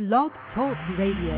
Blog Talk Radio.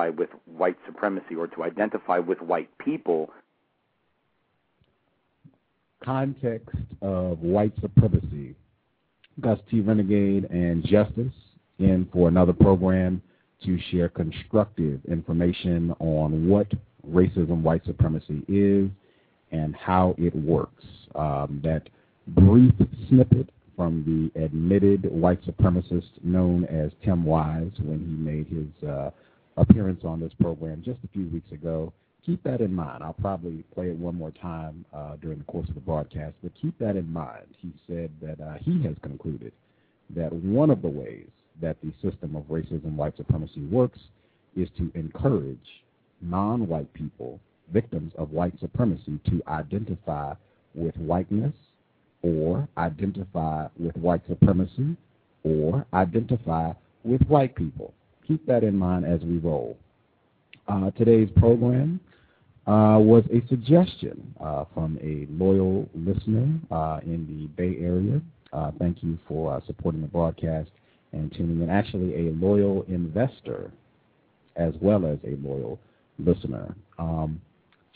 Identify with white supremacy or to identify with white people context of white supremacy. Gus T. Renegade and Justice in for another program to share constructive information on what racism, white supremacy is, and how it works. Um, that brief snippet from the admitted white supremacist known as Tim Wise when he made his uh, appearance on this program just a few weeks ago. Keep that in mind. I'll probably play it one more time uh, during the course of the broadcast, but keep that in mind. He said that uh, he has concluded that one of the ways that the system of racism, white supremacy works is to encourage non white people, victims of white supremacy, to identify with whiteness or identify with white supremacy or identify with white people. Keep that in mind as we roll. Uh, today's program uh, was a suggestion uh, from a loyal listener uh, in the Bay Area. Uh, thank you for uh, supporting the broadcast and tuning in. Actually, a loyal investor as well as a loyal listener. Um,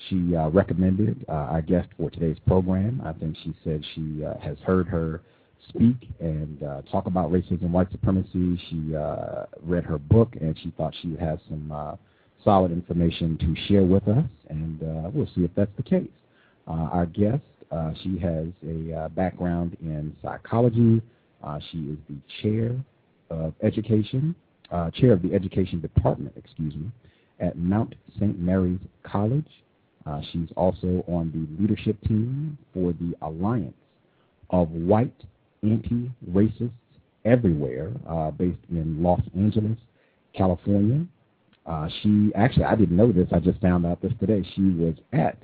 she recommended our guest for today's program. I think she said she has heard her speak and uh, talk about racism, white supremacy. She uh, read her book and she thought she have some uh, solid information to share with us, and uh, we'll see if that's the case. Uh, our guest, uh, she has a uh, background in psychology. Uh, she is the chair of education, uh, chair of the education department, excuse me, at Mount St. Mary's College. Uh, she's also on the leadership team for the Alliance of White Anti-Racists Everywhere, uh, based in Los Angeles, California. Uh, she actually, I didn't know this. I just found out this today. She was at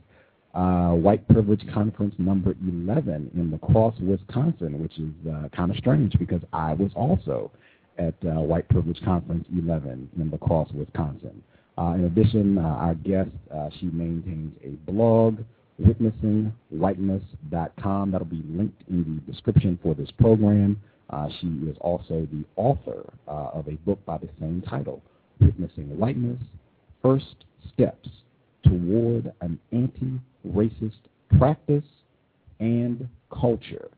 uh, White Privilege Conference number 11 in La Crosse, Wisconsin, which is uh, kind of strange because I was also at uh, White Privilege Conference 11 in La Crosse, Wisconsin. Uh, in addition, uh, our guest, uh, she maintains a blog, witnessingwhiteness.com. That'll be linked in the description for this program. Uh, she is also the author uh, of a book by the same title, Witnessing Whiteness, First Steps Toward an Anti-Racist Practice and Culture.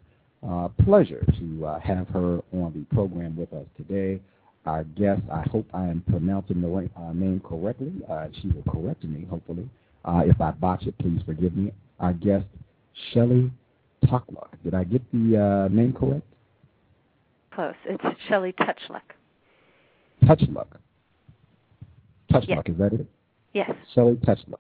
Uh, pleasure to uh, have her on the program with us today. Our guest, I hope I am pronouncing the right, uh, name correctly. Uh, she will correct me, hopefully. Uh, if I botch it, please forgive me. Our guest, Shelly Tuchluck. Did I get the uh, name correct? Close. It's Shelly Tochluk. Tochluk. Tochluk, yes. is that it? Yes. Shelly Tochluk.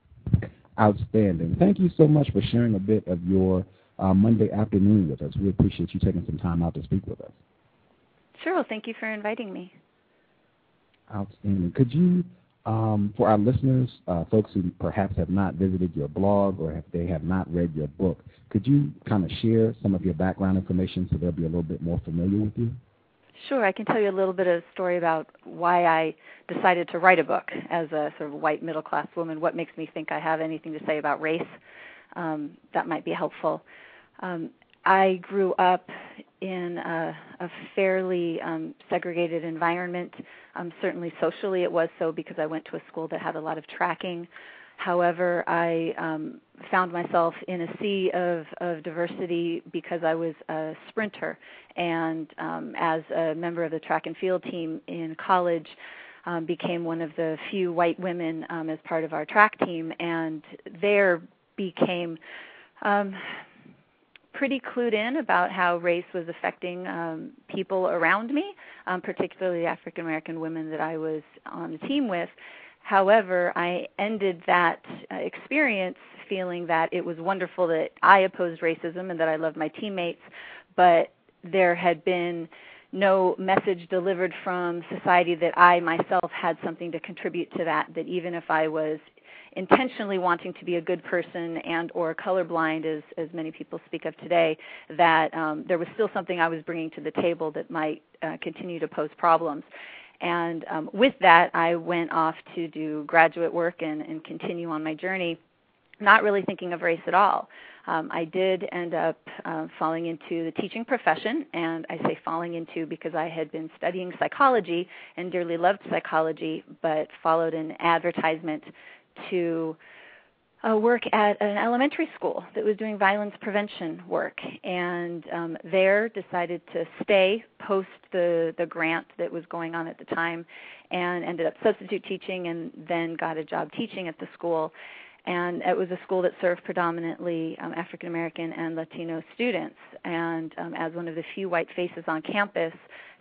Outstanding. Thank you so much for sharing a bit of your uh, Monday afternoon with us. We appreciate you taking some time out to speak with us. Sure. Well, thank you for inviting me. Outstanding. Could you, um, for our listeners, uh, folks who perhaps have not visited your blog or if they have not read your book, could you kind of share some of your background information so they'll be a little bit more familiar with you? Sure, I can tell you a little bit of a story about why I decided to write a book as a sort of white middle class woman. What makes me think I have anything to say about race? Um, that might be helpful. Um, I grew up in a, a fairly um, segregated environment. Um, certainly socially, it was so because I went to a school that had a lot of tracking. However, I um, found myself in a sea of, of diversity because I was a sprinter. And um, as a member of the track and field team in college, um, became one of the few white women um, as part of our track team, and there became um, pretty clued in about how race was affecting um, people around me, um, particularly African American women that I was on the team with. However, I ended that uh, experience feeling that it was wonderful that I opposed racism and that I loved my teammates, but there had been no message delivered from society that I myself had something to contribute to that, that even if I was intentionally wanting to be a good person and or colorblind as as many people speak of today that um, there was still something I was bringing to the table that might uh, continue to pose problems. And um, with that I went off to do graduate work and, and continue on my journey not really thinking of race at all. Um, I did end up uh, falling into the teaching profession, and I say falling into because I had been studying psychology and dearly loved psychology, but followed an advertisement to uh, work at an elementary school that was doing violence prevention work, and um, there decided to stay post the the grant that was going on at the time, and ended up substitute teaching, and then got a job teaching at the school and it was a school that served predominantly um, African American and Latino students. And um, as one of the few white faces on campus,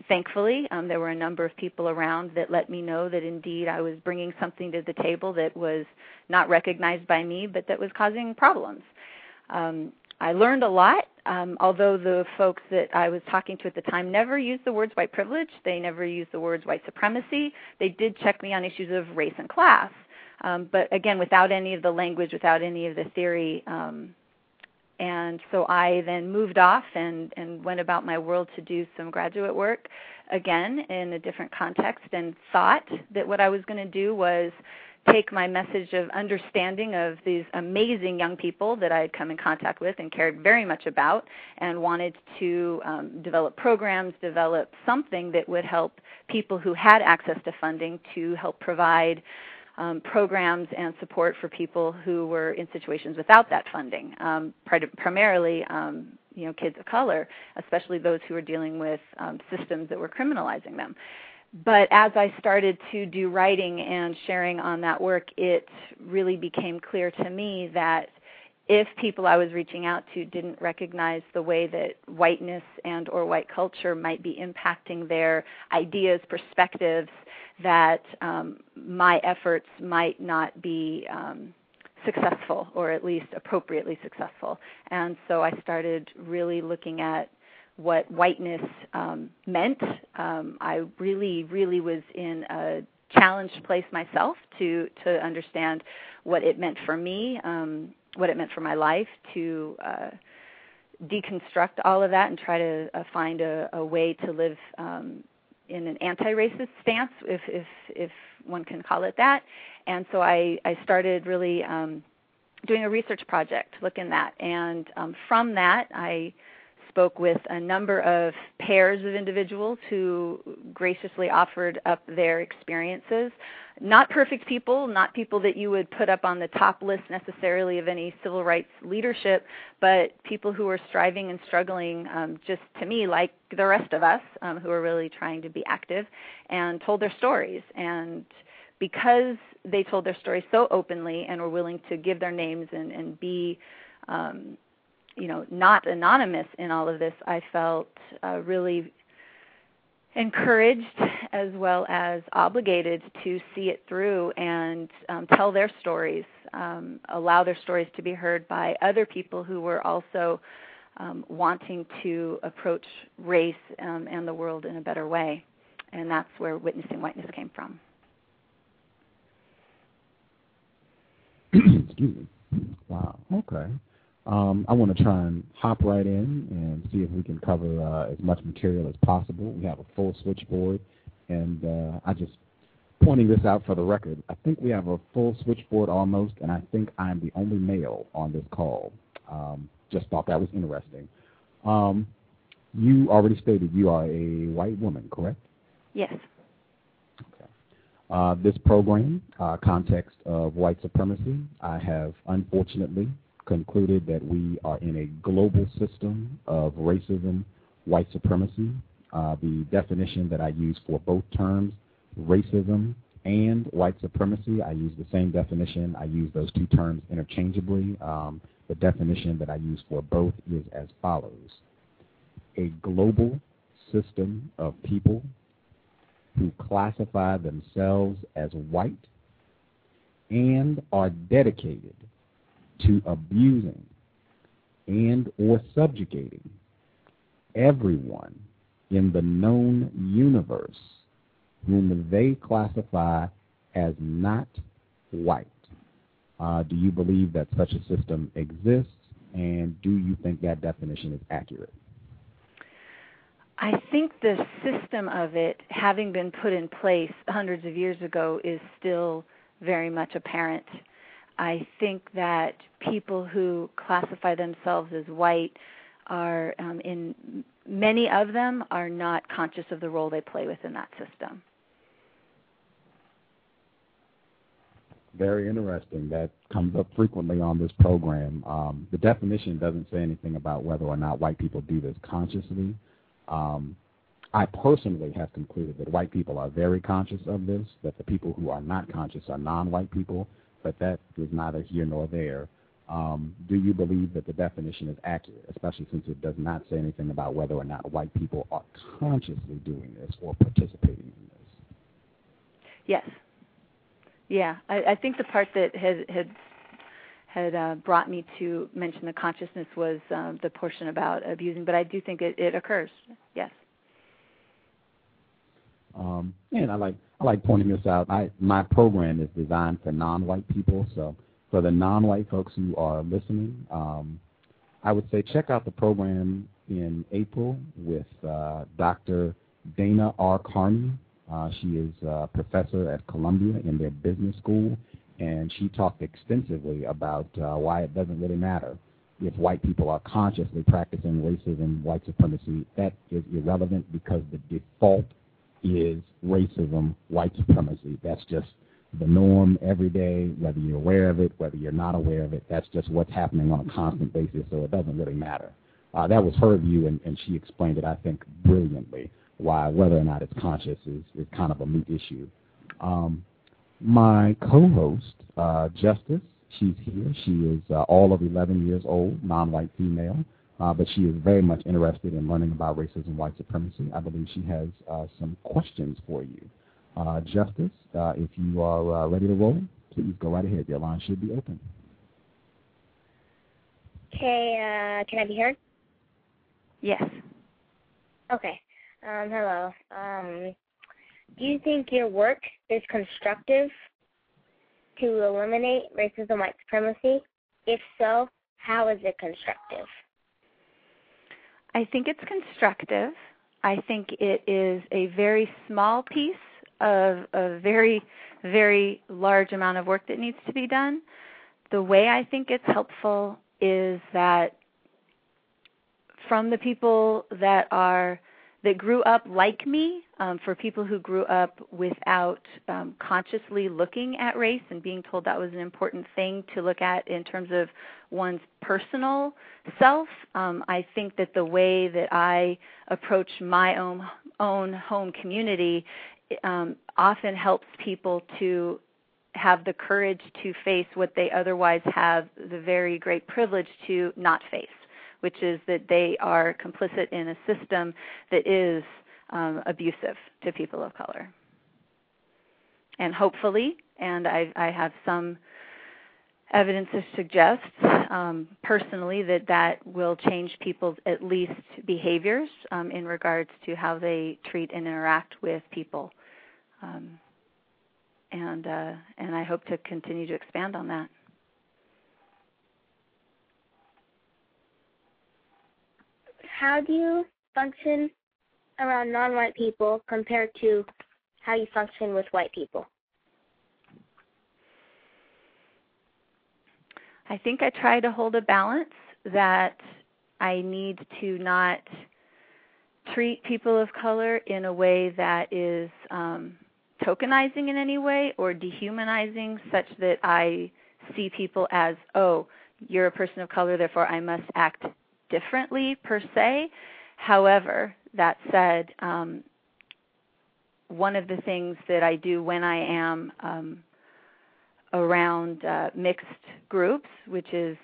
thankfully, um, there were a number of people around that let me know that indeed I was bringing something to the table that was not recognized by me, but that was causing problems. Um, I learned a lot, um, although the folks that I was talking to at the time never used the words white privilege, they never used the words white supremacy. They did check me on issues of race and class um, but again, without any of the language, without any of the theory. Um, and so I then moved off and, and went about my world to do some graduate work again in a different context and thought that what I was going to do was take my message of understanding of these amazing young people that I had come in contact with and cared very much about, and wanted to um, develop programs, develop something that would help people who had access to funding to help provide um, programs and support for people who were in situations without that funding, um, primarily um, you know kids of color, especially those who were dealing with um, systems that were criminalizing them. But as I started to do writing and sharing on that work, it really became clear to me that if people I was reaching out to didn't recognize the way that whiteness and or white culture might be impacting their ideas, perspectives, that um, my efforts might not be um, successful or at least appropriately successful. And so I started really looking at what whiteness um, meant. Um, I really, really was in a challenged place myself to to understand what it meant for me, um, what it meant for my life, to uh, deconstruct all of that and try to uh, find a, a way to live um, in an anti-racist stance, if if if one can call it that. And so I I started really um, doing a research project looking that, and um, from that I spoke with a number of pairs of individuals who graciously offered up their experiences not perfect people, not people that you would put up on the top list necessarily of any civil rights leadership, but people who are striving and struggling, um, just to me, like the rest of us, um, who are really trying to be active, and told their stories. And because they told their stories so openly and were willing to give their names and, and be, um, you know, not anonymous in all of this, I felt uh, really encouraged as well as obligated to see it through and um, tell their stories, um, allow their stories to be heard by other people who were also um, wanting to approach race um, and the world in a better way. And that's where Witnessing Whiteness came from. Excuse me. Wow. Okay. Um, I want to try and hop right in and see if we can cover uh, as much material as possible. We have a full switchboard, and uh, I just pointing this out for the record. I think we have a full switchboard almost, and I think I'm the only male on this call. Um, just thought that was interesting. Um, you already stated you are a white woman, correct? Yes. Okay. Uh, this program, uh, context of white supremacy, I have unfortunately concluded that we are in a global system of racism, white supremacy. Uh, the definition that I use for both terms, racism and white supremacy, I use the same definition. I use those two terms interchangeably. Um, the definition that I use for both is as follows a global system of people who classify themselves as white and are dedicated to abusing and or subjugating everyone in the known universe whom they classify as not white. Uh, do you believe that such a system exists, and do you think that definition is accurate? I think the system of it, having been put in place hundreds of years ago, is still very much apparent. I think that people who classify themselves as white are, um, in many of them, are not conscious of the role they play within that system. Very interesting. That comes up frequently on this program. Um, the definition doesn't say anything about whether or not white people do this consciously. Um, I personally have concluded that white people are very conscious of this, that the people who are not conscious are non white people, but that is neither here nor there. Um, do you believe that the definition is accurate, especially since it does not say anything about whether or not white people are consciously doing this or participating in this? Yes. Yeah, I, I think the part that had had had uh, brought me to mention the consciousness was uh, the portion about abusing, but I do think it, it occurs. Yes. Um, and I like I like pointing this out. I my program is designed for non-white people, so for the non-white folks who are listening, um, I would say check out the program in April with uh, Dr. Dana R. Carney. Uh, she is a professor at Columbia in their business school, and she talked extensively about uh, why it doesn't really matter if white people are consciously practicing racism, white supremacy. That is irrelevant because the default is racism, white supremacy. That's just the norm every day, whether you're aware of it, whether you're not aware of it. That's just what's happening on a constant basis, so it doesn't really matter. Uh, that was her view, and, and she explained it, I think, brilliantly, why whether or not it's conscious is, is kind of a moot issue. Um, my co-host, uh, Justice, she's here. She is uh, all of 11 years old, non-white female uh, but she is very much interested in learning about racism, white supremacy. I believe she has uh, some questions for you. Uh, Justice, uh, if you are uh, ready to roll, please go right ahead. Your line should be open. Okay, uh, can I be heard? Yes. Okay. Um, hello. Um, do you think your work is constructive to eliminate racism, white supremacy? If so, how is it constructive? I think it's constructive. I think it is a very small piece of a very, very large amount of work that needs to be done. The way I think it's helpful is that from the people that are that grew up like me, um, for people who grew up without um, consciously looking at race and being told that was an important thing to look at in terms of one's personal self, um, I think that the way that I approach my own own home community um, often helps people to have the courage to face what they otherwise have the very great privilege to not face which is that they are complicit in a system that is um, abusive to people of color. And hopefully, and I, I have some evidence to suggest um, personally that that will change people's at least behaviors um, in regards to how they treat and interact with people. Um, and uh, and I hope to continue to expand on that. How do you function around non-white people compared to how you function with white people? I think I try to hold a balance that I need to not treat people of color in a way that is um, tokenizing in any way or dehumanizing, such that I see people as, oh, you're a person of color, therefore I must act differently per se. However, that said, um, one of the things that I do when I am um, around uh, mixed groups, which is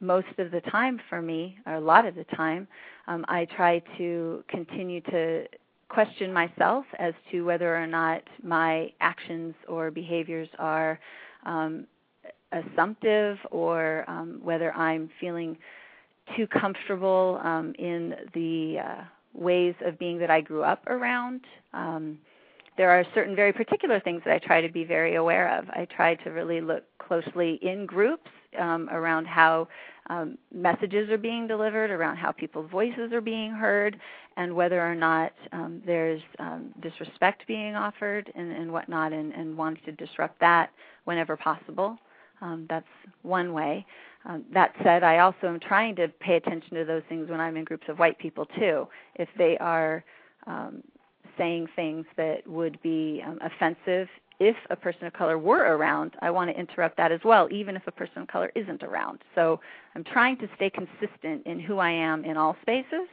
most of the time for me, or a lot of the time, um, I try to continue to question myself as to whether or not my actions or behaviors are um, assumptive or um, whether I'm feeling too comfortable um, in the uh, ways of being that I grew up around. Um, there are certain very particular things that I try to be very aware of. I try to really look closely in groups um, around how um, messages are being delivered, around how people's voices are being heard, and whether or not um, there's um, disrespect being offered and, and whatnot, and, and wanting to disrupt that whenever possible. Um, that's one way. Um, that said, I also am trying to pay attention to those things when I'm in groups of white people too. If they are um, saying things that would be um, offensive if a person of color were around, I want to interrupt that as well, even if a person of color isn't around. So I'm trying to stay consistent in who I am in all spaces,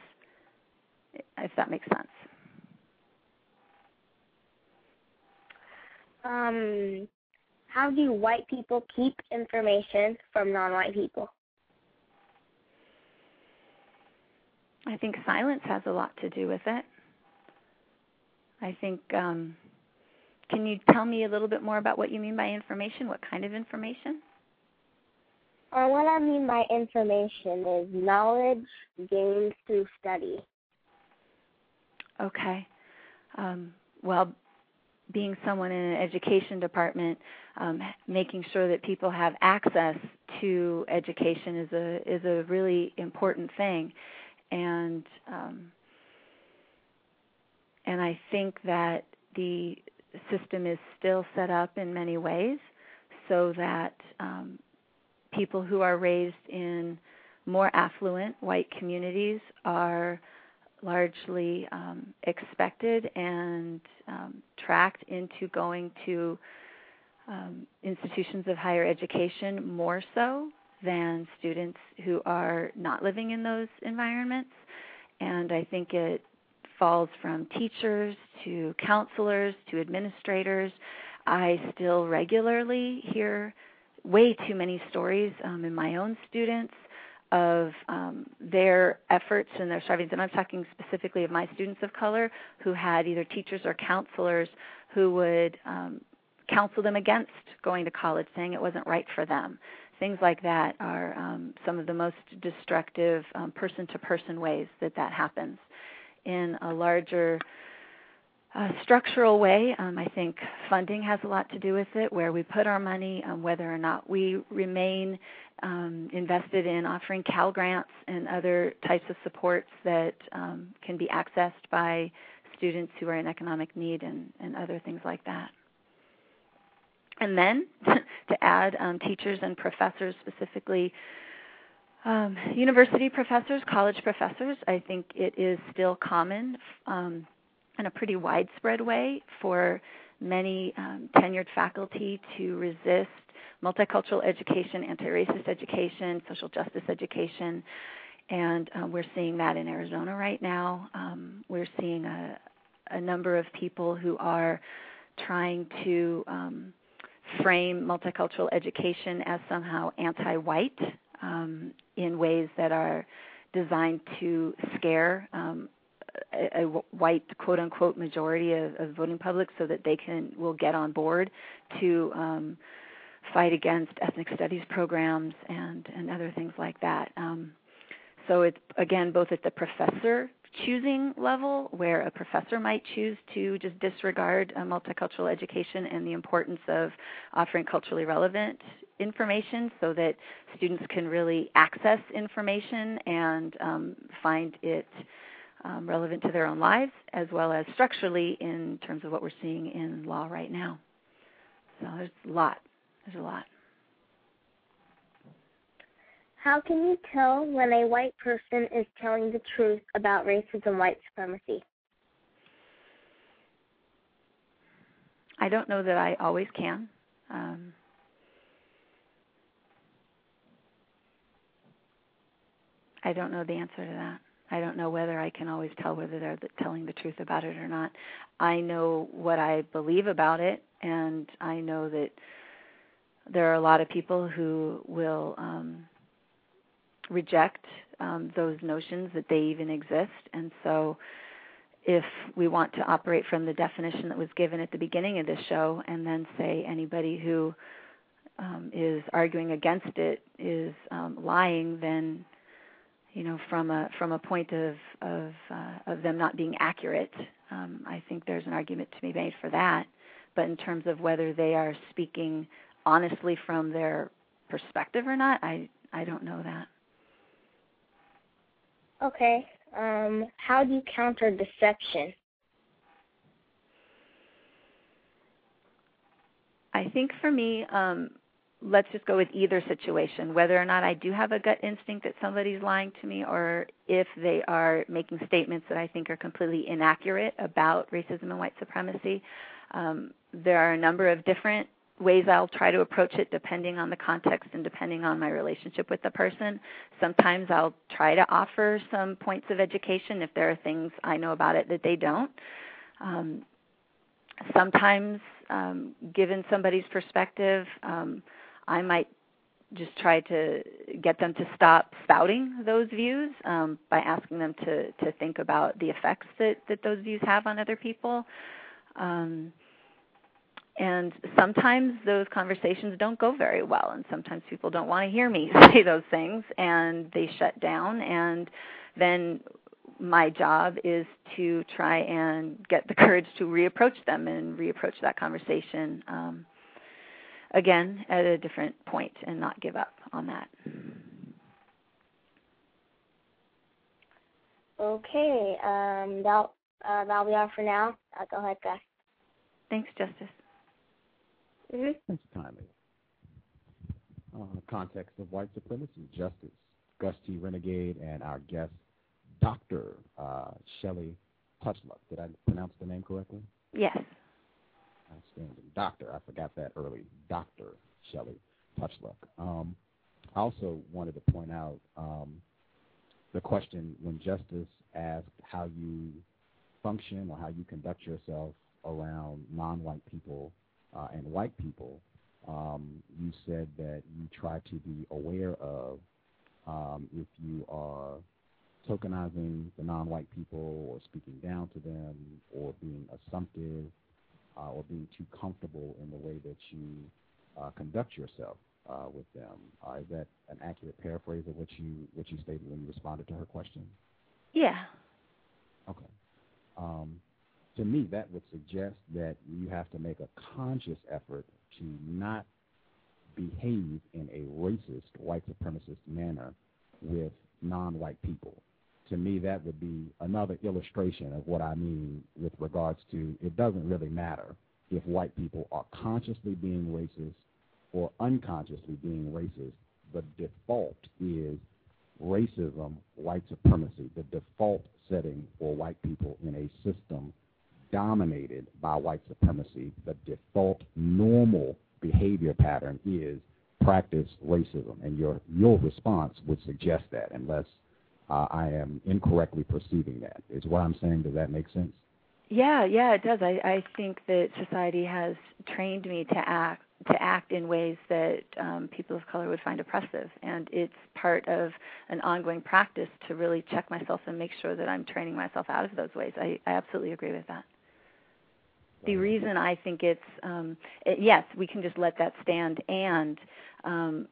if that makes sense. Um, how do white people keep information from non-white people? I think silence has a lot to do with it. I think. Um, can you tell me a little bit more about what you mean by information? What kind of information? Uh, what I mean by information is knowledge gained through study. Okay. Um, well, being someone in an education department, um, making sure that people have access to education is a is a really important thing, and um, and I think that the system is still set up in many ways so that um, people who are raised in more affluent white communities are largely um, expected and um, tracked into going to um, institutions of higher education more so than students who are not living in those environments. And I think it falls from teachers to counselors to administrators. I still regularly hear way too many stories um, in my own students of um, their efforts and their strivings, and I'm talking specifically of my students of color who had either teachers or counselors who would um, counsel them against going to college, saying it wasn't right for them. Things like that are um, some of the most destructive person to person ways that that happens. In a larger uh, structural way, um, I think funding has a lot to do with it, where we put our money, um, whether or not we remain um, invested in offering Cal grants and other types of supports that um, can be accessed by students who are in economic need and, and other things like that. And then to add um, teachers and professors, specifically um, university professors, college professors, I think it is still common um, in a pretty widespread way for many um, tenured faculty to resist multicultural education, anti-racist education, social justice education, and uh, we're seeing that in Arizona right now. Um, we're seeing a, a, number of people who are trying to um, frame multicultural education as somehow anti-white um, in ways that are designed to scare um, a, a white quote unquote majority of, of voting public so that they can will get on board to um, fight against ethnic studies programs and and other things like that. Um, so it's again both at the professor choosing level where a professor might choose to just disregard multicultural education and the importance of offering culturally relevant information so that students can really access information and um, find it um, relevant to their own lives, as well as structurally in terms of what we're seeing in law right now. So there's a lot. There's a lot. How can you tell when a white person is telling the truth about racism, and white supremacy? I don't know that I always can. Um, I don't know the answer to that. I don't know whether I can always tell whether they're telling the truth about it or not. I know what I believe about it, and I know that there are a lot of people who will um, reject um, those notions that they even exist. And so, if we want to operate from the definition that was given at the beginning of this show, and then say anybody who um, is arguing against it is um, lying, then you know, from a from a point of of uh, of them not being accurate, um, I think there's an argument to be made for that. But in terms of whether they are speaking honestly from their perspective or not, I I don't know that. Okay. Um, how do you counter deception? I think for me, um, let's just go with either situation, whether or not I do have a gut instinct that somebody's lying to me, or if they are making statements that I think are completely inaccurate about racism and white supremacy. Um, there are a number of different ways I'll try to approach it depending on the context and depending on my relationship with the person. Sometimes I'll try to offer some points of education if there are things I know about it that they don't. Um, sometimes, um, given somebody's perspective, um, I might just try to get them to stop spouting those views um, by asking them to to think about the effects that that those views have on other people. Um, and sometimes those conversations don't go very well, and sometimes people don't want to hear me say those things, and they shut down. And then my job is to try and get the courage to reapproach them and reapproach that conversation. Um, again at a different point and not give up on that. Okay, um, that'll, uh, that'll be all for now. I'll go ahead, Gus. Thanks, Justice. Mm-hmm. Thanks kindly. Uh, the context of white supremacy, Justice, Gus T. Renegade, and our guest, Dr. Uh, Shelly Tochluk. Did I pronounce the name correctly? Yes. Outstanding. Doctor, I forgot that early. Dr. Shelly Tochluk. Um, I also wanted to point out um, the question when Justice asked how you function or how you conduct yourself around non-white people uh, and white people. Um, you said that you try to be aware of um, if you are tokenizing the non-white people or speaking down to them or being assumptive uh, or being too comfortable in the way that you uh, conduct yourself uh, with them. Uh, is that an accurate paraphrase of what you what you stated when you responded to her question? Yeah. Okay. Um, to me, that would suggest that you have to make a conscious effort to not behave in a racist, white supremacist manner with non-white people to me, that would be another illustration of what I mean with regards to it doesn't really matter if white people are consciously being racist or unconsciously being racist. The default is racism, white supremacy, the default setting for white people in a system dominated by white supremacy. The default normal behavior pattern is practice racism, and your your response would suggest that, unless uh, I am incorrectly perceiving that. Is what I'm saying. Does that make sense? Yeah, yeah, it does. I, I think that society has trained me to act to act in ways that um, people of color would find oppressive. And it's part of an ongoing practice to really check myself and make sure that I'm training myself out of those ways. I, I absolutely agree with that. The reason I think it's um, it, yes, we can just let that stand, and um,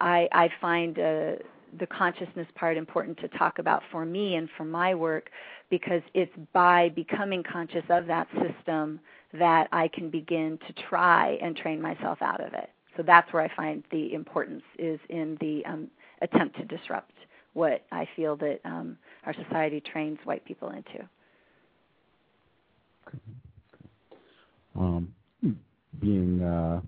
I, I find uh, the consciousness part important to talk about for me and for my work because it's by becoming conscious of that system that I can begin to try and train myself out of it. So that's where I find the importance is in the um, attempt to disrupt what I feel that um, our society trains white people into. Um, being, uh,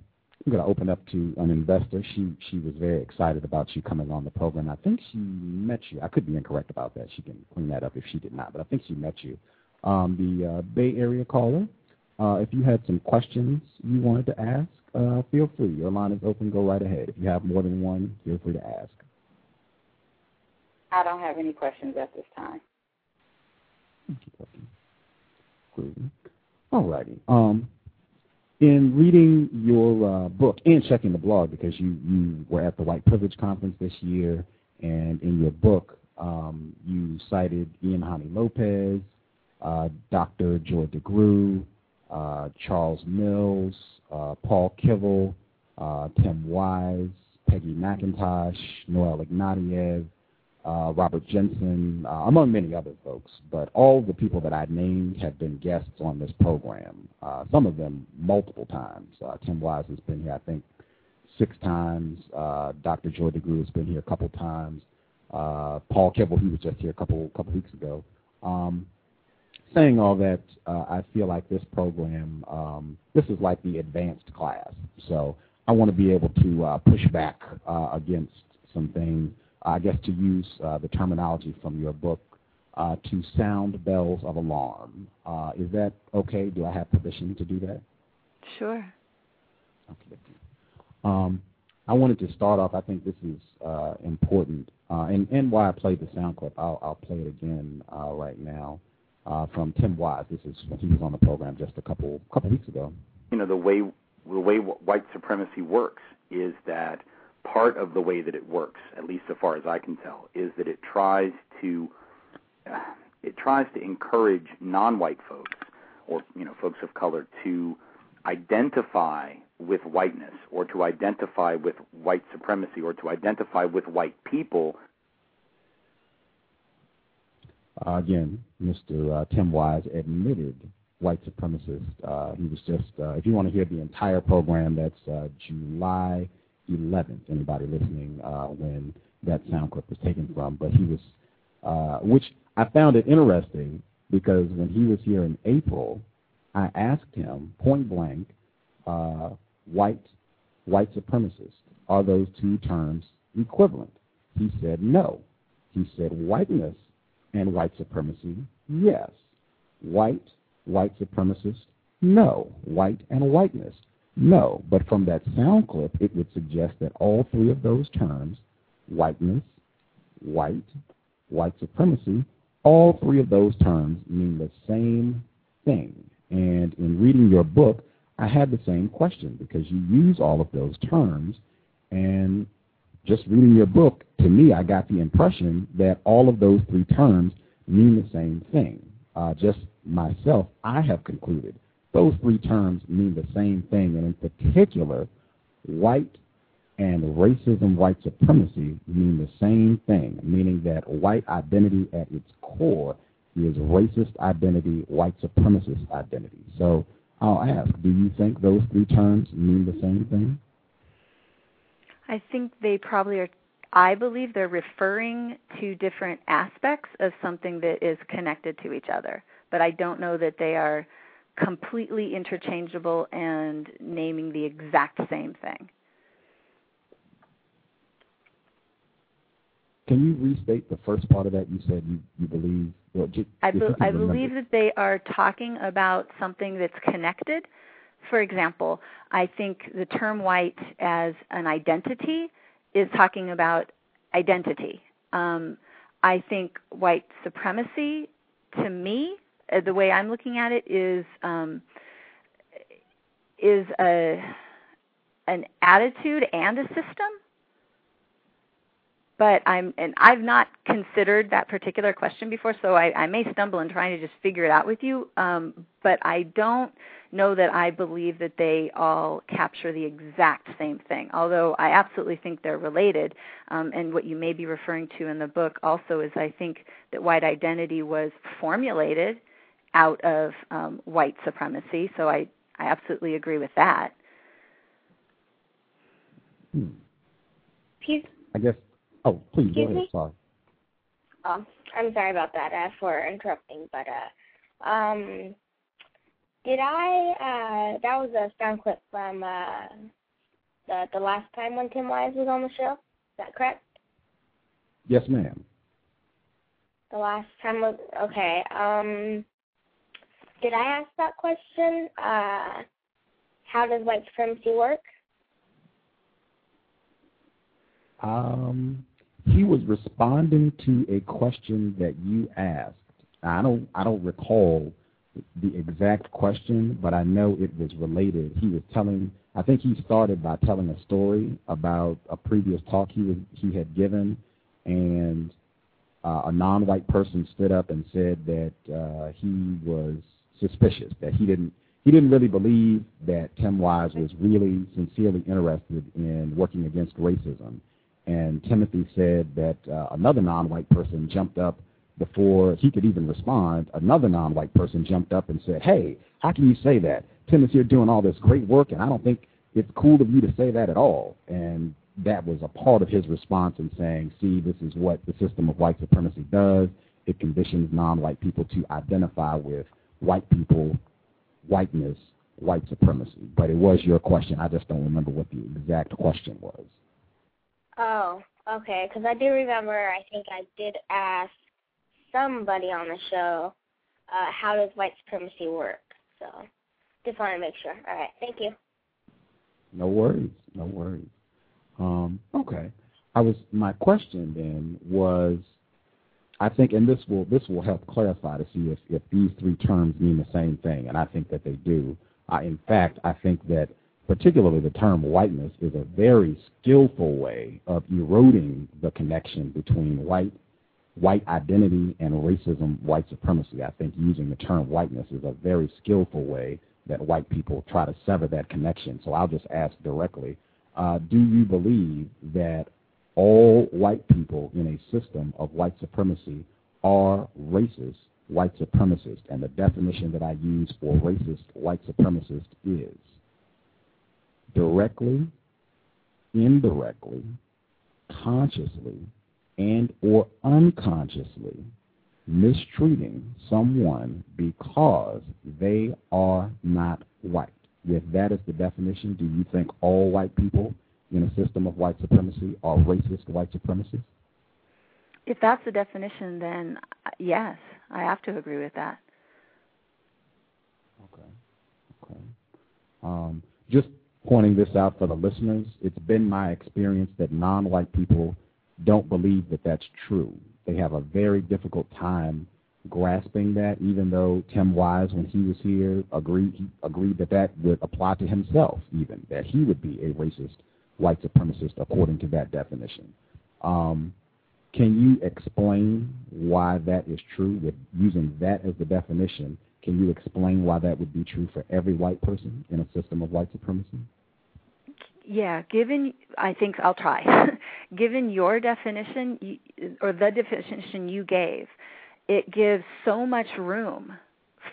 I'm going to open up to an investor. She she was very excited about you coming on the program. I think she met you. I could be incorrect about that. She can clean that up if she did not, but I think she met you. Um, the uh, Bay Area caller uh, if you had some questions you wanted to ask, uh, feel free. Your line is open. Go right ahead. If you have more than one, feel free to ask. I don't have any questions at this time. All righty. Um, in reading your uh, book and checking the blog, because you, you were at the White Privilege Conference this year, and in your book, um, you cited Ian Haney Lopez, uh, Dr. Joy DeGruy, uh, Charles Mills, uh, Paul Kivel, uh, Tim Wise, Peggy McIntosh, Noel Ignatiev, uh, Robert Jensen, uh, among many other folks. But all the people that I named have been guests on this program, uh, some of them multiple times. Uh, Tim Wise has been here, I think, six times. Uh, Dr. Joy DeGruy has been here a couple times. Uh, Paul Kivel, he was just here a couple couple weeks ago. Um, saying all that, I feel like this program, um, this is like the advanced class. So I want to be able to push back against some things. I guess to use uh, the terminology from your book, uh, to sound bells of alarm. Uh, is that okay? Do I have permission to do that? Sure. Okay. Um, I wanted to start off. I think this is important, and and why I played the sound clip. I'll I'll play it again right now uh, from Tim Wise. This is when he was on the program just a couple couple weeks ago. You know the way the way white supremacy works is that part of the way that it works, at least so far as I can tell, is that it tries to uh, it tries to encourage non-white folks or you know folks of color to identify with whiteness or to identify with white supremacy or to identify with white people uh, again, Mr. Uh, Tim Wise admitted white supremacist. Uh, he was just, uh, if you want to hear the entire program, that's uh, July 11th. Anybody listening uh, when that sound clip was taken from, but he was, uh, which I found it interesting because when he was here in April, I asked him point blank, uh, white white supremacist, are those two terms equivalent? He said no. He said whiteness and white supremacy? Yes. White, white supremacist? No. White and whiteness? No. But from that sound clip, it would suggest that all three of those terms, whiteness, white, white supremacy, all three of those terms mean the same thing. And in reading your book, I had the same question because you use all of those terms, and just reading your book, to me, I got the impression that all of those three terms mean the same thing. Uh, just myself, I have concluded those three terms mean the same thing, and in particular, white and racism, white supremacy mean the same thing, meaning that white identity at its core is racist identity, white supremacist identity. So I'll ask, do you think those three terms mean the same thing? I think they probably are I believe they're referring to different aspects of something that is connected to each other, but I don't know that they are completely interchangeable and naming the exact same thing. Can you restate the first part of that? You said you, you believe. Well, just, I, be, I believe that they are talking about something that's connected. For example, I think the term white as an identity is talking about identity. Um, I think white supremacy, to me, the way I'm looking at it, is um, is a an attitude and a system but I'm and I've not considered that particular question before, so I, I may stumble in trying to just figure it out with you. Um, but I don't know that I believe that they all capture the exact same thing. Although I absolutely think they're related. Um, and what you may be referring to in the book also is I think that white identity was formulated out of um, white supremacy. So I I absolutely agree with that. Hmm. I guess Oh, please Excuse go ahead. Me? Sorry. Oh, I'm sorry about that uh, for interrupting, but uh, um, did I? Uh, that was a sound clip from uh, the the last time when Tim Wise was on the show. Is that correct? Yes, ma'am. The last time was okay. Um, did I ask that question? Uh, how does white supremacy work? Um, he was responding to a question that you asked. I don't I don't recall the exact question, but I know it was related. He was telling I think he started by telling a story about a previous talk he was he had given and uh, a non-white person stood up and said that uh, he was suspicious, that he didn't he didn't really believe that Tim Wise was really sincerely interested in working against racism and Timothy said that uh, another non-white person jumped up before he could even respond. Another non-white person jumped up and said, "Hey, how can you say that? Tim is here doing all this great work, and I don't think it's cool of you to say that at all." And that was a part of his response in saying, "See, this is what the system of white supremacy does. It conditions non-white people to identify with white people, whiteness, white supremacy." But it was your question. I just don't remember what the exact question was. Oh, okay. Because I do remember. I think I did ask somebody on the show, uh, how does white supremacy work? So, just want to make sure. All right. Thank you. No worries. No worries. Um, okay. I was my question then was I think and this will this will help clarify to see if, if these three terms mean the same thing, and I think that they do. In fact, I think that particularly the term whiteness, is a very skillful way of eroding the connection between white white identity and racism, white supremacy. I think using the term whiteness is a very skillful way that white people try to sever that connection. So I'll just ask directly, uh, do you believe that all white people in a system of white supremacy are racist white supremacists? And the definition that I use for racist white supremacist is directly, indirectly, consciously, and or unconsciously mistreating someone because they are not white. If that is the definition, do you think all white people in a system of white supremacy are racist white supremacists? If that's the definition, then yes, I have to agree with that. Okay. Okay. Um, just pointing this out for the listeners, it's been my experience that non-white people don't believe that that's true. They have a very difficult time grasping that, even though Tim Wise, when he was here, agreed he agreed that that would apply to himself, even that he would be a racist white supremacist according to that definition. Um, can you explain why that is true? With using that as the definition, can you explain why that would be true for every white person in a system of white supremacy? Yeah, given I think I'll try. given your definition or the definition you gave, it gives so much room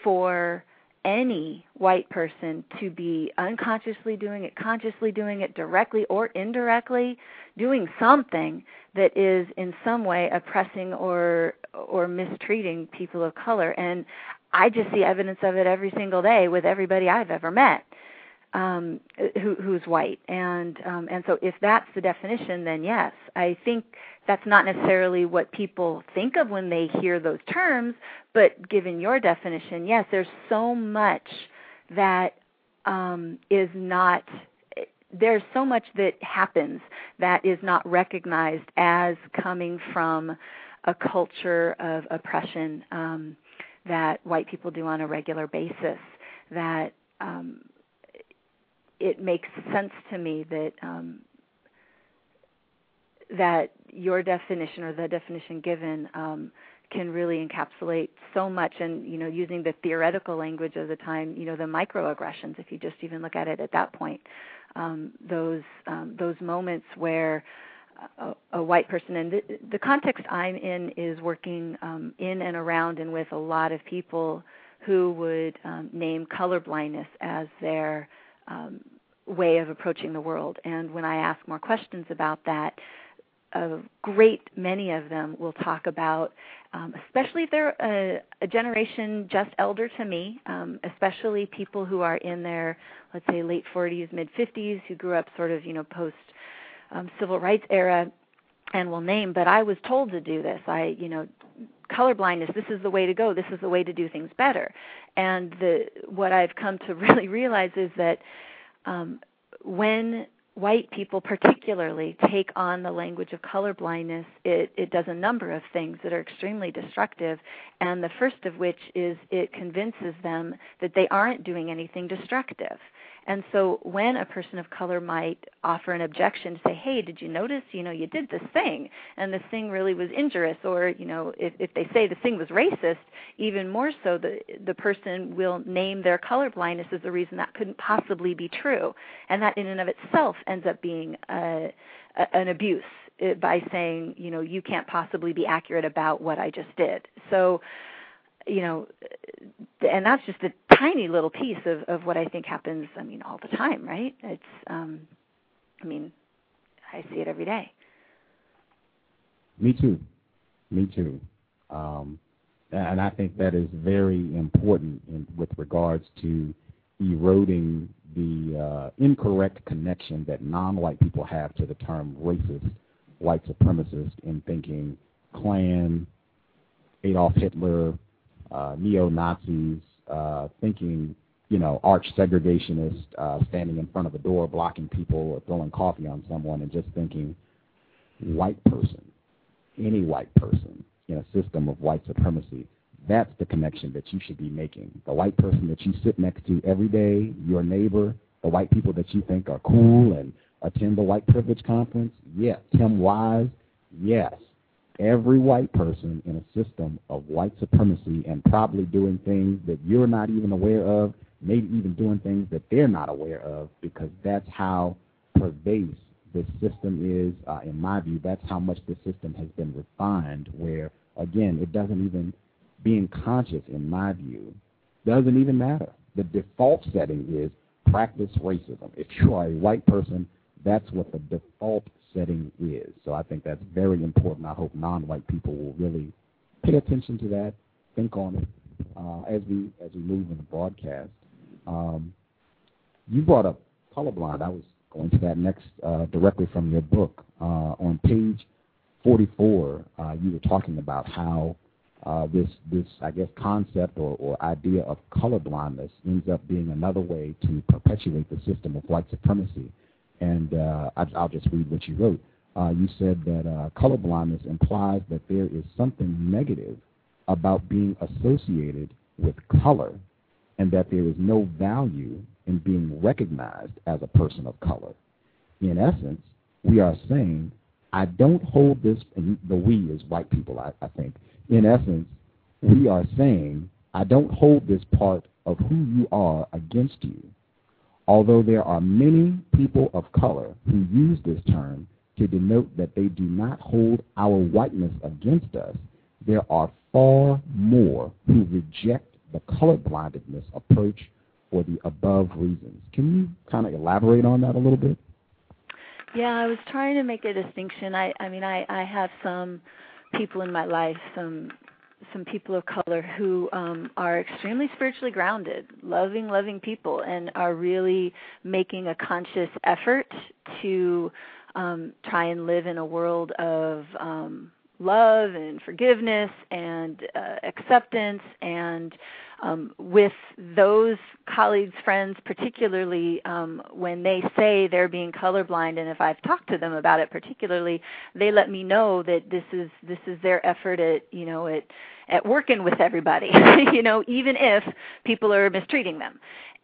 for any white person to be unconsciously doing it, consciously doing it, directly or indirectly, doing something that is in some way oppressing or or mistreating people of color. And I just see evidence of it every single day with everybody I've ever met um, who, who's white, and um, and so if that's the definition, then yes, I think that's not necessarily what people think of when they hear those terms. But given your definition, yes, there's so much that um, is not. There's so much that happens that is not recognized as coming from a culture of oppression um, that white people do on a regular basis. That um, it makes sense to me that um, that your definition or the definition given um, can really encapsulate so much and you know using the theoretical language of the time you know the microaggressions if you just even look at it at that point um, those um, those moments where a, a white person and the, the, context I'm in is working um, in and around and with a lot of people who would um, name color blindness as their um, way of approaching the world and when I ask more questions about that a great many of them will talk about, um, especially if they're a, a, generation just elder to me, um, especially people who are in their, let's say, late 40s, mid 50s, who grew up sort of, you know, post um, civil rights era, and will name. But I was told to do this. I, you know, color blindness. This is the way to go. This is the way to do things better. And the what I've come to really realize is that um, when white people particularly take on the language of color blindness, it, it does a number of things that are extremely destructive. And the first of which is it convinces them that they aren't doing anything destructive. And so when a person of color might offer an objection to say, "Hey, did you notice, you know, you did this thing and this thing really was injurious," or, you know, if if they say the thing was racist, even more so the the person will name their color blindness as the reason that couldn't possibly be true. And that in and of itself ends up being a, a, an abuse eh, by saying, you know, you can't possibly be accurate about what I just did. So you know, and that's just a tiny little piece of of what I think happens. I mean, all the time, right? It's, um, I mean, I see it every day. Me too. Me too. Um, and I think that is very important in, with regards to eroding the uh, incorrect connection that non-white people have to the term racist, white supremacist, in thinking Klan, Adolf Hitler, uh, neo-Nazis, uh, thinking, you know, arch segregationists, uh, standing in front of a door blocking people or throwing coffee on someone and just thinking white person, any white person in a system of white supremacy. That's the connection that you should be making. The white person that you sit next to every day, your neighbor, the white people that you think are cool and attend the white privilege conference, yes. Tim Wise, yes every white person in a system of white supremacy and probably doing things that you're not even aware of, maybe even doing things that they're not aware of, because that's how pervasive this system is. Uh, in my view, that's how much the system has been refined, where, again, it doesn't even, being conscious, in my view, doesn't even matter. The default setting is practice racism. If you are a white person, that's what the default setting is. So I think that's very important. I hope non-white people will really pay attention to that, think on it uh, as we as we move in the broadcast. Um, you brought up colorblind. I was going to that next uh, directly from your book. Uh, on page 44, uh, you were talking about how uh, this this I guess concept or, or idea of colorblindness ends up being another way to perpetuate the system of white supremacy and uh, I, I'll just read what you wrote. Uh, you said that uh, colorblindness implies that there is something negative about being associated with color, and that there is no value in being recognized as a person of color. In essence, we are saying, I don't hold this, and the we is white people, I, I think. In essence, we are saying, I don't hold this part of who you are against you although there are many people of color who use this term to denote that they do not hold our whiteness against us, there are far more who reject the colorblindedness approach for the above reasons. Can you kind of elaborate on that a little bit? Yeah, I was trying to make a distinction. I, I mean, I, I have some people in my life, some some people of color who um, are extremely spiritually grounded, loving, loving people, and are really making a conscious effort to um, try and live in a world of um, love and forgiveness and uh, acceptance and um, with those colleagues, friends, particularly um, when they say they're being colorblind, and if I've talked to them about it, particularly, they let me know that this is this is their effort at you know at at working with everybody, you know, even if people are mistreating them,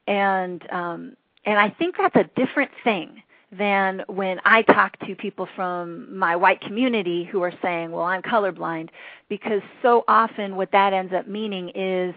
and um, and I think that's a different thing than when I talk to people from my white community who are saying, well, I'm colorblind, because so often what that ends up meaning is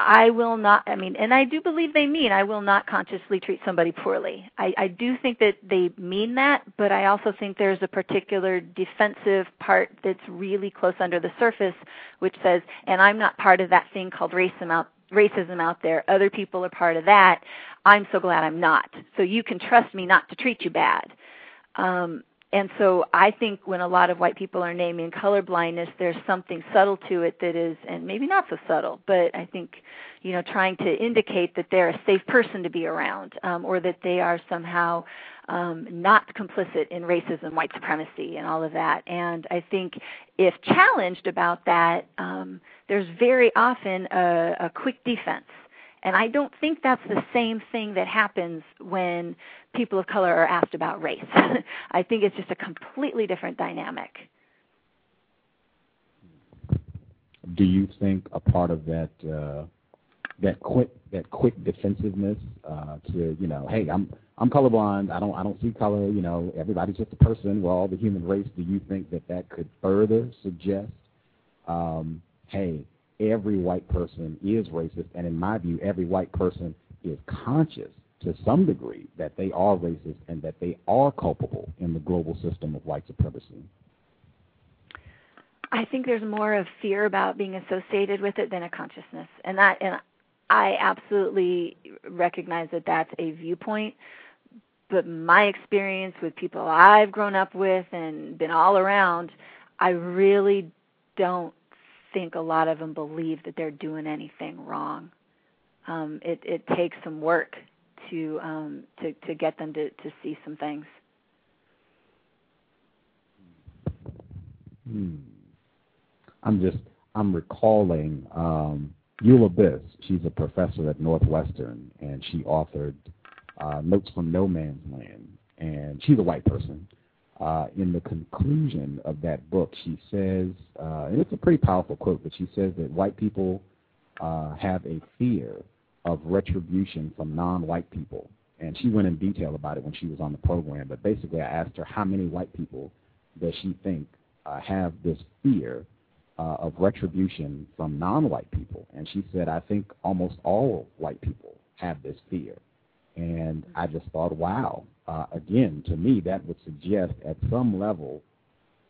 I will not, I mean, and I do believe they mean I will not consciously treat somebody poorly. I, I do think that they mean that, but I also think there's a particular defensive part that's really close under the surface, which says, and I'm not part of that thing called racism out, racism out there. Other people are part of that. I'm so glad I'm not. So you can trust me not to treat you bad. Um, and so I think when a lot of white people are naming color blindness, there's something subtle to it that is, and maybe not so subtle, but I think, you know, trying to indicate that they're a safe person to be around, um, or that they are somehow um, not complicit in racism, white supremacy, and all of that. And I think if challenged about that, um, there's very often a, a quick defense. And I don't think that's the same thing that happens when people of color are asked about race. I think it's just a completely different dynamic. Do you think a part of that uh, that quick that quick defensiveness uh, to you know, hey, I'm I'm colorblind. I don't I don't see color. You know, everybody's just a person. We're all the human race. Do you think that that could further suggest, um, hey, every white person is racist, and in my view, every white person is conscious to some degree that they are racist and that they are culpable in the global system of white supremacy? I think there's more of fear about being associated with it than a consciousness, and that and I absolutely recognize that that's a viewpoint. But my experience with people I've grown up with and been all around, I really don't think a lot of them believe that they're doing anything wrong. Um, it, it takes some work to um, to to get them to to see some things. Hmm. I'm just I'm recalling um, Eula Biss. She's a professor at Northwestern, and she authored uh, Notes from No Man's Land, and she's a white person. Uh, in the conclusion of that book, she says, uh, and it's a pretty powerful quote, but she says that white people uh, have a fear of retribution from non-white people. And she went in detail about it when she was on the program. But basically, I asked her how many white people does she think uh, have this fear uh, of retribution from non-white people. And she said, I think almost all white people have this fear. And I just thought, wow. Uh, again, to me, that would suggest at some level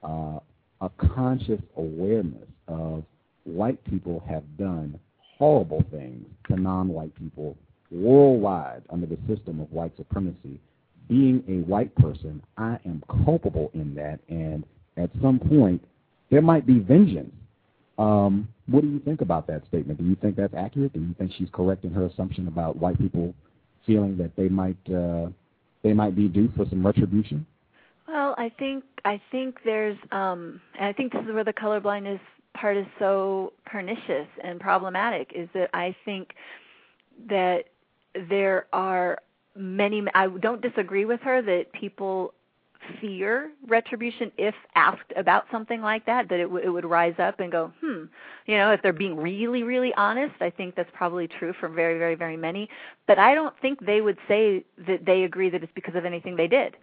uh, a conscious awareness of white people have done horrible things to non-white people worldwide under the system of white supremacy. Being a white person, I am culpable in that, and at some point, there might be vengeance. Um, what do you think about that statement? Do you think that's accurate? Do you think she's correct in her assumption about white people feeling that they might uh, they might be due for some retribution? Well, I think I think there's um, and I think this is where the colorblindness part is so pernicious and problematic is that I think that there are many I don't disagree with her that people fear retribution if asked about something like that that it, w- it would rise up and go hmm you know if they're being really really honest i think that's probably true for very very very many. But i don't think they would say that they agree that it's because of anything they did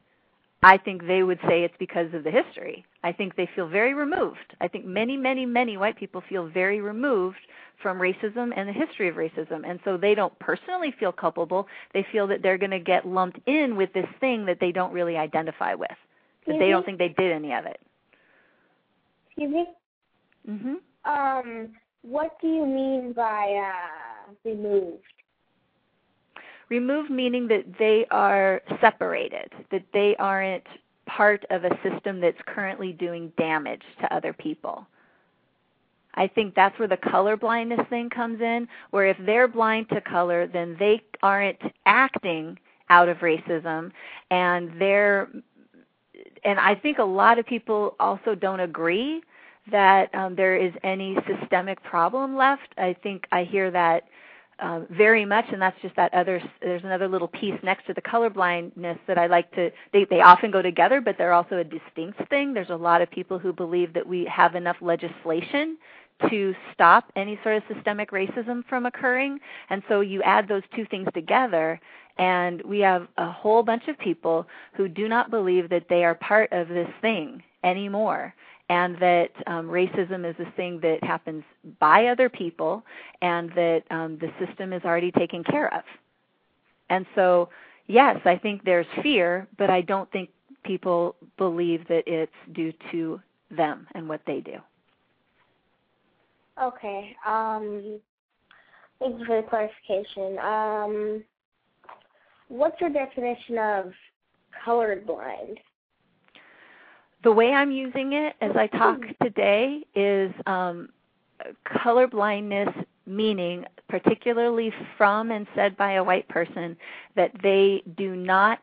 I think they would say it's because of the history. I think they feel very removed. I think many, many, many white people feel very removed from racism and the history of racism. And so they don't personally feel culpable. They feel that they're going to get lumped in with this thing that they don't really identify with. That they don't think they did any of it. Excuse me? Mhm. Um, what do you mean by uh, removed? Removed meaning that they are separated, that they aren't part of a system that's currently doing damage to other people. I think that's where the color blindness thing comes in, where if they're blind to color, then they aren't acting out of racism and they're and I think a lot of people also don't agree that um, there is any systemic problem left. I think I hear that uh, very much, and that's just that other. There's another little piece next to the colorblindness that I like to. They they often go together, but they're also a distinct thing. There's a lot of people who believe that we have enough legislation to stop any sort of systemic racism from occurring. And so you add those two things together, and we have a whole bunch of people who do not believe that they are part of this thing anymore and that um, racism is a thing that happens by other people and that um, the system is already taken care of. And so, yes, I think there's fear, but I don't think people believe that it's due to them and what they do. Okay. Um, thank you for the clarification. Um, what's your definition of colorblind? The way I'm using it as I talk today is um, color blindness meaning particularly from and said by a white person that they do not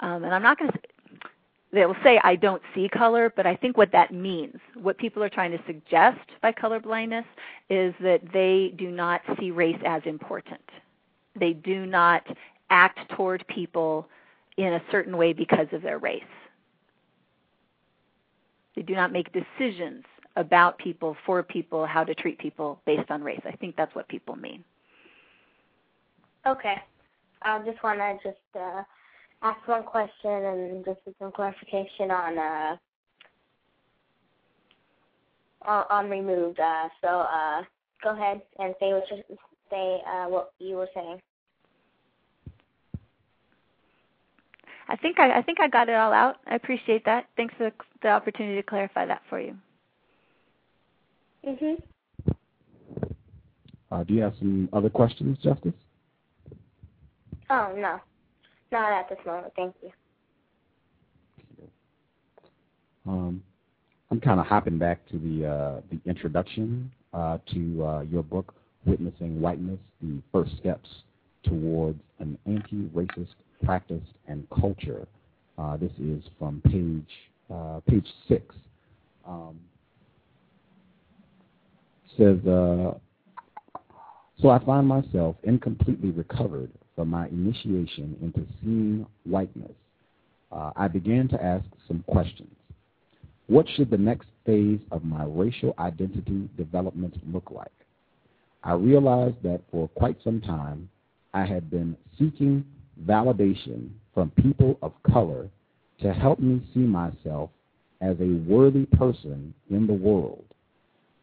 um, and i'm not going to say, they will say I don't see color, but I think what that means, what people are trying to suggest by color blindness, is that they do not see race as important. They do not act toward people in a certain way because of their race. They do not make decisions about people, for people, how to treat people based on race. I think that's what people mean. Okay. I just want to just uh, ask one question and just some clarification on uh on, on removed. Uh, so uh, go ahead and say what you say uh, what you were saying. I think I, I think I got it all out. I appreciate that. Thanks for the, the opportunity to clarify that for you. Mhm. Uh, do you have some other questions, Justice? Oh no. Not at this moment, thank you. Um, I'm kind of hopping back to the uh, the introduction uh, to uh, your book, Witnessing Whiteness: The First Steps Towards an Anti-Racist Practice and Culture. Uh, this is from page uh, page six. Um, says, uh, so I find myself incompletely recovered from my initiation into seeing whiteness, uh, I began to ask some questions. What should the next phase of my racial identity development look like? I realized that for quite some time I had been seeking validation from people of color to help me see myself as a worthy person in the world.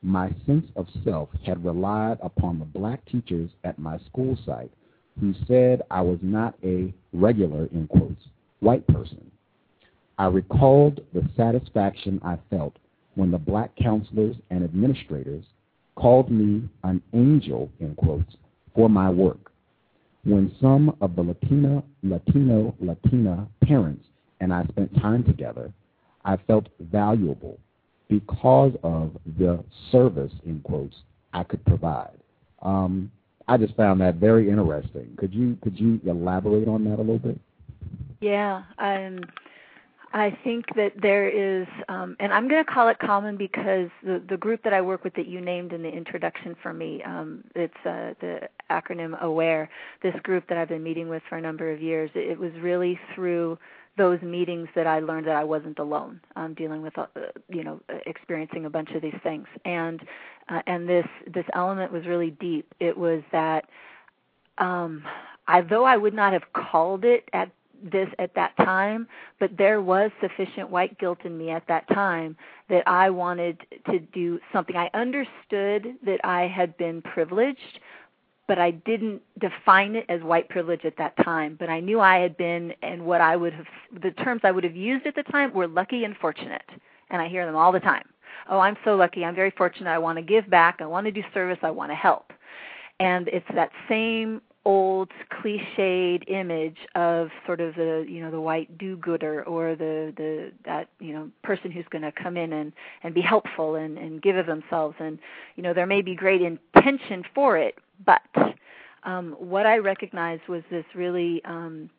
My sense of self had relied upon the black teachers at my school site who said I was not a regular, in quotes, white person. I recalled the satisfaction I felt when the black counselors and administrators called me an angel, in quotes, for my work. When some of the Latina, Latino, Latina parents and I spent time together, I felt valuable because of the service, in quotes, I could provide. Um, I just found that very interesting. Could you could you elaborate on that a little bit? Yeah, um, I think that there is, um, and I'm going to call it common because the the group that I work with that you named in the introduction for me, um, it's uh, the acronym AWARE. This group that I've been meeting with for a number of years. It, was really through those meetings that I learned that I wasn't alone um, dealing with, uh, you know, experiencing a bunch of these things. And uh, and this this element was really deep. It was that um, I, though I would not have called it at this at that time, but there was sufficient white guilt in me at that time that I wanted to do something. I understood that I had been privileged, but I didn't define it as white privilege at that time. But I knew I had been, and what I would have, the terms I would have used at the time were lucky and fortunate. And I hear them all the time. Oh, I'm so lucky. I'm very fortunate. I want to give back. I want to do service. I want to help. And it's that same old cliched image of sort of the you know the white do-gooder or the the that you know person who's going to come in and and be helpful and and give of themselves. And you know there may be great intention for it but um, what I recognized was this really, um,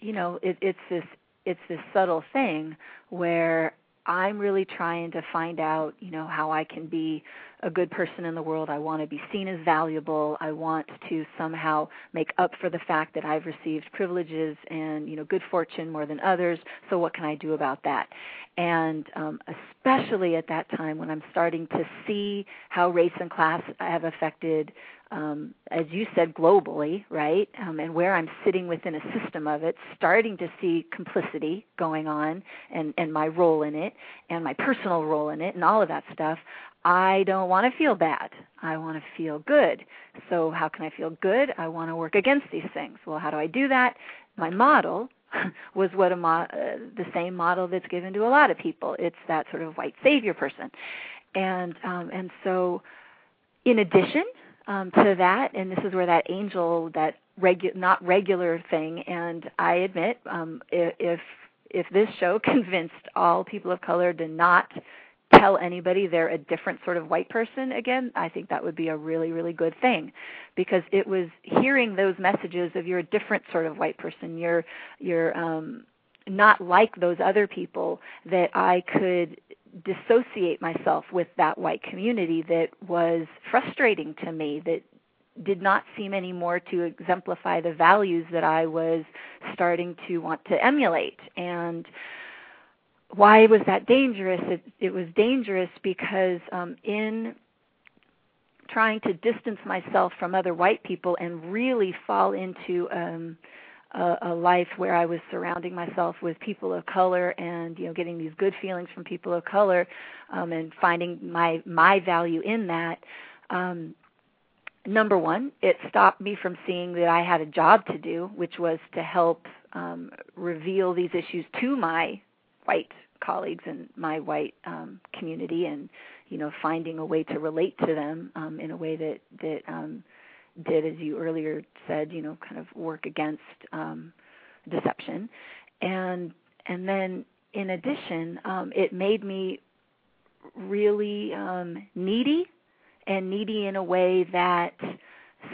you know, it, it's this it's this subtle thing where I'm really trying to find out, you know, how I can be a good person in the world. I want to be seen as valuable. I want to somehow make up for the fact that I've received privileges and you know good fortune more than others. So what can I do about that? And um, especially at that time when I'm starting to see how race and class have affected um, as you said, globally, right? Um, and where I'm sitting within a system of it, starting to see complicity going on and, and my role in it and my personal role in it and all of that stuff, I don't want to feel bad. I want to feel good. So, how can I feel good? I want to work against these things. Well, how do I do that? My model was what a mo- uh, the same model that's given to a lot of people. It's that sort of white savior person, and um, and so, in addition, um, to that, and this is where that angel, that regu- not regular thing, and I admit, um, if if this show convinced all people of color to not tell anybody they're a different sort of white person again, I think that would be a really, really good thing, because it was hearing those messages of you're a different sort of white person, you're you're um, not like those other people that I could dissociate myself with that white community that was frustrating to me that did not seem anymore to exemplify the values that I was starting to want to emulate. And why was that dangerous it, it was dangerous because um in trying to distance myself from other white people and really fall into um a, a life where I was surrounding myself with people of color and you know getting these good feelings from people of color um, and finding my my value in that. Um, number one, it stopped me from seeing that I had a job to do, which was to help um, reveal these issues to my white colleagues and my white um, community, and you know finding a way to relate to them um, in a way that that um, did, as you earlier said, you know, kind of work against um, deception, and and then in addition, um, it made me really um, needy, and needy in a way that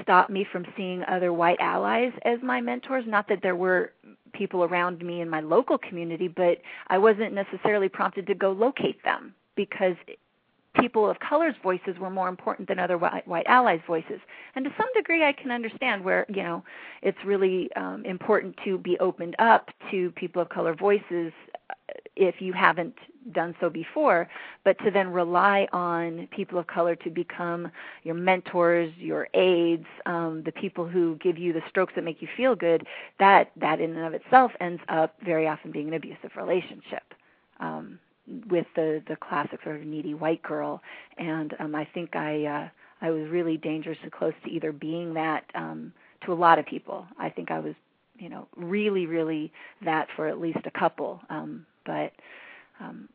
stopped me from seeing other white allies as my mentors. Not that there were people around me in my local community, but I wasn't necessarily prompted to go locate them because people of color's voices were more important than other white, white allies' voices. And to some degree, I can understand where you know it's really um, important to be opened up to people of color voices if you haven't done so before, but to then rely on people of color to become your mentors, your aides, um, the people who give you the strokes that make you feel good, that that in and of itself ends up very often being an abusive relationship. Um, with the the classic sort of needy white girl, and um, I think I uh, I was really dangerously close to either being that um, to a lot of people. I think I was you know really really that for at least a couple, um, but um,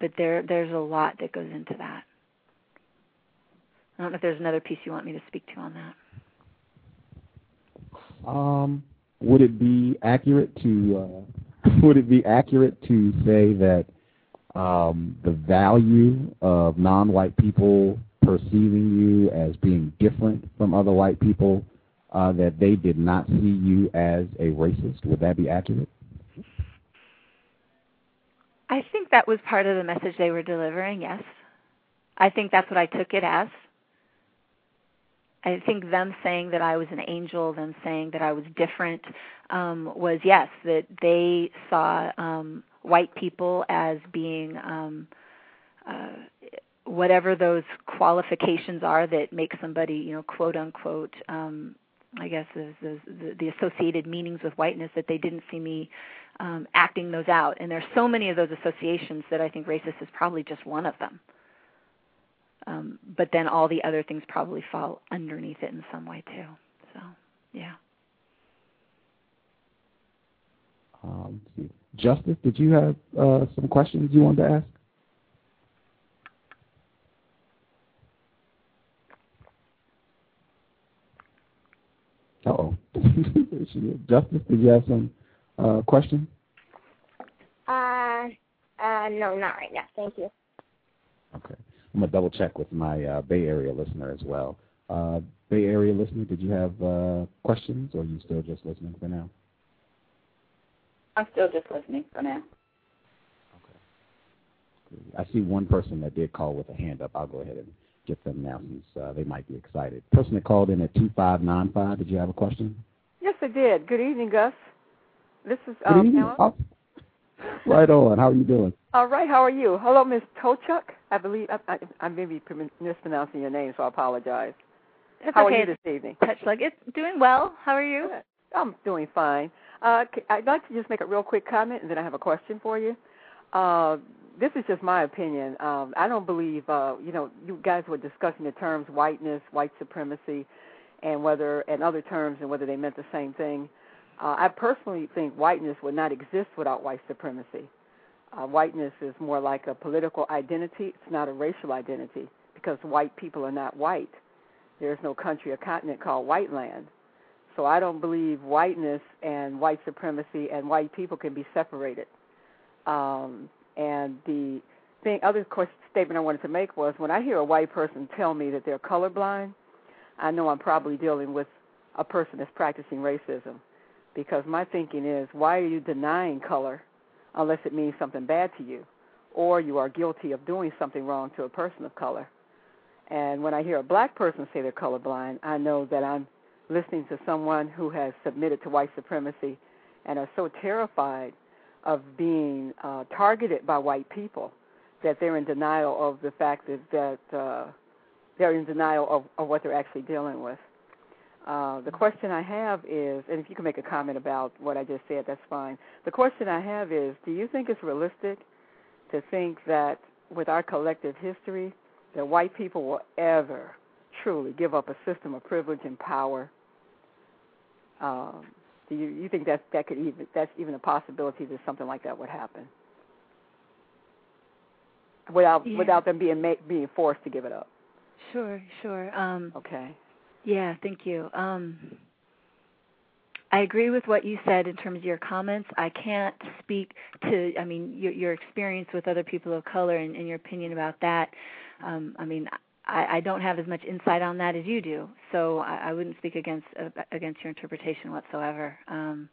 but there there's a lot that goes into that. I don't know if there's another piece you want me to speak to on that. Um, would it be accurate to uh, would it be accurate to say that um, the value of non-white people perceiving you as being different from other white people, uh, that they did not see you as a racist. Would that be accurate? I think that was part of the message they were delivering, yes. I think that's what I took it as. I think them saying that I was an angel, them saying that I was different, um, was yes, that they saw um, white people as being um, uh, whatever those qualifications are that make somebody, you know, quote unquote, um, I guess the, the, the associated meanings with whiteness that they didn't see me um, acting those out. And there's so many of those associations that I think racist is probably just one of them. Um, but then all the other things probably fall underneath it in some way too. So, yeah. Um, Justice, did you have uh, some questions you wanted to ask? Uh-oh. Justice, did you have some uh, questions? Uh, uh, no, not right now. Thank you. Okay. I'm going to double check with my uh, Bay Area listener as well. Uh, Bay Area listener, did you have uh, questions or are you still just listening for now? I'm still just listening for now. Okay. I see one person that did call with a hand up. I'll go ahead and get them now since uh, they might be excited. Person that called in at 2595, did you have a question? Yes, I did. Good evening, Gus. This is Good um. Helen. Oh, right on. How are you doing? All right, how are you? Hello, Miss Tochuk. I believe I, I, I may be mispronouncing your name, so I apologize. It's how okay. are you this evening? Touch like it's doing well. How are you? Good. I'm doing fine. Uh, c- I'd like to just make a real quick comment, and then I have a question for you. Uh, this is just my opinion. Um, I don't believe, uh, you know, you guys were discussing the terms whiteness, white supremacy, and whether and other terms and whether they meant the same thing. Uh, I personally think whiteness would not exist without white supremacy. Uh, whiteness is more like a political identity. It's not a racial identity because white people are not white. There's no country or continent called white land. So I don't believe whiteness and white supremacy and white people can be separated. Um, and the thing, other course, statement I wanted to make was when I hear a white person tell me that they're colorblind, I know I'm probably dealing with a person that's practicing racism. Because my thinking is, why are you denying color unless it means something bad to you, or you are guilty of doing something wrong to a person of color? And when I hear a black person say they're colorblind, I know that I'm listening to someone who has submitted to white supremacy and are so terrified of being uh, targeted by white people that they're in denial of the fact that, that uh, they're in denial of, of what they're actually dealing with. Uh, the question I have is, and if you can make a comment about what I just said, that's fine. The question I have is, do you think it's realistic to think that with our collective history, that white people will ever truly give up a system of privilege and power? Um, do you, you think that that could even that's even a possibility that something like that would happen without Yeah. without them being ma- being forced to give it up? Sure, sure. Um, Okay. Yeah, thank you. Um, I agree with what you said in terms of your comments. I can't speak to, I mean, your, your experience with other people of color and, and your opinion about that. Um, I mean, I, I don't have as much insight on that as you do, so I, I wouldn't speak against uh, against your interpretation whatsoever. Um,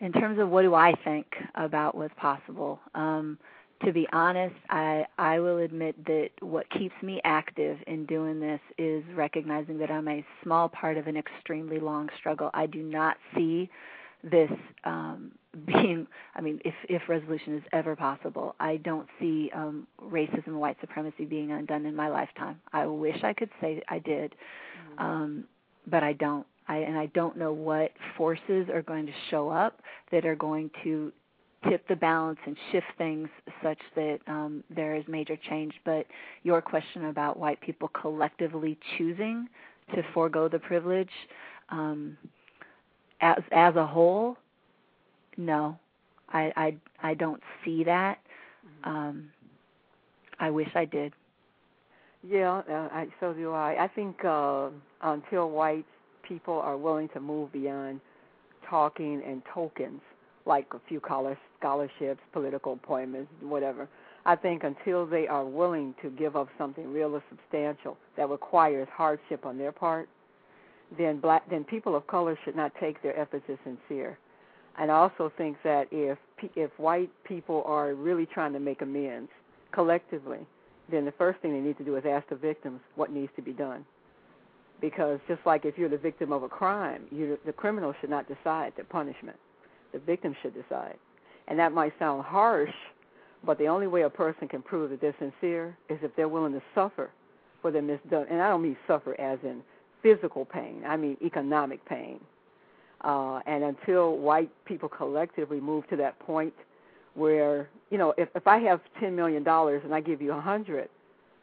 in terms of what do I think about what's possible, um, to be honest, I I will admit that what keeps me active in doing this is recognizing that I'm a small part of an extremely long struggle. I do not see this um being I mean if if resolution is ever possible, I don't see um racism and white supremacy being undone in my lifetime. I wish I could say I did. Um but I don't. I and I don't know what forces are going to show up that are going to tip the balance and shift things such that um, there is major change. But your question about white people collectively choosing to forego the privilege um, as as a whole, no, I I I don't see that. Um, I wish I did. Yeah, uh, I, so do I. I think uh, until white people are willing to move beyond talking and tokens, like a few college scholarships, political appointments, whatever, I think until they are willing to give up something real or substantial that requires hardship on their part, then black then people of color should not take their efforts as sincere. And I also think that if if white people are really trying to make amends collectively, then the first thing they need to do is ask the victims what needs to be done. Because just like if you're the victim of a crime, you the criminal should not decide the punishment. The victim should decide. And that might sound harsh, but the only way a person can prove that they're sincere is if they're willing to suffer for their misdone. And I don't mean suffer as in physical pain. I mean economic pain. Uh, and until white people collectively move to that point where, you know, if, if I have $10 million and I give you a 100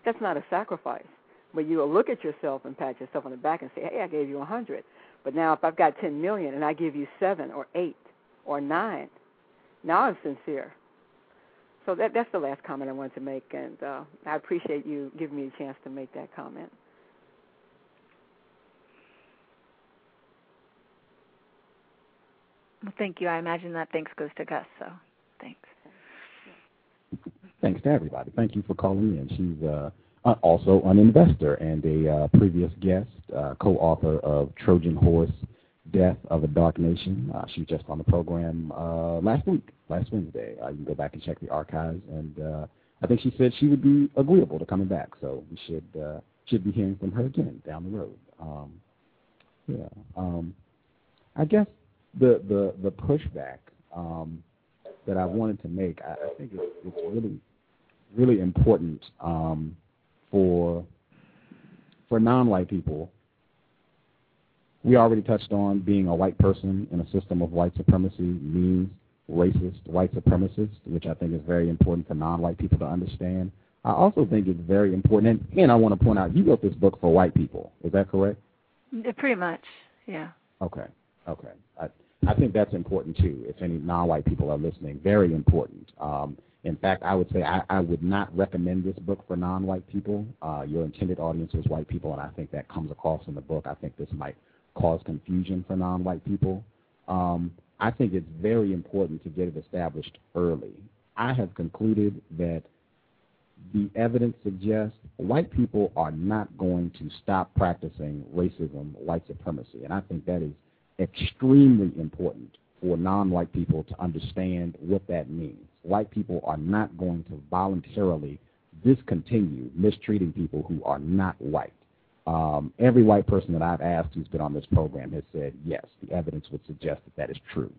that's not a sacrifice. But you will look at yourself and pat yourself on the back and say, hey, I gave you a 100 But now if I've got 10 million and I give you 7 or 8 or 9 now I'm sincere. So that that's the last comment I wanted to make, and uh, I appreciate you giving me a chance to make that comment. Well, thank you. I imagine that thanks goes to Gus. So thanks. Thanks to everybody. Thank you for calling in. She's uh, uh, also an investor and a uh, previous guest, uh, co-author of Trojan Horse, Death of a Dark Nation. Uh, she was just on the program uh, last week, last Wednesday. Uh, you can go back and check the archives, and uh, I think she said she would be agreeable to coming back. So we should uh, should be hearing from her again down the road. Um, yeah. Um, I guess the the the pushback um, that I wanted to make, I, I think it's, it's really really important um, for for non-white people. We already touched on being a white person in a system of white supremacy means racist white supremacist, which I think is very important for non-white people to understand. I also think it's very important, and, and I want to point out, you wrote this book for white people. Is that correct? Pretty much, yeah. Okay, okay. I, I think that's important too. If any non-white people are listening, very important. Um, in fact, I would say I, I would not recommend this book for non-white people. Uh, your intended audience is white people, and I think that comes across in the book. I think this might cause confusion for non-white people. Um, I think it's very important to get it established early. I have concluded that the evidence suggests white people are not going to stop practicing racism, white supremacy, and I think that is extremely important for non-white people to understand what that means. White people are not going to voluntarily discontinue mistreating people who are not white. Um, every white person that I've asked who's been on this program has said yes. The evidence would suggest that that is true.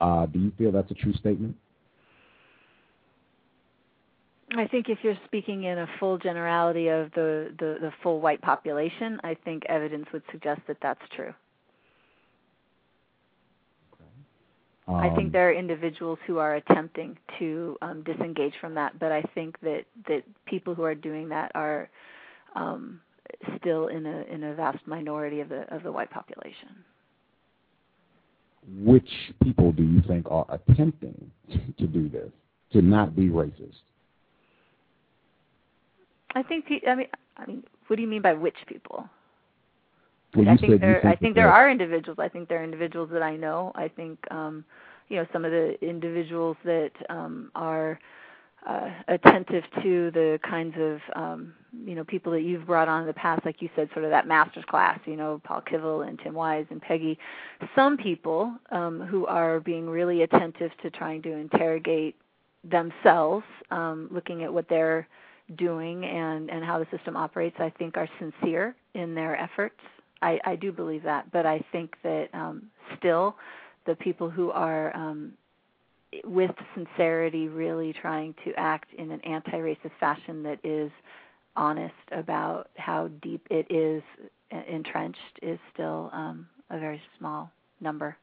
Uh, do you feel that's a true statement? I think if you're speaking in a full generality of the, the, the full white population, I think evidence would suggest that that's true. Um, I think there are individuals who are attempting to um, disengage from that, but I think that that people who are doing that are um, still in a in a vast minority of the of the white population. Which people do you think are attempting to do this to not be racist? I think I mean I mean what do you mean by which people? Well, I think there think I think that there are individuals. I think there are individuals that I know. I think um you know some of the individuals that um are uh, attentive to the kinds of um, you know people that you've brought on in the past, like you said, sort of that master's class. You know, Paul Kivel and Tim Wise and Peggy. Some people um, who are being really attentive to trying to interrogate themselves, um, looking at what they're doing and and how the system operates. I think are sincere in their efforts. I, I do believe that, but I think that um, still the people who are um, with sincerity really trying to act in an anti-racist fashion that is honest about how deep it is entrenched is still um, a very small number.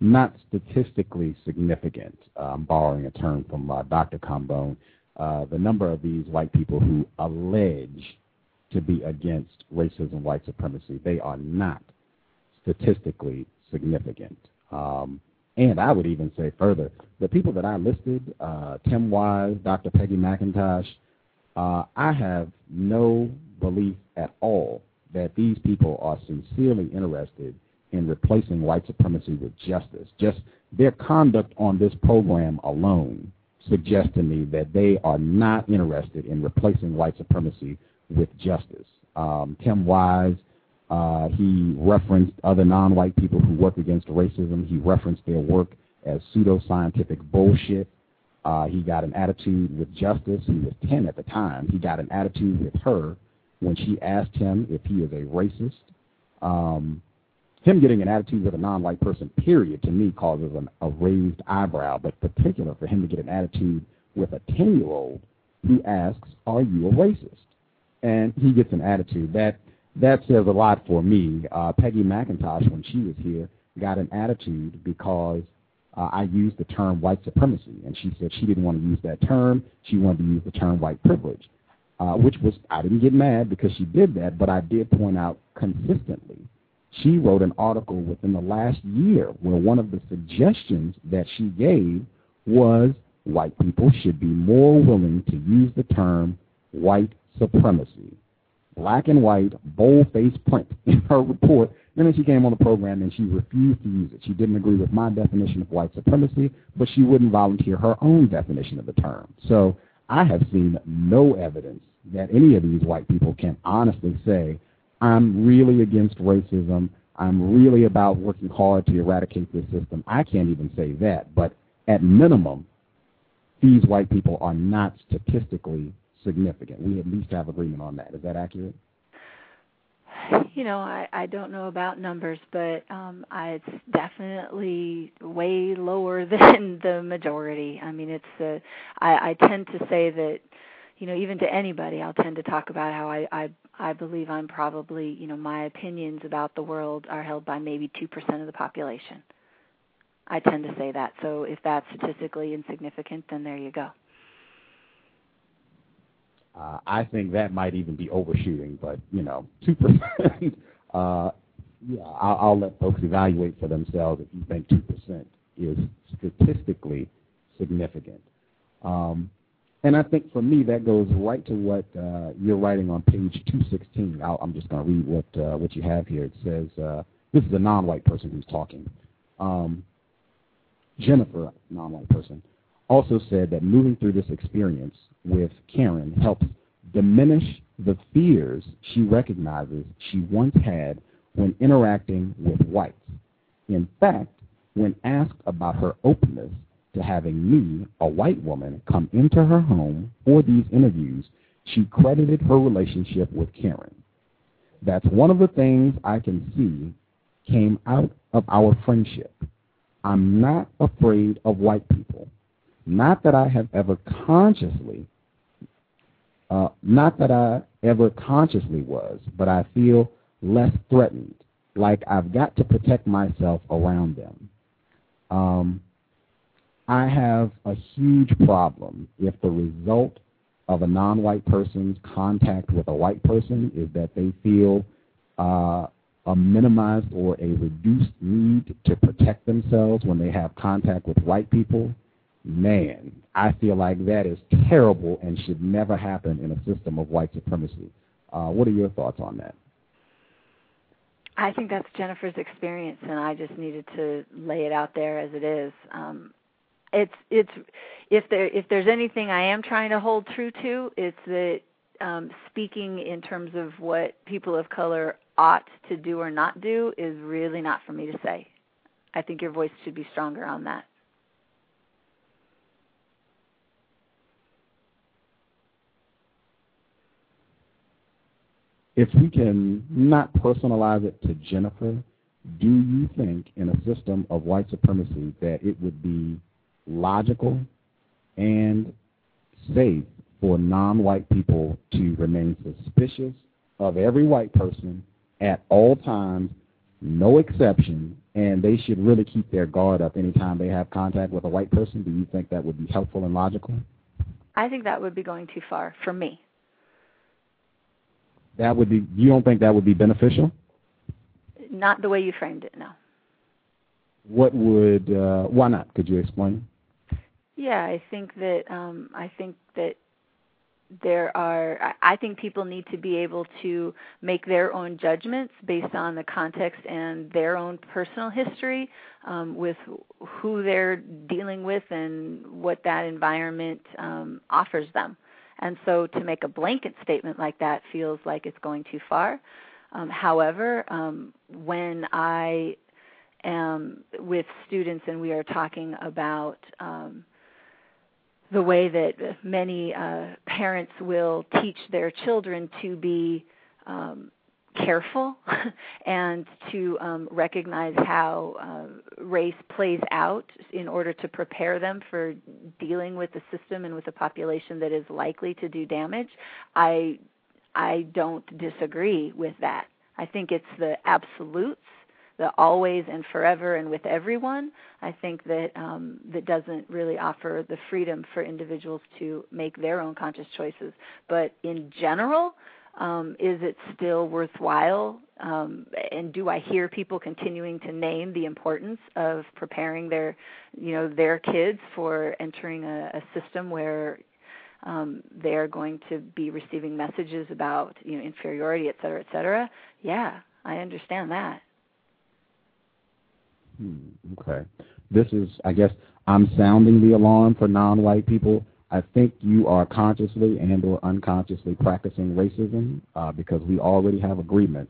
Not statistically significant, um, borrowing a term from uh, Dr. Kambon, uh, the number of these white people who allege to be against racism, white supremacy, they are not statistically significant. Um, and I would even say further, the people that I listed, uh, Tim Wise, Dr. Peggy McIntosh, uh, I have no belief at all that these people are sincerely interested in replacing white supremacy with justice. Just their conduct on this program alone suggests to me that they are not interested in replacing white supremacy with justice. Um, Tim Wise, uh, he referenced other non-white people who work against racism. He referenced their work as pseudoscientific bullshit. Uh, he got an attitude with Justice. He was 10 at the time. He got an attitude with her when she asked him if he is a racist. Um, him getting an attitude with a non-white person, period, to me causes an, a raised eyebrow, but particular for him to get an attitude with a 10-year-old who asks, are you a racist? And he gets an attitude. That that says a lot for me. Uh, Peggy McIntosh, when she was here, got an attitude because uh, I used the term white supremacy, and she said she didn't want to use that term. She wanted to use the term white privilege, uh, which was I didn't get mad because she did that, but I did point out consistently. She wrote an article within the last year where one of the suggestions that she gave was white people should be more willing to use the term white supremacy black and white, bold-faced print in her report. And then she came on the program and she refused to use it. She didn't agree with my definition of white supremacy, but she wouldn't volunteer her own definition of the term. So I have seen no evidence that any of these white people can honestly say, I'm really against racism. I'm really about working hard to eradicate this system. I can't even say that. But at minimum, these white people are not statistically significant. We at least have agreement on that. Is that accurate? You know, I I don't know about numbers, but um I, it's definitely way lower than the majority. I mean, it's uh, I I tend to say that you know, even to anybody, I'll tend to talk about how I I I believe I'm probably, you know, my opinions about the world are held by maybe 2% of the population. I tend to say that. So if that's statistically insignificant, then there you go. Uh, I think that might even be overshooting, but you know, two percent. uh, yeah, I'll, I'll let folks evaluate for themselves if you think two percent is statistically significant. Um, and I think for me that goes right to what uh, you're writing on page 216. i am just going to read what uh, what you have here. It says uh, this is a non-white person who's talking. Um, Jennifer, non-white person, also said that moving through this experience with Karen helps diminish the fears she recognizes she once had when interacting with whites. In fact, when asked about her openness to having me, a white woman, come into her home for these interviews, she credited her relationship with Karen. That's one of the things I can see came out of our friendship. I'm not afraid of white people. Not that I have ever consciously, uh, not that I ever consciously was, but I feel less threatened, like I've got to protect myself around them. Um, I have a huge problem if the result of a non-white person's contact with a white person is that they feel uh, a minimized or a reduced need to protect themselves when they have contact with white people man, I feel like that is terrible and should never happen in a system of white supremacy. Uh, what are your thoughts on that? I think that's Jennifer's experience, and I just needed to lay it out there as it is. Um, it's it's if there if there's anything I am trying to hold true to, it's that um, speaking in terms of what people of color ought to do or not do is really not for me to say. I think your voice should be stronger on that. If we can not personalize it to Jennifer, do you think in a system of white supremacy that it would be logical and safe for non-white people to remain suspicious of every white person at all times, no exception, and they should really keep their guard up anytime they have contact with a white person? Do you think that would be helpful and logical? I think that would be going too far for me that would be you don't think that would be beneficial? Not the way you framed it, no. What would uh, why not? Could you explain? Yeah, I think that um, I think that there are I think people need to be able to make their own judgments based on the context and their own personal history um, with who they're dealing with and what that environment um, offers them. And so to make a blanket statement like that feels like it's going too far. Um, however, um, when I am with students and we are talking about um, the way that many uh, parents will teach their children to be um, careful and to um, recognize how uh, race plays out in order to prepare them for dealing with the system and with a population that is likely to do damage. I I don't disagree with that. I think it's the absolutes, the always and forever and with everyone. I think that um, that doesn't really offer the freedom for individuals to make their own conscious choices. But in general, um, is it still worthwhile? Um, and do I hear people continuing to name the importance of preparing their, you know, their kids for entering a, a system where um, they are going to be receiving messages about, you know, inferiority, et cetera, et cetera? Yeah, I understand that. Hmm, okay. This is, I guess, I'm sounding the alarm for non-white people I think you are consciously and or unconsciously practicing racism uh, because we already have agreement.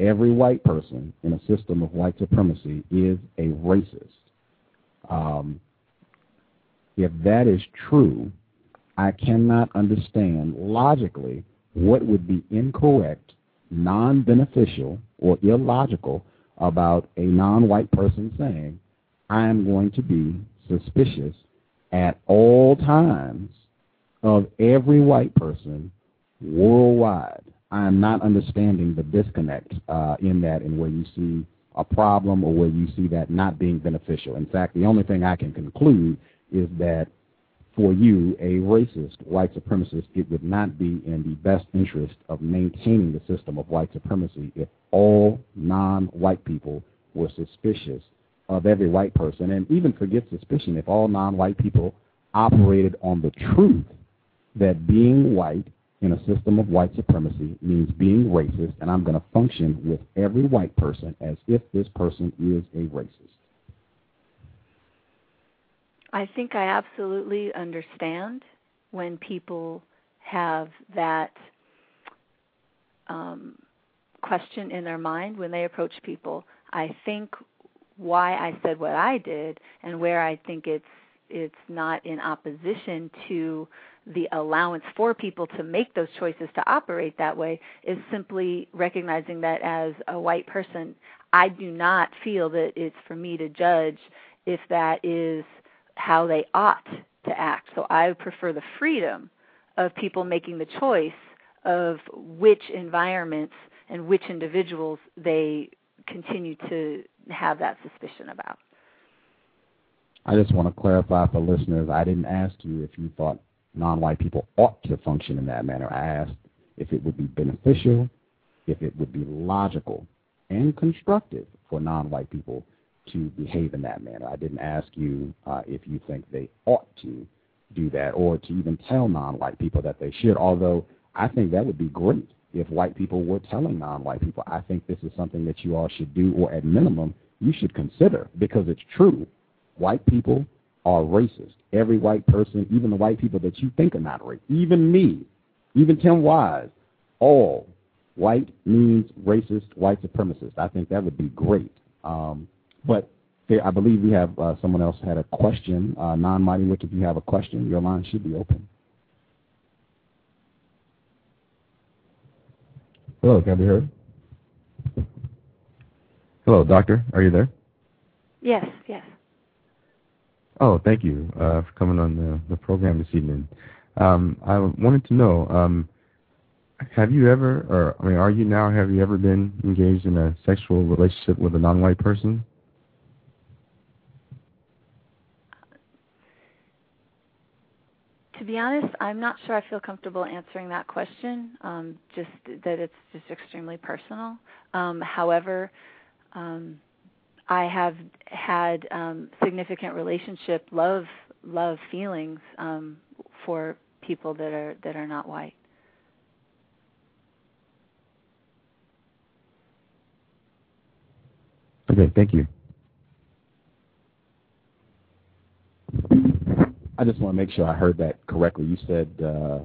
Every white person in a system of white supremacy is a racist. Um, If that is true, I cannot understand logically what would be incorrect, non beneficial, or illogical about a non white person saying, I am going to be suspicious at all times of every white person worldwide. I am not understanding the disconnect uh, in that and where you see a problem or where you see that not being beneficial. In fact, the only thing I can conclude is that for you, a racist white supremacist, it would not be in the best interest of maintaining the system of white supremacy if all non-white people were suspicious of every white person, and even forget suspicion if all non-white people operated on the truth that being white in a system of white supremacy means being racist, and I'm going to function with every white person as if this person is a racist. I think I absolutely understand when people have that um, question in their mind when they approach people. I think why I said what I did and where I think it's it's not in opposition to the allowance for people to make those choices to operate that way is simply recognizing that as a white person, I do not feel that it's for me to judge if that is how they ought to act. So I prefer the freedom of people making the choice of which environments and which individuals they continue to have that suspicion about. I just want to clarify for listeners, I didn't ask you if you thought non-white people ought to function in that manner. I asked if it would be beneficial, if it would be logical and constructive for non-white people to behave in that manner. I didn't ask you uh, if you think they ought to do that or to even tell non-white people that they should, although I think that would be great if white people were telling non-white people, I think this is something that you all should do, or at minimum, you should consider because it's true. White people are racist. Every white person, even the white people that you think are not racist, even me, even Tim Wise, all white means racist, white supremacist. I think that would be great. Um, but I believe we have uh, someone else had a question. Uh, Non-Mighty if you have a question, your line should be open. Hello, can I be heard? Hello, doctor. Are you there? Yes, yes. Oh, thank you uh, for coming on the, the program this evening. Um, I wanted to know, um, have you ever, or I mean, are you now, have you ever been engaged in a sexual relationship with a non-white person? Be honest, I'm not sure I feel comfortable answering that question. Um, just that it's just extremely personal. Um, however, um, I have had um, significant relationship love love feelings um, for people that are that are not white. Okay, thank you. I just want to make sure I heard that correctly. You said uh,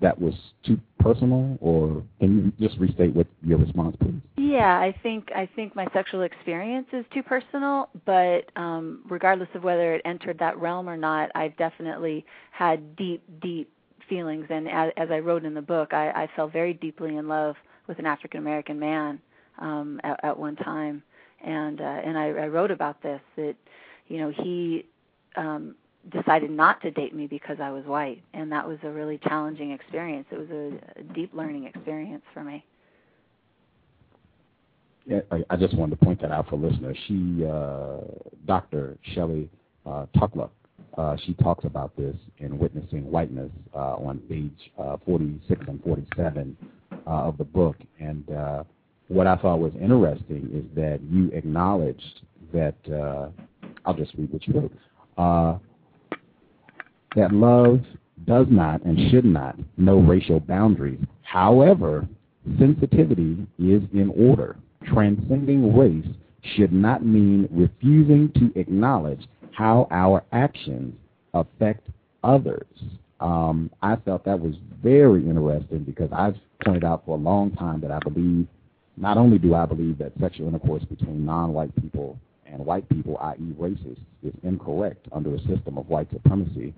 that was too personal, or can you just restate what your response, please? Yeah, I think I think my sexual experience is too personal, but um, regardless of whether it entered that realm or not, I've definitely had deep, deep feelings. And as, as I wrote in the book, I, I fell very deeply in love with an African American man um, at, at one time, and uh, and I, I wrote about this that you know he um, decided not to date me because I was white, and that was a really challenging experience. It was a, a deep learning experience for me. Yeah, I, I just wanted to point that out for listeners. She, uh, Dr. Shelly uh, uh, she talks about this in Witnessing Whiteness uh, on page uh, 46 and 47 uh, of the book. And uh, what I thought was interesting is that you acknowledged that, I'll just read what you wrote. That love does not and should not know racial boundaries. However, sensitivity is in order. Transcending race should not mean refusing to acknowledge how our actions affect others. Um, I felt that was very interesting because I've pointed out for a long time that I believe, not only do I believe that sexual intercourse between non-white people and white people, i.e., racists, is incorrect under a system of white supremacy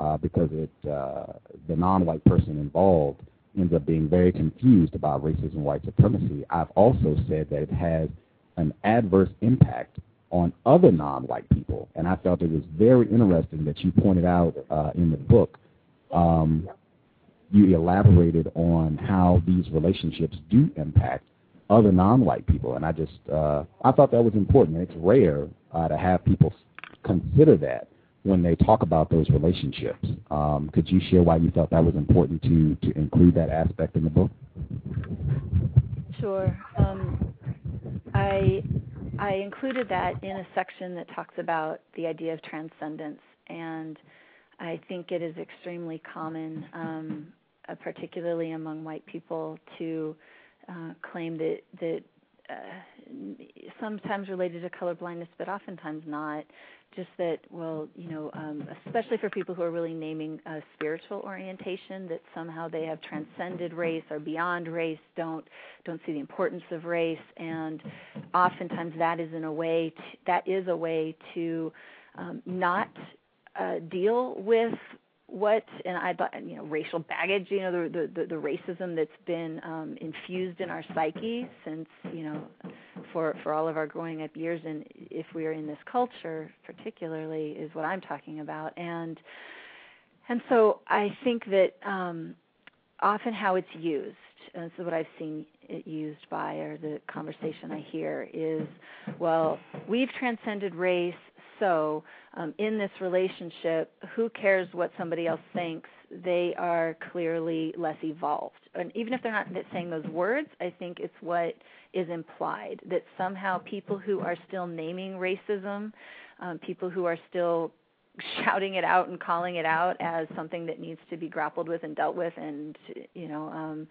uh, because it uh, the non-white person involved ends up being very confused about racism and white supremacy. I've also said that it has an adverse impact on other non-white people, and I felt it was very interesting that you pointed out uh, in the book. Um, you elaborated on how these relationships do impact other non-white people, and I just uh, I thought that was important. And it's rare uh, to have people consider that when they talk about those relationships. Um, could you share why you felt that was important to to include that aspect in the book? Sure. Um, I I included that in a section that talks about the idea of transcendence, and I think it is extremely common, um, uh, particularly among white people, to uh, claim that that uh, sometimes related to color blindness, but oftentimes not. Just that, well, you know, um, especially for people who are really naming a spiritual orientation, that somehow they have transcended race or beyond race, don't don't see the importance of race, and oftentimes that is in a way to, that is a way to um, not uh, deal with what and I you know racial baggage you know the the the, racism that's been um, infused in our psyche since you know for for all of our growing up years and if we are in this culture particularly is what I'm talking about. And and so I think that um, often how it's used and this is what I've seen it used by or the conversation I hear is well we've transcended race so um, in this relationship, who cares what somebody else thinks? They are clearly less evolved. And even if they're not saying those words, I think it's what is implied that somehow people who are still naming racism, um, people who are still shouting it out and calling it out as something that needs to be grappled with and dealt with and you know um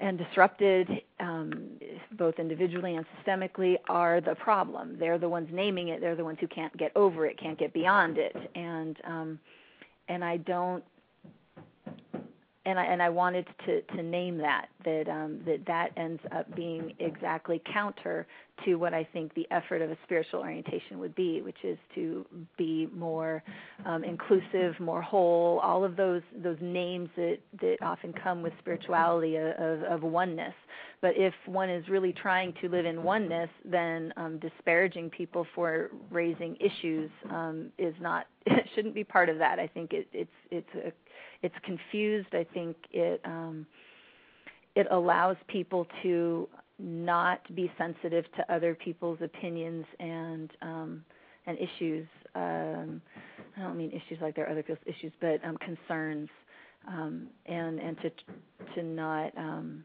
and disrupted, um, both individually and systemically, are the problem. They're the ones naming it. They're the ones who can't get over it, can't get beyond it, and um, and I don't and I and I wanted to to name that that um, that that ends up being exactly counter to what I think the effort of a spiritual orientation would be, which is to be more um, inclusive, more whole. All of those those names that that often come with spirituality of, of oneness. But if one is really trying to live in oneness, then um, disparaging people for raising issues um, is not shouldn't be part of that. I think it, it's it's a it's confused. I think it um, it allows people to not be sensitive to other people's opinions and um, and issues. Um, I don't mean issues like they're other people's issues, but um, concerns, um, and and to to not um,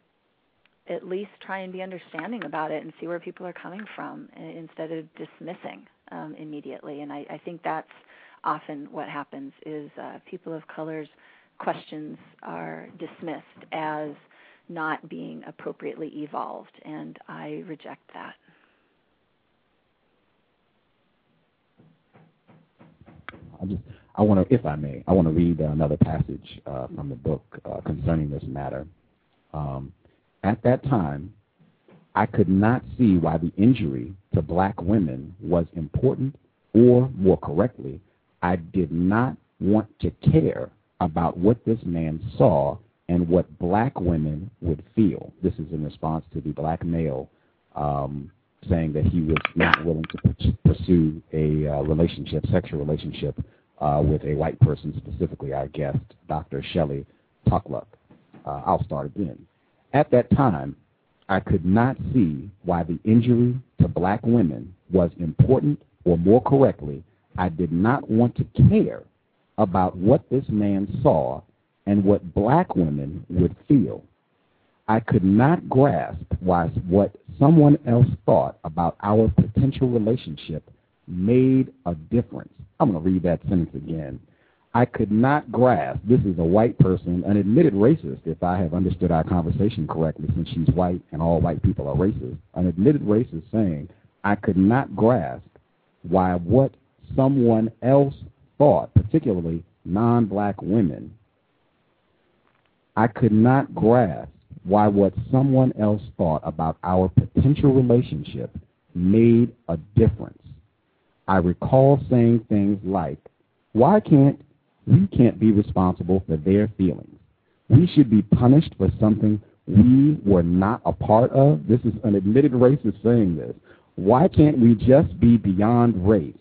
at least try and be understanding about it and see where people are coming from instead of dismissing um, immediately. And I, I think that's often what happens is uh, people of colors questions are dismissed as not being appropriately evolved, and I reject that. I just, I want to, if I may, I want to read another passage uh, from the book uh, concerning this matter. Um, at that time, I could not see why the injury to black women was important, or more correctly, I did not want to care about what this man saw and what black women would feel. This is in response to the black male um, saying that he was not willing to pursue a uh, relationship, sexual relationship, uh, with a white person, specifically our guest, Dr. Shelly Tochluk. Uh, I'll start again. At that time, I could not see why the injury to black women was important, or more correctly, I did not want to care about what this man saw and what black women would feel. I could not grasp why what someone else thought about our potential relationship made a difference. I'm going to read that sentence again. I could not grasp, this is a white person, an admitted racist, if I have understood our conversation correctly, since she's white and all white people are racist, an admitted racist saying, I could not grasp why what someone else thought, particularly non black women, I could not grasp why what someone else thought about our potential relationship made a difference. I recall saying things like, why can't we can't be responsible for their feelings? We should be punished for something we were not a part of. This is an admitted racist saying this. Why can't we just be beyond race?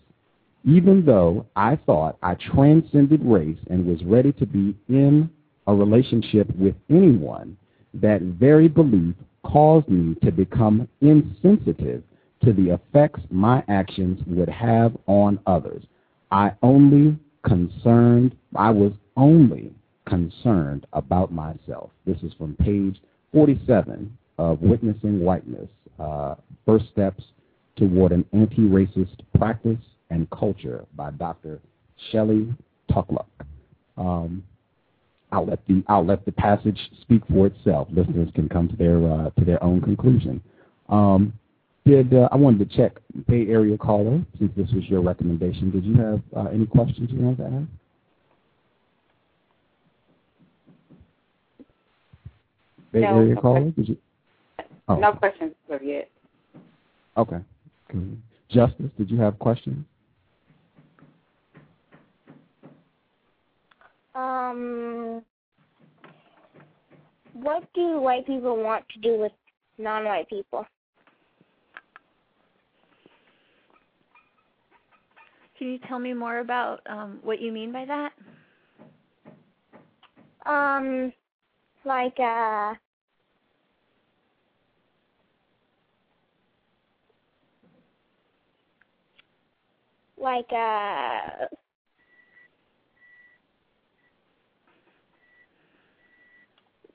Even though I thought I transcended race and was ready to be in a relationship with anyone, that very belief caused me to become insensitive to the effects my actions would have on others. I only concerned, I was only concerned about myself. This is from page 47 of Witnessing Whiteness, uh, First Steps Toward an Anti-Racist Practice and Culture by Dr. Shelly Tochluk. Um, I'll let the I'll let the passage speak for itself. Listeners can come to their uh, to their own conclusion. Um, did uh, I wanted to check Bay Area caller since this was your recommendation? Did you have uh, any questions you wanted to ask? Bay no, Area no caller, did you? Oh. No questions for yet. Okay. Justice, did you have questions? Um, what do white people want to do with non-white people? Can you tell me more about um, what you mean by that? Um, like uh, like uh,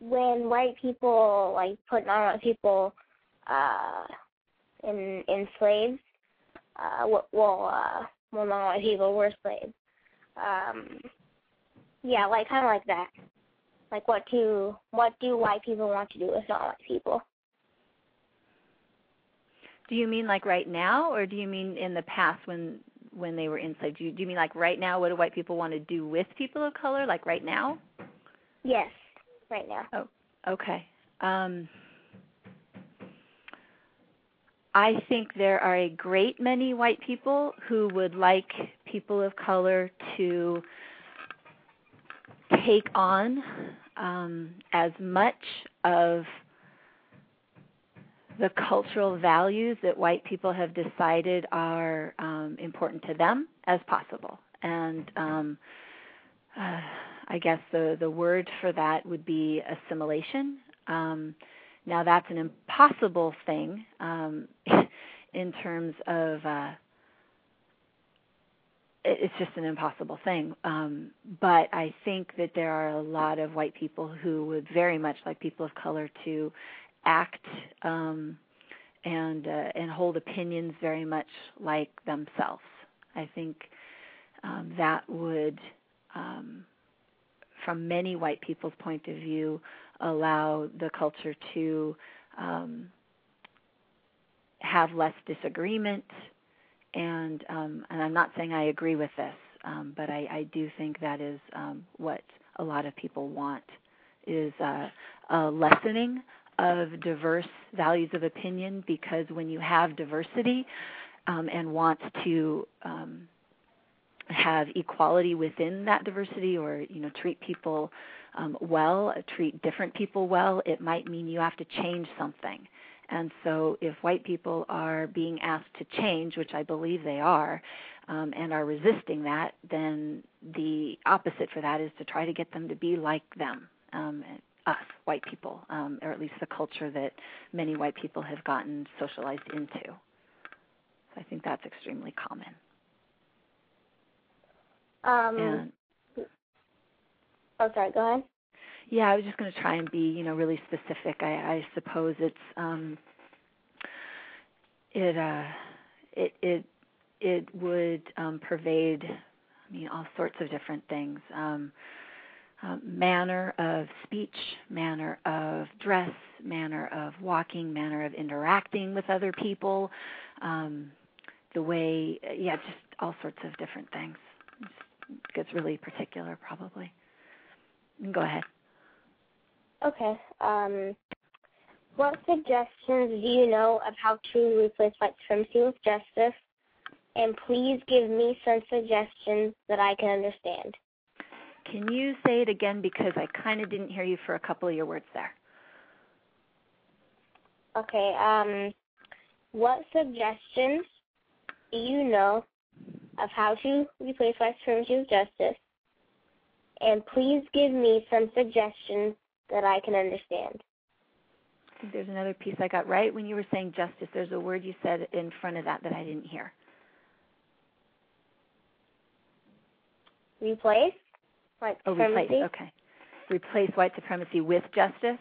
when white people like put non-white people uh in in slaves, uh, well, uh, well, non-white people were slaves. Um, yeah, like kind of like that. Like what do what do white people want to do with non-white people? Do you mean like right now, or do you mean in the past when when they were enslaved? Do you, do you mean like right now? What do white people want to do with people of color? Like right now? Yes, right now. Oh, okay. Um, I think there are a great many white people who would like people of color to take on um, as much of the cultural values that white people have decided are um, important to them as possible. And um, uh, I guess the, the word for that would be assimilation. Um, now, that's an impossible thing um, in terms of. Uh, it's just an impossible thing. Um, but I think that there are a lot of white people who would very much like people of color to act um, and uh, and hold opinions very much like themselves. I think um, that would, um, from many white people's point of view, allow the culture to um, have less disagreement. And um, and I'm not saying I agree with this, um, but I, I do think that is um, what a lot of people want is uh, a lessening of diverse values of opinion because when you have diversity um, and want to um, have equality within that diversity or you know treat people um, well, treat different people well, it might mean you have to change something. And so, if white people are being asked to change, which I believe they are, um, and are resisting that, then the opposite for that is to try to get them to be like them, um, us, white people, um, or at least the culture that many white people have gotten socialized into. So I think that's extremely common. Um, and, oh, sorry. Go ahead. Yeah, I was just going to try and be, you know, really specific. I, I suppose it's um, it uh, it it it would um, pervade, I mean, all sorts of different things. Um, uh, manner of speech, manner of dress, manner of walking, manner of interacting with other people, um, the way, yeah, just all sorts of different things. It gets really particular, probably. Go ahead. Okay. Um, what suggestions do you know of how to replace white supremacy with justice? and please give me some suggestions that I can understand. Can you say it again because I kind of didn't hear you for a couple of your words there? Okay, um, what suggestions do you know of how to replace white supremacy with justice? And please give me some suggestions that I can understand. I think there's another piece I got right when you were saying justice. There's a word you said in front of that that I didn't hear. Replace white Oh, supremacy? replace. Okay. Replace white supremacy with justice?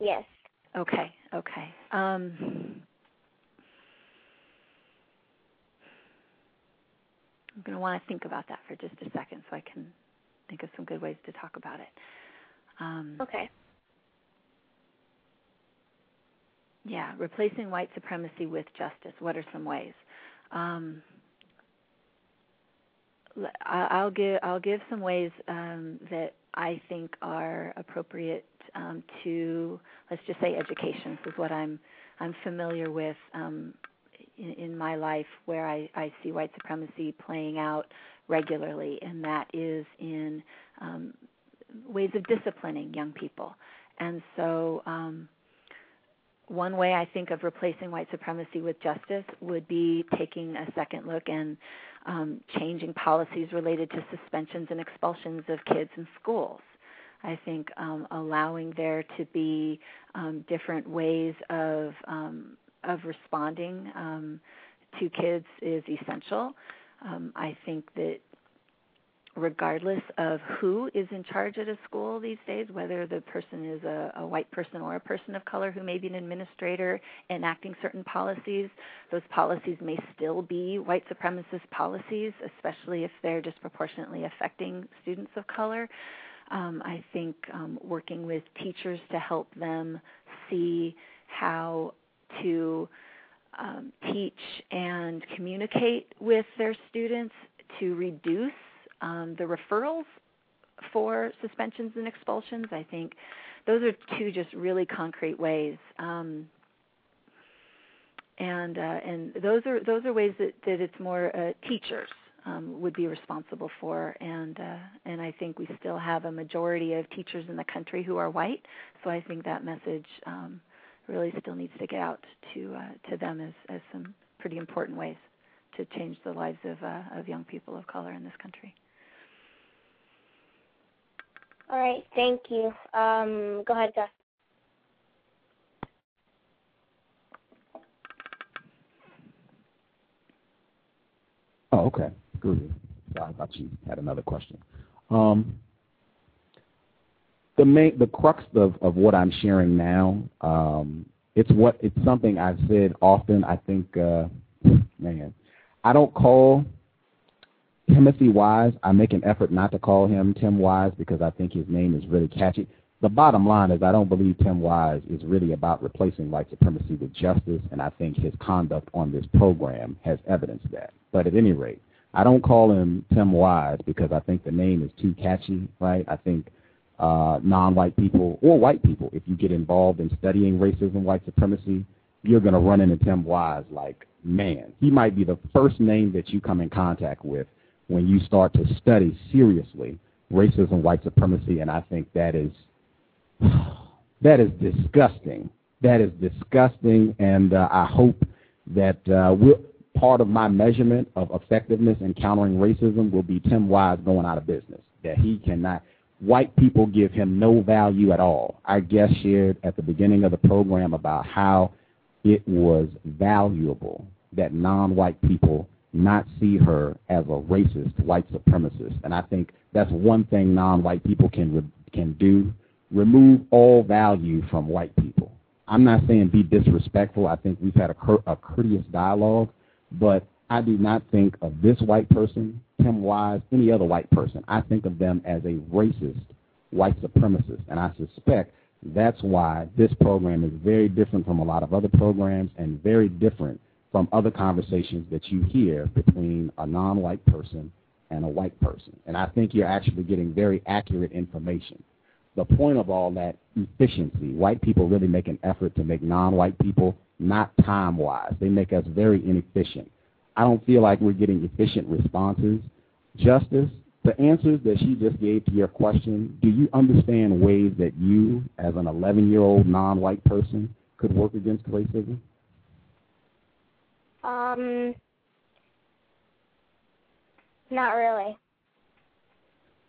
Yes. Okay, okay. Um, I'm going to want to think about that for just a second so I can think of some good ways to talk about it. Um, Okay. Yeah, replacing white supremacy with justice. What are some ways? Um, I'll give I'll give some ways um, that I think are appropriate um, to let's just say education. This is what I'm I'm familiar with um, in, in my life where I, I see white supremacy playing out regularly, and that is in um, ways of disciplining young people. And so, um, one way I think of replacing white supremacy with justice would be taking a second look and um, changing policies related to suspensions and expulsions of kids in schools. I think um, allowing there to be um, different ways of um, of responding um, to kids is essential. Um, I think that regardless of who is in charge at a school these days, whether the person is a, a white person or a person of color who may be an administrator enacting certain policies, those policies may still be white supremacist policies, especially if they're disproportionately affecting students of color. Um, I think um, working with teachers to help them see how to um, teach and communicate with their students to reduce um, the referrals for suspensions and expulsions. I think those are two just really concrete ways. Um, and uh, and those are those are ways that, that it's more uh, teachers um, would be responsible for, and uh, and I think we still have a majority of teachers in the country who are white, so I think that message um, really still needs to get out to uh, to them as as some pretty important ways to change the lives of uh, of young people of color in this country. All right, thank you. Um, go ahead, Gus. Oh, okay. Good. I thought you had another question. Um, the main, the crux of, of what I'm sharing now, um, it's what it's something I've said often. I think, uh, man, I don't call Timothy Wise. I make an effort not to call him Tim Wise because I think his name is really catchy. The bottom line is I don't believe Tim Wise is really about replacing white supremacy with justice, and I think his conduct on this program has evidenced that. But at any rate, I don't call him Tim Wise because I think the name is too catchy, right? I think uh, non-white people or white people, if you get involved in studying racism, white supremacy, you're going to run into Tim Wise like, man, he might be the first name that you come in contact with when you start to study seriously racism, white supremacy, and I think that is that is disgusting. That is disgusting, and uh, I hope that uh, we'll, part of my measurement of effectiveness in countering racism will be Tim Wise going out of business. That he cannot. White people give him no value at all. Our guest shared at the beginning of the program about how it was valuable that non-white people not see her as a racist white supremacist. And I think that's one thing non-white people can can do: remove all value from white people. I'm not saying be disrespectful. I think we've had a, a courteous dialogue, but I do not think of this white person, Tim Wise, any other white person. I think of them as a racist white supremacist, and I suspect that's why this program is very different from a lot of other programs and very different from other conversations that you hear between a non-white person and a white person. And I think you're actually getting very accurate information. The point of all that efficiency, white people really make an effort to make non-white people not time-wise. They make us very inefficient. I don't feel like we're getting efficient responses. Justice, the answers that she just gave to your question, do you understand ways that you, as an 11 year old non white person, could work against racism? Um, not really.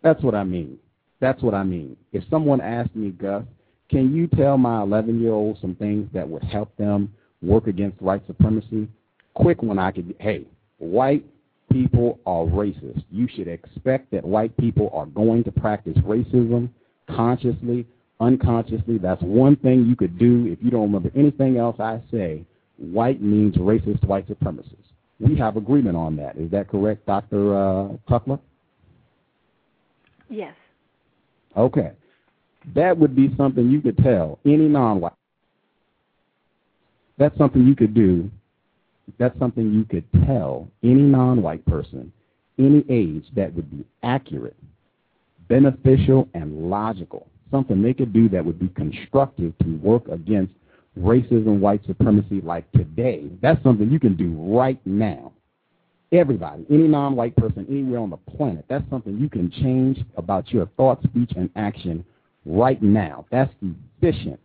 That's what I mean. That's what I mean. If someone asked me, Gus, can you tell my 11 year old some things that would help them work against white supremacy? Quick one I could, hey, white people are racist. You should expect that white people are going to practice racism consciously, unconsciously. That's one thing you could do if you don't remember anything else I say. White means racist white supremacists. We have agreement on that. Is that correct, Dr. Uh, Tuckler? Yes. Okay. That would be something you could tell any non-white. That's something you could do. That's something you could tell any non-white person, any age, that would be accurate, beneficial, and logical. Something they could do that would be constructive to work against racism, white supremacy like today. That's something you can do right now. Everybody, any non white person anywhere on the planet, that's something you can change about your thought, speech, and action right now. That's efficient.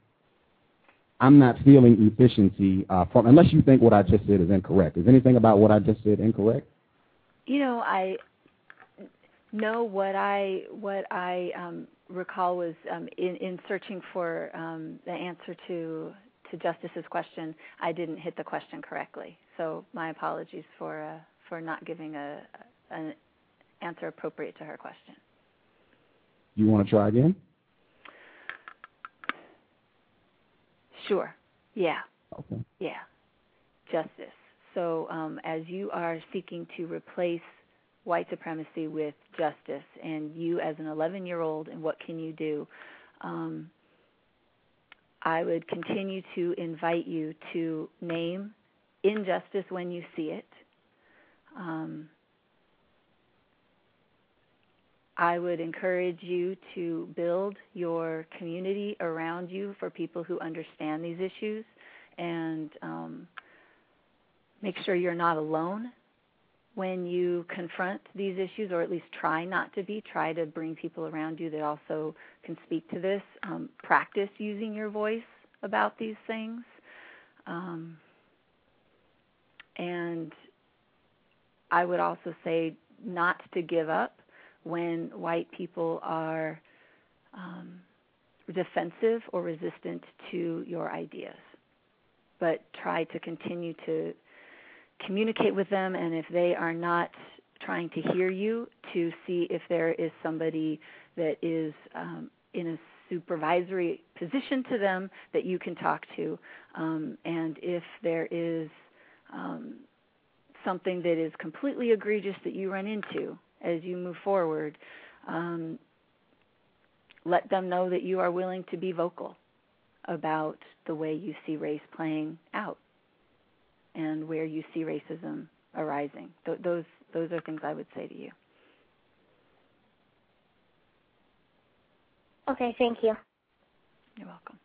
I'm not feeling efficiency uh, from, unless you think what I just said is incorrect. Is anything about what I just said incorrect? You know, I know what I what I um, recall was um, in in searching for um, the answer to to Justice's question, I didn't hit the question correctly. So my apologies for uh, for not giving a an answer appropriate to her question. You want to try again? Sure. Yeah. Okay. Yeah. Justice. So um, as you are seeking to replace white supremacy with justice, and you as an 11 year old, and what can you do? Um, I would continue to invite you to name injustice when you see it. Um, I would encourage you to build your community around you for people who understand these issues and um, make sure you're not alone when you confront these issues, or at least try not to be. Try to bring people around you that also can speak to this. Um, practice using your voice about these things. Um, and I would also say not to give up when white people are um, defensive or resistant to your ideas, but try to continue to communicate with them, and if they are not trying to hear you, to see if there is somebody that is um, in a supervisory position to them that you can talk to, um, and if there is um, something that is completely egregious that you run into as you move forward, um, let them know that you are willing to be vocal about the way you see race playing out and where you see racism arising. Th- those those are things I would say to you. Okay, thank you. You're welcome.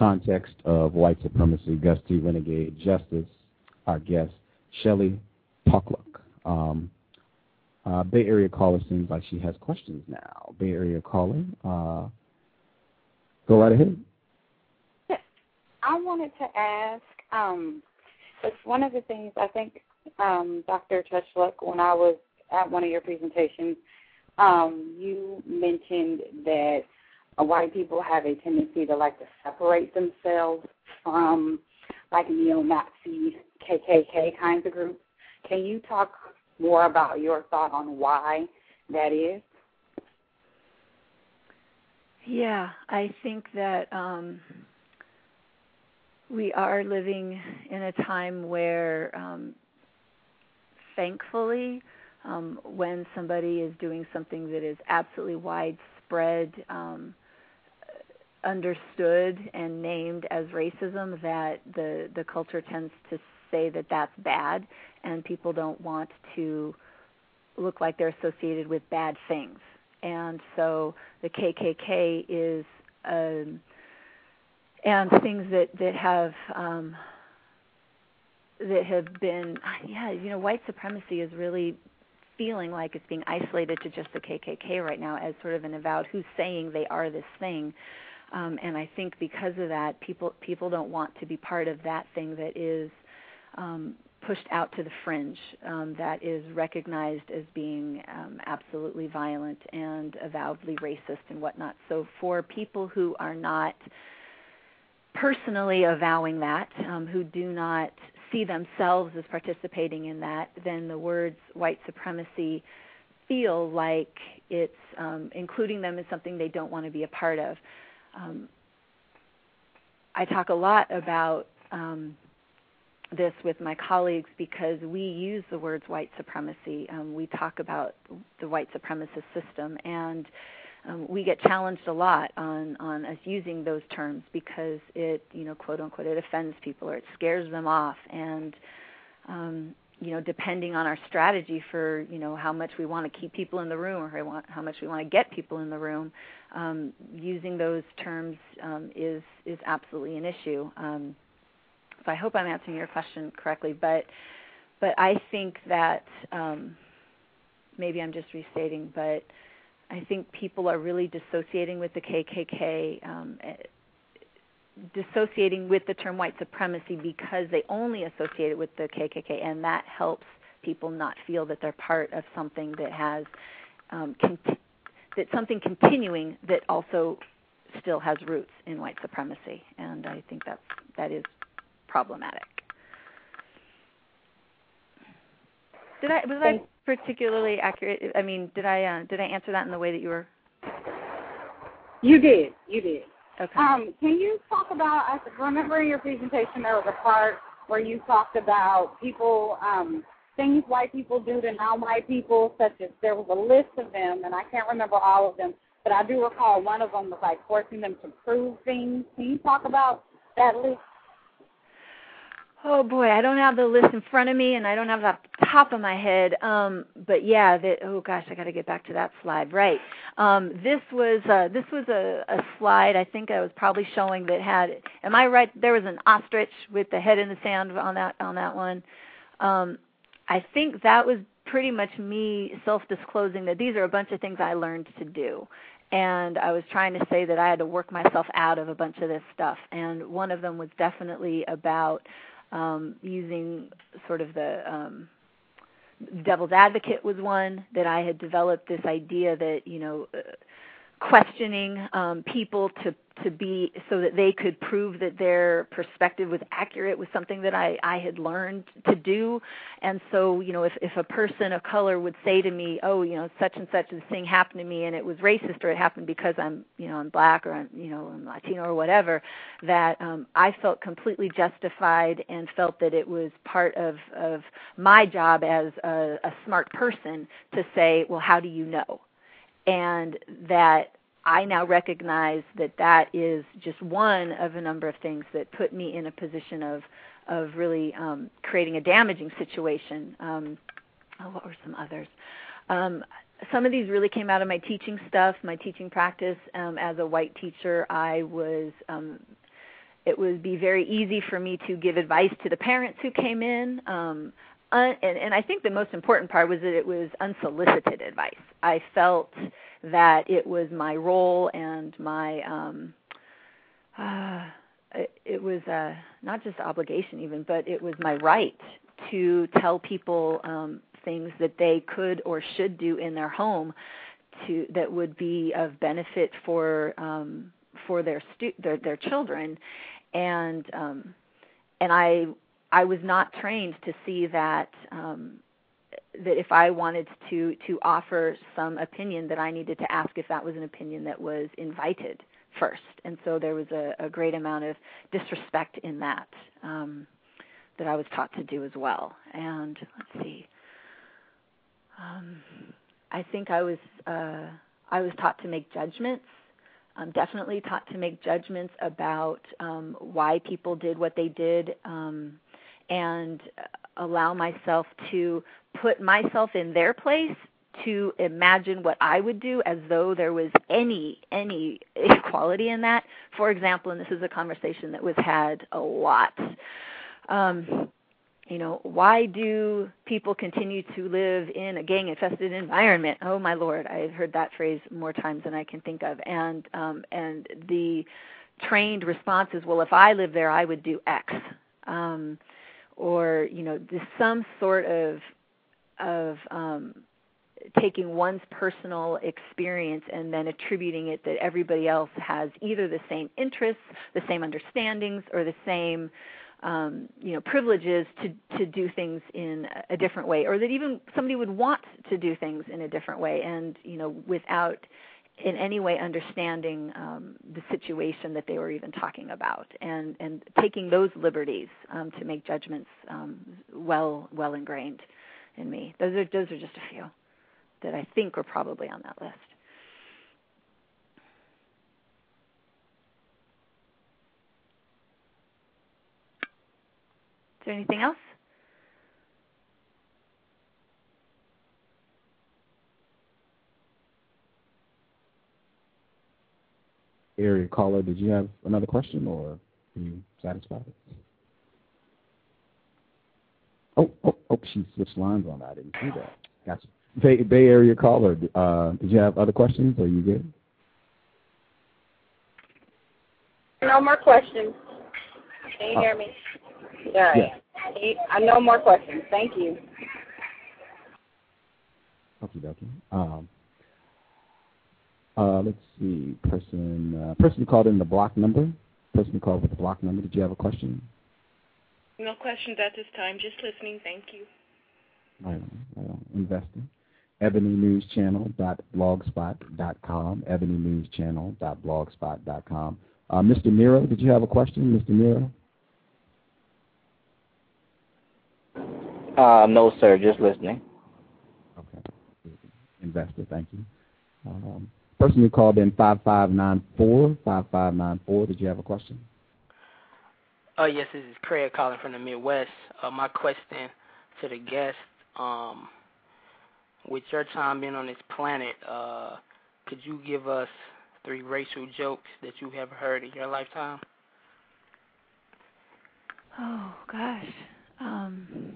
Context of white supremacy, Gus T. Renegade, Justice, our guest, Shelly Tochluk. Um, uh, Bay Area caller seems like she has questions now. Bay Area caller, uh, go right ahead. I wanted to ask, um, it's one of the things I think, um, Dr. Tochluk, when I was at one of your presentations, um, you mentioned that white people have a tendency to like to separate themselves from like neo-Nazi, KKK kinds of groups. Can you talk more about your thought on why that is? Yeah, I think that um, we are living in a time where, um, thankfully, um, when somebody is doing something that is absolutely widespread, um, understood and named as racism, that the the culture tends to say that that's bad, and people don't want to look like they're associated with bad things. And so the KKK is um, and things that that have um, that have been yeah you know white supremacy is really feeling like it's being isolated to just the KKK right now as sort of an avowed who's saying they are this thing. Um, and I think because of that, people people don't want to be part of that thing that is um, pushed out to the fringe, um, that is recognized as being um, absolutely violent and avowedly racist and whatnot. So for people who are not personally avowing that, um, who do not see themselves as participating in that, then the words white supremacy feel like it's um, including them in something they don't want to be a part of. Um, I talk a lot about um, this with my colleagues because we use the words white supremacy. Um, we talk about the white supremacist system, and um, we get challenged a lot on on us using those terms because it you know quote unquote it offends people or it scares them off and um, you know depending on our strategy for you know how much we want to keep people in the room or how much we want to get people in the room um, using those terms um, is is absolutely an issue. Um, so I hope I'm answering your question correctly but but I think that um, maybe I'm just restating but I think people are really dissociating with the KKK, dissociating with the term white supremacy because they only associate it with the KKK, and that helps people not feel that they're part of something that has um, cont- that something continuing that also still has roots in white supremacy, and I think that's that is problematic. Did I was I particularly accurate? I mean, did I uh, did I answer that in the way that you were? You did. You did. Okay. Um, can you talk about? I remember in your presentation there was a part where you talked about people um, things white people do to non-white people, such as there was a list of them, and I can't remember all of them, but I do recall one of them was like forcing them to prove things. Can you talk about that list? Oh boy, I don't have the list in front of me, and I don't have it off the top of my head. Um, but yeah, oh gosh, I got to get back to that slide. Right. Um, this was uh, this was a, a slide. I think I was probably showing that had. Am I right? There was an ostrich with the head in the sand on that on that one. Um, I think that was pretty much me self-disclosing that these are a bunch of things I learned to do and I was trying to say that I had to work myself out of a bunch of this stuff. And one of them was definitely about um, using sort of the um, devil's advocate was one that I had developed this idea that you know uh, questioning um, people to to be so that they could prove that their perspective was accurate was something that I, I had learned to do. And so, you know, if, if a person of color would say to me, oh, you know, such and such this thing happened to me and it was racist or it happened because I'm, you know, I'm black or I'm, you know, I'm Latino or whatever, that um, I felt completely justified and felt that it was part of, of my job as a, a smart person to say, well, how do you know? And that I now recognize that that is just one of a number of things that put me in a position of of really um, creating a damaging situation. Um, oh, what were some others? Um, some of these really came out of my teaching stuff, my teaching practice. Um, as a white teacher, I was um, it would be very easy for me to give advice to the parents who came in. Um, un- and, and I think the most important part was that it was unsolicited advice. I felt that it was my role and my um uh, it, it was uh not just obligation even but it was my right to tell people um things that they could or should do in their home to that would be of benefit for um for their stu- their their children and um and I I was not trained to see that um that if I wanted to to offer some opinion, that I needed to ask if that was an opinion that was invited first, and so there was a, a great amount of disrespect in that um, that I was taught to do as well. And let's see, um, I think I was uh, I was taught to make judgments. I'm definitely taught to make judgments about um, why people did what they did, um, and allow myself to put myself in their place to imagine what I would do as though there was any any equality in that. For example, and this is a conversation that was had a lot. Um, you know, why do people continue to live in a gang infested environment? Oh my lord, I've heard that phrase more times than I can think of. And um and the trained response is, well, if I lived there, I would do X. Um or, you know, some sort of of um taking one's personal experience and then attributing it that everybody else has either the same interests, the same understandings, or the same um, you know privileges to to do things in a different way, or that even somebody would want to do things in a different way, and you know without in any way understanding um, the situation that they were even talking about, and and taking those liberties um, to make judgments um, well well ingrained in me. Those are those are just a few that I think are probably on that list. Is there anything else? Area caller, did you have another question or are you satisfied? Oh, oh, oh, she switched lines on that. I didn't see that. Gotcha. Bay, Bay Area caller, uh, did you have other questions or are you good? No more questions. Can you oh. hear me? All right. Yeah. I no more questions. Thank you. Okay, dokie. Um, uh, let's see. Person uh, person called in the block number. Person called with the block number. Did you have a question? No questions at this time. Just listening. Thank you. Right on. Right on. Investing. EbonyNewsChannel.blogspot.com. EbonyNewsChannel.blogspot.com. Uh, Mr. Nero, did you have a question, Mr. Nero? Uh, no, sir. Just listening. Okay. Investor, thank you. Um, person who called in 5594, 5594, did you have a question? Oh, yes, this is Craig calling from the Midwest. Uh, my question to the guest, um, with your time being on this planet, uh, could you give us three racial jokes that you have heard in your lifetime? Oh, gosh. Um,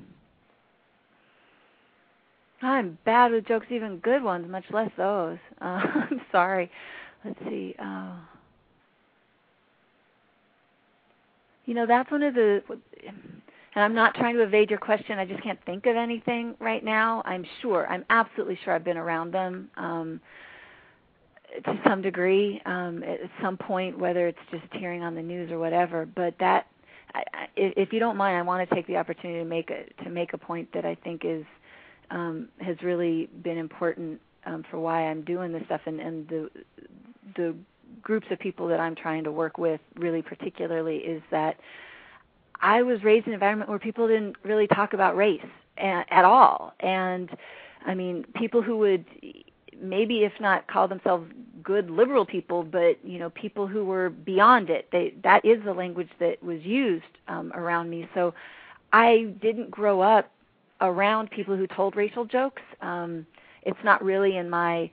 I'm bad with jokes, even good ones, much less those. Uh, I'm sorry. Let's see. Uh, you know, that's one of the. And I'm not trying to evade your question. I just can't think of anything right now. I'm sure. I'm absolutely sure I've been around them um, to some degree um, at some point, whether it's just hearing on the news or whatever. But that, I, I, if you don't mind, I want to take the opportunity to make a to make a point that I think is um, has really been important um, for why I'm doing this stuff and, and the the groups of people that I'm trying to work with really particularly is that I was raised in an environment where people didn't really talk about race at, at all. And I mean people who would maybe if not call themselves good liberal people but you know people who were beyond it they that is the language that was used um around me. So I didn't grow up around people who told racial jokes. Um, it's not really in my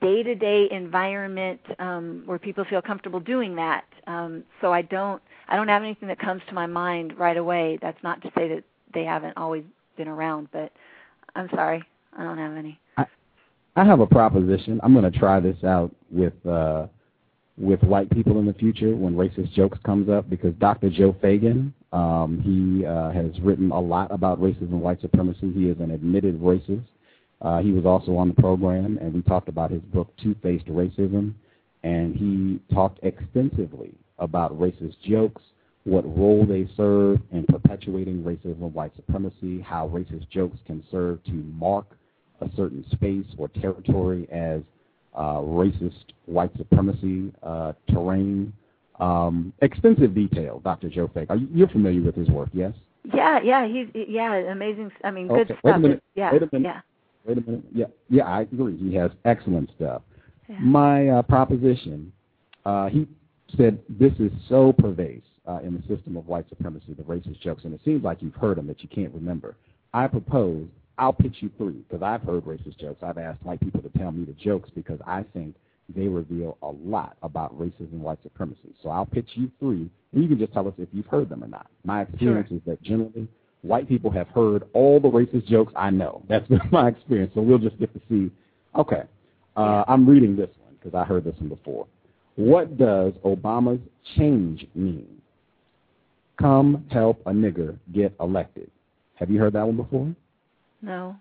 day-to-day environment um, where people feel comfortable doing that. Um, so I don't I don't have anything that comes to my mind right away. That's not to say that they haven't always been around, but I'm sorry, I don't have any. I, I have a proposition. I'm going to try this out with uh, with white people in the future when racist jokes comes up because Dr. Joe Feagin, um, he uh, has written a lot about racism and white supremacy. He is an admitted racist. Uh, he was also on the program, and we talked about his book, Two-Faced Racism, and he talked extensively about racist jokes, what role they serve in perpetuating racism and white supremacy, how racist jokes can serve to mark a certain space or territory as uh, racist white supremacy uh, terrain. Um, extensive detail, Dr. Joe Fake. Are you, you're familiar with his work, yes? Yeah, yeah, he's yeah, amazing. I mean, good okay. stuff. Wait a minute. Yeah, Wait a minute. yeah. Wait a minute. Yeah, yeah, I agree. He has excellent stuff. Yeah. My uh, proposition, uh, he said this is so pervasive uh, in the system of white supremacy, the racist jokes, and it seems like you've heard them that you can't remember. I propose I'll pitch you three because I've heard racist jokes. I've asked white people to tell me the jokes because I think they reveal a lot about racism and white supremacy. So I'll pitch you three, and you can just tell us if you've heard them or not. My experience sure. is that generally white people have heard all the racist jokes I know. That's been my experience. So we'll just get to see. Okay, uh, I'm reading this one because I heard this one before. What does Obama's change mean? Come help a nigger get elected. Have you heard that one before? No.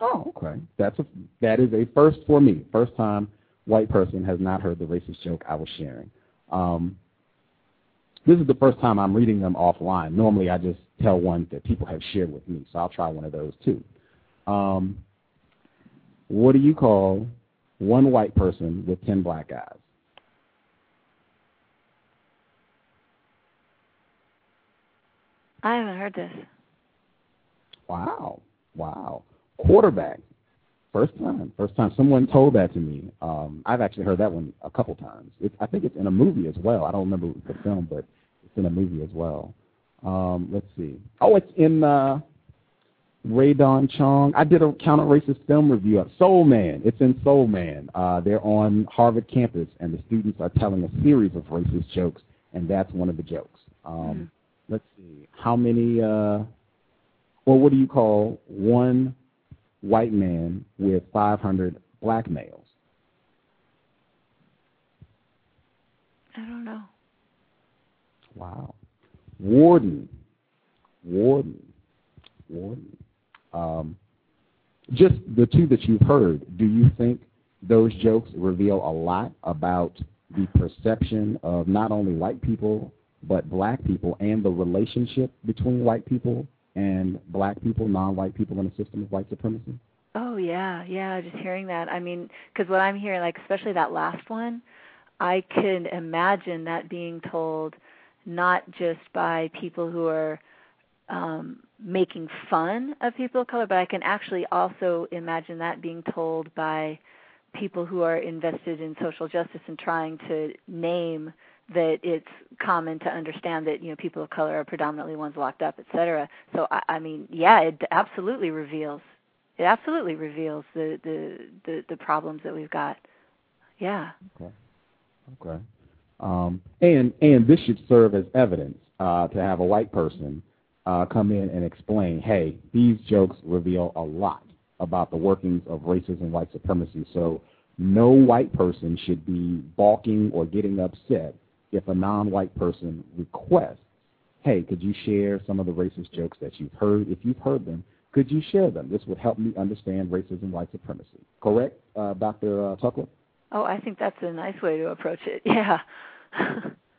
Oh, okay. That's a that is a first for me. First time white person has not heard the racist joke I was sharing. Um, this is the first time I'm reading them offline. Normally, I just tell one that people have shared with me, so I'll try one of those too. Um, what do you call one white person with ten black eyes? I haven't heard this. Wow. Wow. Quarterback. First time. First time someone told that to me. Um, I've actually heard that one a couple times. It's, I think it's in a movie as well. I don't remember the film, but it's in a movie as well. Um, let's see. Oh, it's in uh, Rae Dawn Chong. I did a counter racist film review of Soul Man. It's in Soul Man. Uh, they're on Harvard campus, and the students are telling a series of racist jokes, and that's one of the jokes. Um, mm let's see, how many, uh, well, what do you call one white man with 500 black males? I don't know. Wow. Warden. Warden. Warden. Um, just the two that you've heard, do you think those jokes reveal a lot about the perception of not only white people but black people and the relationship between white people and black people, non-white people in a system of white supremacy? Oh yeah, yeah. Just hearing that, I mean, because what I'm hearing, like especially that last one, I can imagine that being told not just by people who are um, making fun of people of color, but I can actually also imagine that being told by people who are invested in social justice and trying to name that it's common to understand that you know people of color are predominantly ones locked up, et cetera. So I, I mean, yeah, it absolutely reveals it absolutely reveals the the the, the problems that we've got. Yeah. Okay. Okay. Um, and and this should serve as evidence uh, to have a white person uh, come in and explain, hey, these jokes reveal a lot about the workings of racism white supremacy. So no white person should be balking or getting upset if a non-white person requests, hey, could you share some of the racist jokes that you've heard? If you've heard them, could you share them? This would help me understand racism, white supremacy. Correct, uh, Dr. Uh, Tochluk? Oh, I think that's a nice way to approach it. Yeah.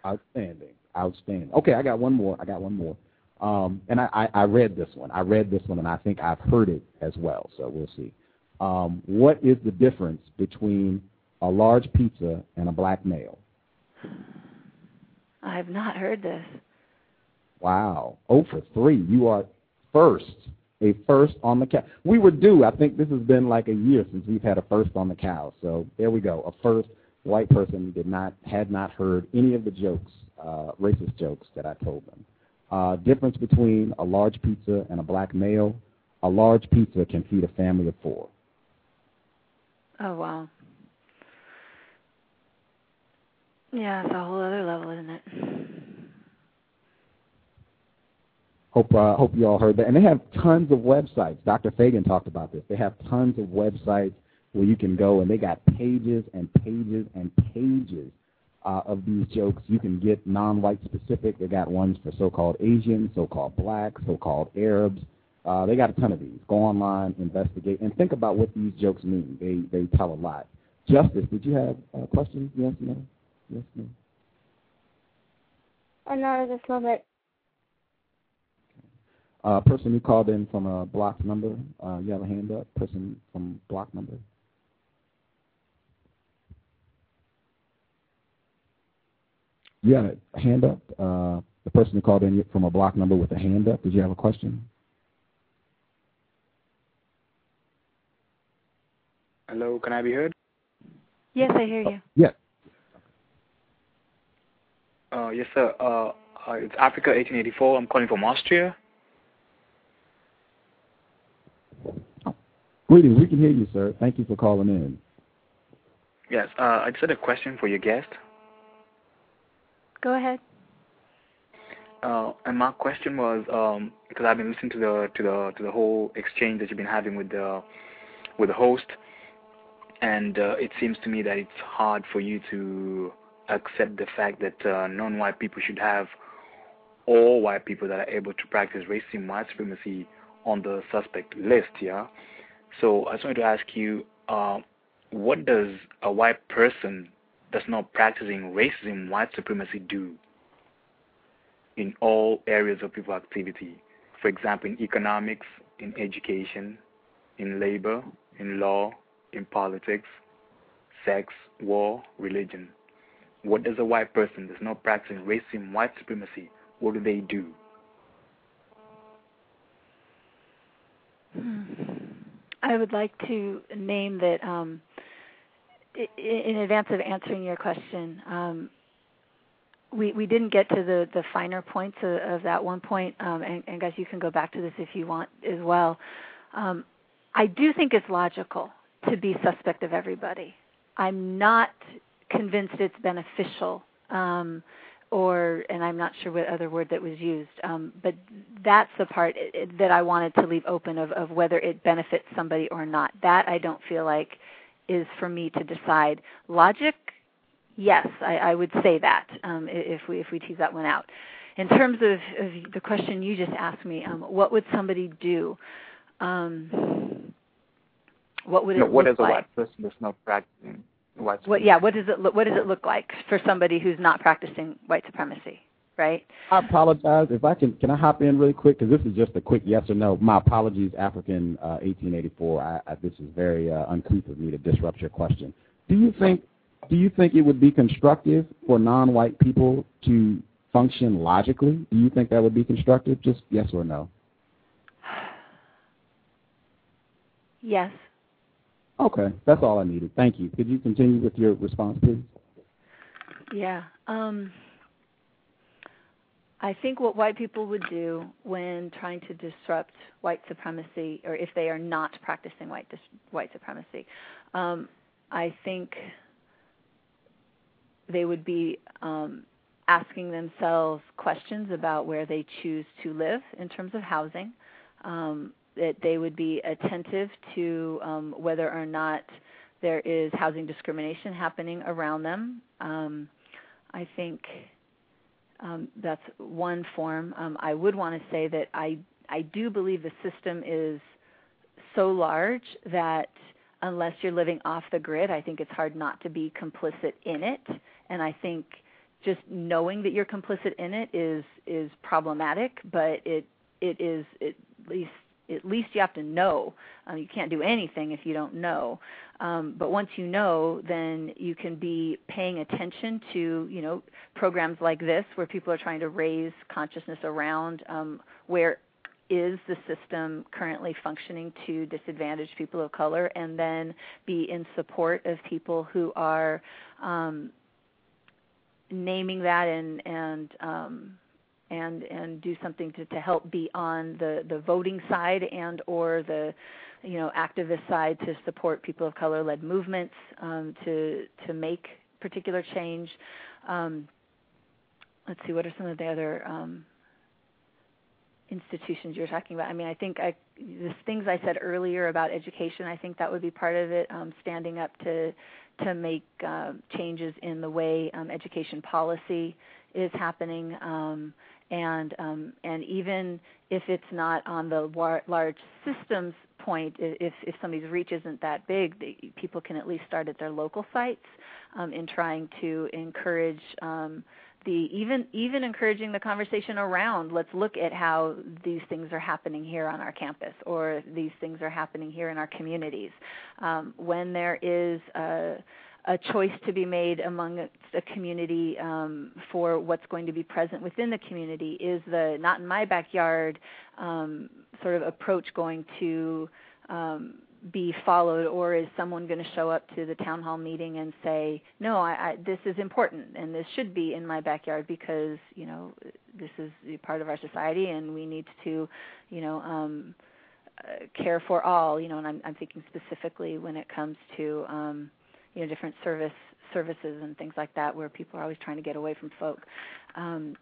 Outstanding. Outstanding. Okay, I got one more. I got one more. Um, and I, I, I read this one. I read this one, and I think I've heard it as well. So we'll see. Um, what is the difference between a large pizza and a black male? I have not heard this. Wow. Oh for three. You are first. A first on the cow. We were due. I think this has been like a year since we've had a first on the cow. So there we go. A first white person did not had not heard any of the jokes, uh, racist jokes that I told them. Uh, difference between a large pizza and a black male. A large pizza can feed a family of four. Oh wow. Yeah, it's a whole other level, isn't it? Hope uh, hope you all heard that. And they have tons of websites. Dr. Feagin talked about this. They have tons of websites where you can go, and they got pages and pages and pages uh, of these jokes. You can get non-white specific. They got ones for so-called Asians, so-called black, so-called Arabs. Uh, they got a ton of these. Go online, investigate, and think about what these jokes mean. They they tell a lot. Justice, did you have questions? Yes, no. Yes, ma'am. Oh, no, this moment. Uh, person who called in from a block number, uh, you have a hand up? Person from block number? You have a hand up? Uh, the person who called in from a block number with a hand up, did you have a question? Hello, can I be heard? Yes, I hear you. Yes. Uh, yes, sir. Uh, uh, it's Africa 1884. I'm calling from Austria. Greetings. We can hear you, sir. Thank you for calling in. Yes, uh, I just had a question for your guest. Go ahead. Uh, and my question was um, because I've been listening to the to the to the whole exchange that you've been having with the with the host, and uh, it seems to me that it's hard for you to accept the fact that uh, non-white people should have all white people that are able to practice racism, white supremacy on the suspect list. Yeah. So I just wanted to ask you, uh, what does a white person that's not practicing racism, white supremacy do in all areas of people activity? For example, in economics, in education, in labor, in law, in politics, sex, war, religion. What does a white person that's not practicing racism, white supremacy, what do they do? I would like to name that um, in advance of answering your question, um, we we didn't get to the the finer points of, of that one point, um, and, and, guys, you can go back to this if you want as well. Um, I do think it's logical to be suspect of everybody. I'm not convinced it's beneficial, um, or and I'm not sure what other word that was used, um, but that's the part that I wanted to leave open of, of whether it benefits somebody or not. That I don't feel like is for me to decide. Logic yes, I, I would say that um, if we if we tease that one out. In terms of, of the question you just asked me, um, what would somebody do? Um, what would it what look is a like? white person that's not practicing white What yeah, what does it look, what does it look like for somebody who's not practicing white supremacy? Right. I apologize if I can. Can I hop in really quick? Because this is just a quick yes or no. My apologies, African uh, 1884. I, I, this is very uh, uncouth of me to disrupt your question. Do you think do you think it would be constructive for non-white people to function logically? Do you think that would be constructive? Just yes or no. Yes. Okay, that's all I needed. Thank you. Could you continue with your response, please? Yeah. Um, I think what white people would do when trying to disrupt white supremacy, or if they are not practicing white dis- white supremacy, um, I think they would be um, asking themselves questions about where they choose to live in terms of housing. Um, that they would be attentive to um, whether or not there is housing discrimination happening around them. Um, I think um, that's one form. Um, I would want to say that I I do believe the system is so large that unless you're living off the grid, I think it's hard not to be complicit in it. And I think just knowing that you're complicit in it is is problematic, but it it is at least at least you have to know. Um, you can't do anything if you don't know. Um, but once you know, then you can be paying attention to you know programs like this where people are trying to raise consciousness around um, where is the system currently functioning to disadvantage people of color, and then be in support of people who are um, naming that and and um, and and do something to, to help be on the, the voting side and or the you know activist side to support people of color led movements um, to to make particular change. Um, let's see, what are some of the other um, institutions you're talking about? I mean, I think I, the things I said earlier about education, I think that would be part of it. Um, standing up to to make uh, changes in the way um, education policy is happening, um, and um, and even if it's not on the war- large systems point, if if somebody's reach isn't that big, they, people can at least start at their local sites um, in trying to encourage um, the even even encouraging the conversation around let's look at how these things are happening here on our campus or these things are happening here in our communities. Um, when there is a, a choice to be made among a community um, for what's going to be present within the community is the not in my backyard um, sort of approach going to um, be followed, or is someone going to show up to the town hall meeting and say, "No, I, I, this is important, and this should be in my backyard because you know this is part of our society, and we need to, you know, um, care for all. You know, and I'm, I'm thinking specifically when it comes to um, you know different service services and things like that, where people are always trying to get away from folk. Um,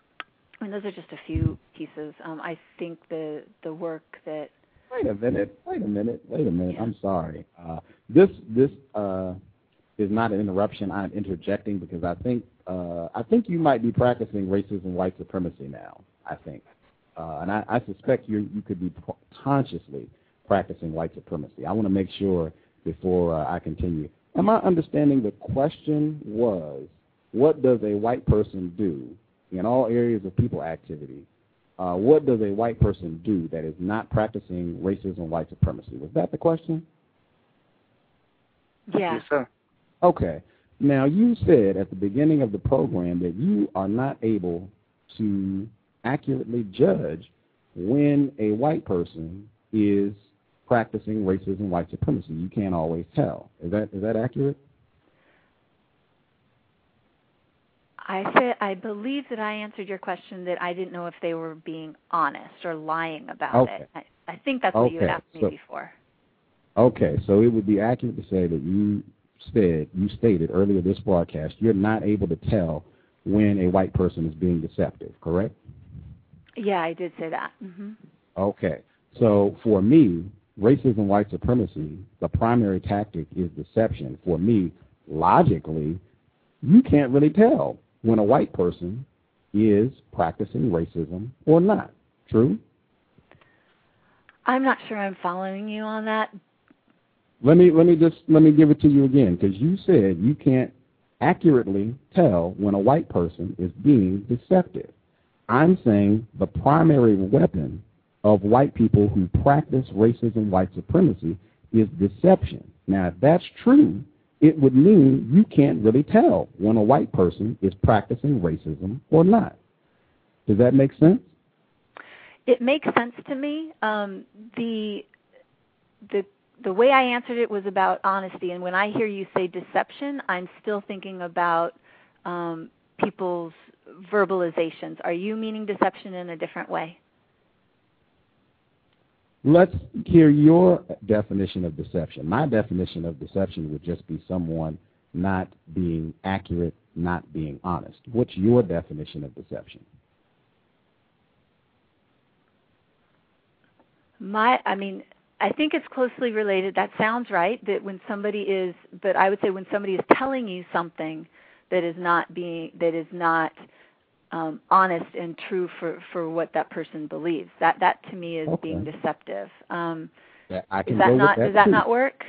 and those are just a few pieces. Um, I think the the work that Wait a minute. Wait a minute. Wait a minute. I'm sorry. Uh, this this uh, is not an interruption. I'm interjecting because I think uh, I think you might be practicing racism, white supremacy now. I think, uh, and I, I suspect you you could be consciously practicing white supremacy. I want to make sure before uh, I continue. Am I understanding the question was, what does a white person do in all areas of people activity uh, what does a white person do that is not practicing racism, white supremacy? Was that the question? Yeah. Yes, sir. Okay. Now, you said at the beginning of the program that you are not able to accurately judge when a white person is practicing racism, white supremacy. You can't always tell. Is that is that accurate? I said I believe that I answered your question that I didn't know if they were being honest or lying about Okay. it. I, I think that's what you had Okay, asked me so- before. Okay, so it would be accurate to say that you said you stated earlier this broadcast you're not able to tell when a white person is being deceptive, correct? Yeah, I did say that. hmm Okay. So for me, racism, white supremacy, the primary tactic is deception. For me, logically, you can't really tell when a white person is practicing racism or not. True? I'm not sure I'm following you on that. Let me let me just let me give it to you again because you said you can't accurately tell when a white person is being deceptive. I'm saying the primary weapon of white people who practice racism, white supremacy is deception. Now, if that's true, it would mean you can't really tell when a white person is practicing racism or not. Does that make sense? It makes sense to me. Um, the the the way I answered it was about honesty, and when I hear you say deception, I'm still thinking about um, people's verbalizations. Are you meaning deception in a different way? Let's hear your definition of deception. My definition of deception would just be someone not being accurate, not being honest. What's your definition of deception? My, I mean, I think it's closely related. That sounds right. That when somebody is, but I would say when somebody is telling you something that is not being, that is not um, honest and true for for what that person believes. That that to me is Okay. being deceptive. Um, That I can does that go not with that does that too. not work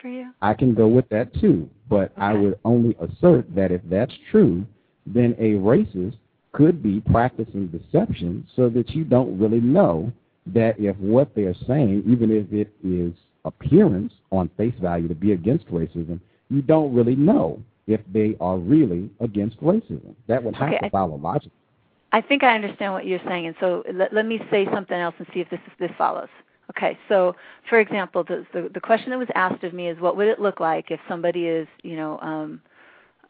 for you? I can go with that too, but I would only assert that if that's true, then a racist could be practicing deception so that you don't really know that if what they're saying, even if it is appearance on face value to be against racism, you don't really know if they are really against racism. That would have Okay, to follow logic. I think I understand what you're saying, and so let, let me say something else and see if this this follows. Okay, so for example, the, the the question that was asked of me is, what would it look like if somebody is, you know, um,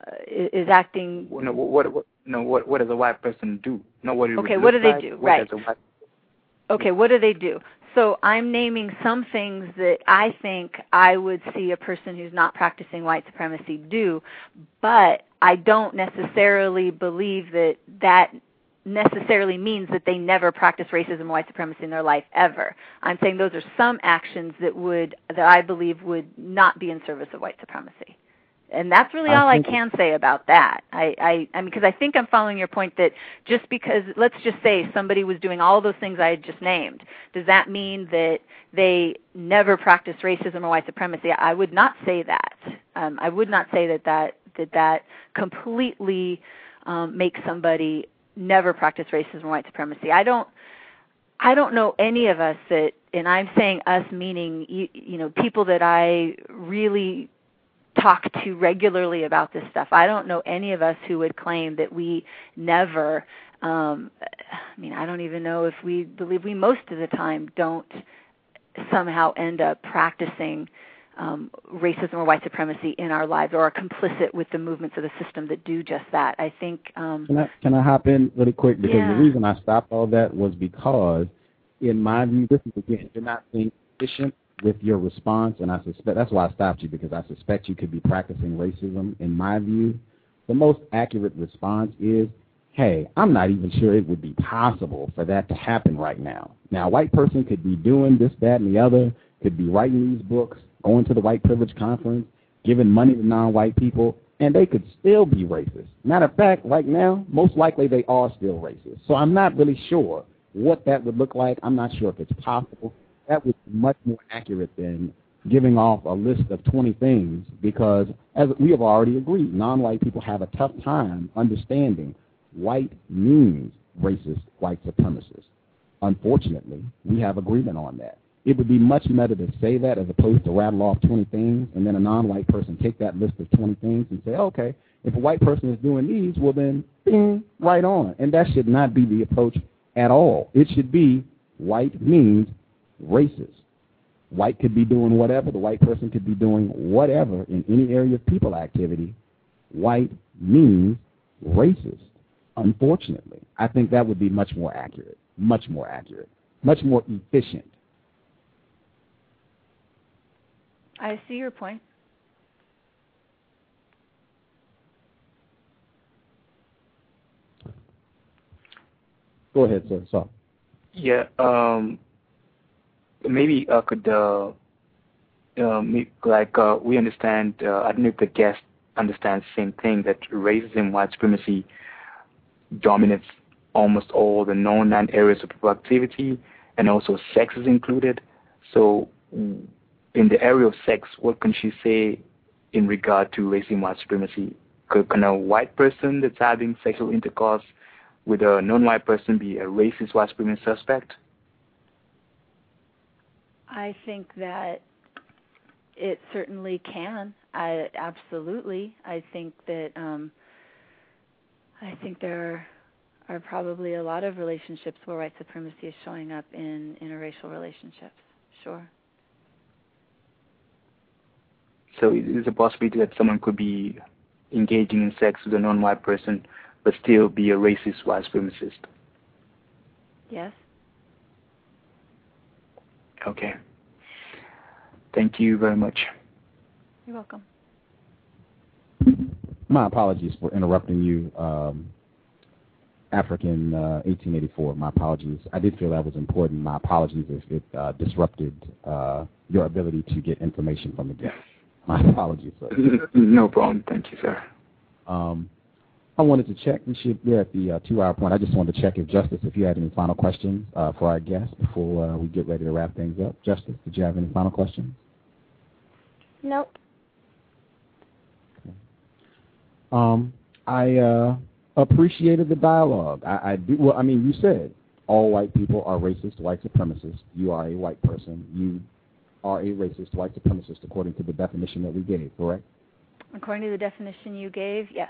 uh, is is acting? No, what, what, no, what, what does a white person do? No, what it would Okay, what do they like, do? what Right. does a white- Okay, what do they do? So I'm naming some things that I think I would see a person who's not practicing white supremacy do, but I don't necessarily believe that that necessarily means that they never practice racism or white supremacy in their life ever. I'm saying those are some actions that would that I believe would not be in service of white supremacy. And that's really I all I think- can say about that. I, I, I mean, because I think I'm following your point that just because, let's just say somebody was doing all those things I had just named, does that mean that they never practice racism or white supremacy? I would not say that. Um, I would not say that that that, that completely um, makes somebody never practice racism or white supremacy. I don't. I don't know any of us that, and I'm saying us meaning you, you know people that I really talk to regularly about this stuff. I don't know any of us who would claim that we never um I mean, I don't even know if we believe we most of the time don't somehow end up practicing um, racism or white supremacy in our lives or are complicit with the movements of the system that do just that. I think um Can I can I hop in really quick? Because Yeah. the reason I stopped all that was because, in my view, this is again, you're not think efficient with your response, and I suspect that's why I stopped you because I suspect you could be practicing racism. In my view, the most accurate response is, "Hey, I'm not even sure it would be possible for that to happen right now." Now, a white person could be doing this, that, and the other, could be writing these books, going to the white privilege conference, giving money to non-white people, and they could still be racist. Matter of fact, right now, most likely they are still racist. So I'm not really sure what that would look like. I'm not sure if it's possible. That would be much more accurate than giving off a list of 20 things because, as we have already agreed, non-white people have a tough time understanding white means racist white supremacists. Unfortunately, we have agreement on that. It would be much better to say that as opposed to rattle off 20 things and then a non-white person take that list of 20 things and say, okay, if a white person is doing these, well then, bing, right on. And that should not be the approach at all. It should be white means racist. White could be doing whatever. The white person could be doing whatever in any area of people activity. White means racist. Unfortunately, I think that would be much more accurate, much more accurate, much more efficient. I see your point. Go ahead, sir. So. Yeah. Um, maybe I could, uh, uh, like, uh, we understand, uh, I don't know if the guest understands the same thing, that racism, white supremacy dominates almost all the known land areas of productivity, and also sex is included. So, in the area of sex, what can she say in regard to racism, white supremacy? Could, can a white person that's having sexual intercourse with a non-white person be a racist white supremacist suspect? I think that it certainly can. I absolutely. I think that um I think there are, are probably a lot of relationships where white supremacy is showing up in interracial relationships. Sure. So is a possibility that someone could be engaging in sex with a non-white person but still be a racist white supremacist? Yes. Okay. Thank you very much. You're welcome. My apologies for interrupting you. Um, African uh, 1884. My apologies. I did feel that was important. My apologies if it uh, disrupted uh, your ability to get information from the guest. My apologies, sir. No problem. Thank you, sir. Um, I wanted to check. We should. We're at the uh, two-hour point. I just wanted to check if Justice, if you had any final questions uh, for our guests before uh, we get ready to wrap things up. Justice, did you have any final questions? Nope. Um, I uh, appreciated the dialogue. I, I do. Well, I mean, you said all white people are racist, white supremacists. You are a white person. You are a racist, white supremacist, according to the definition that we gave. Correct? According to the definition you gave, yes.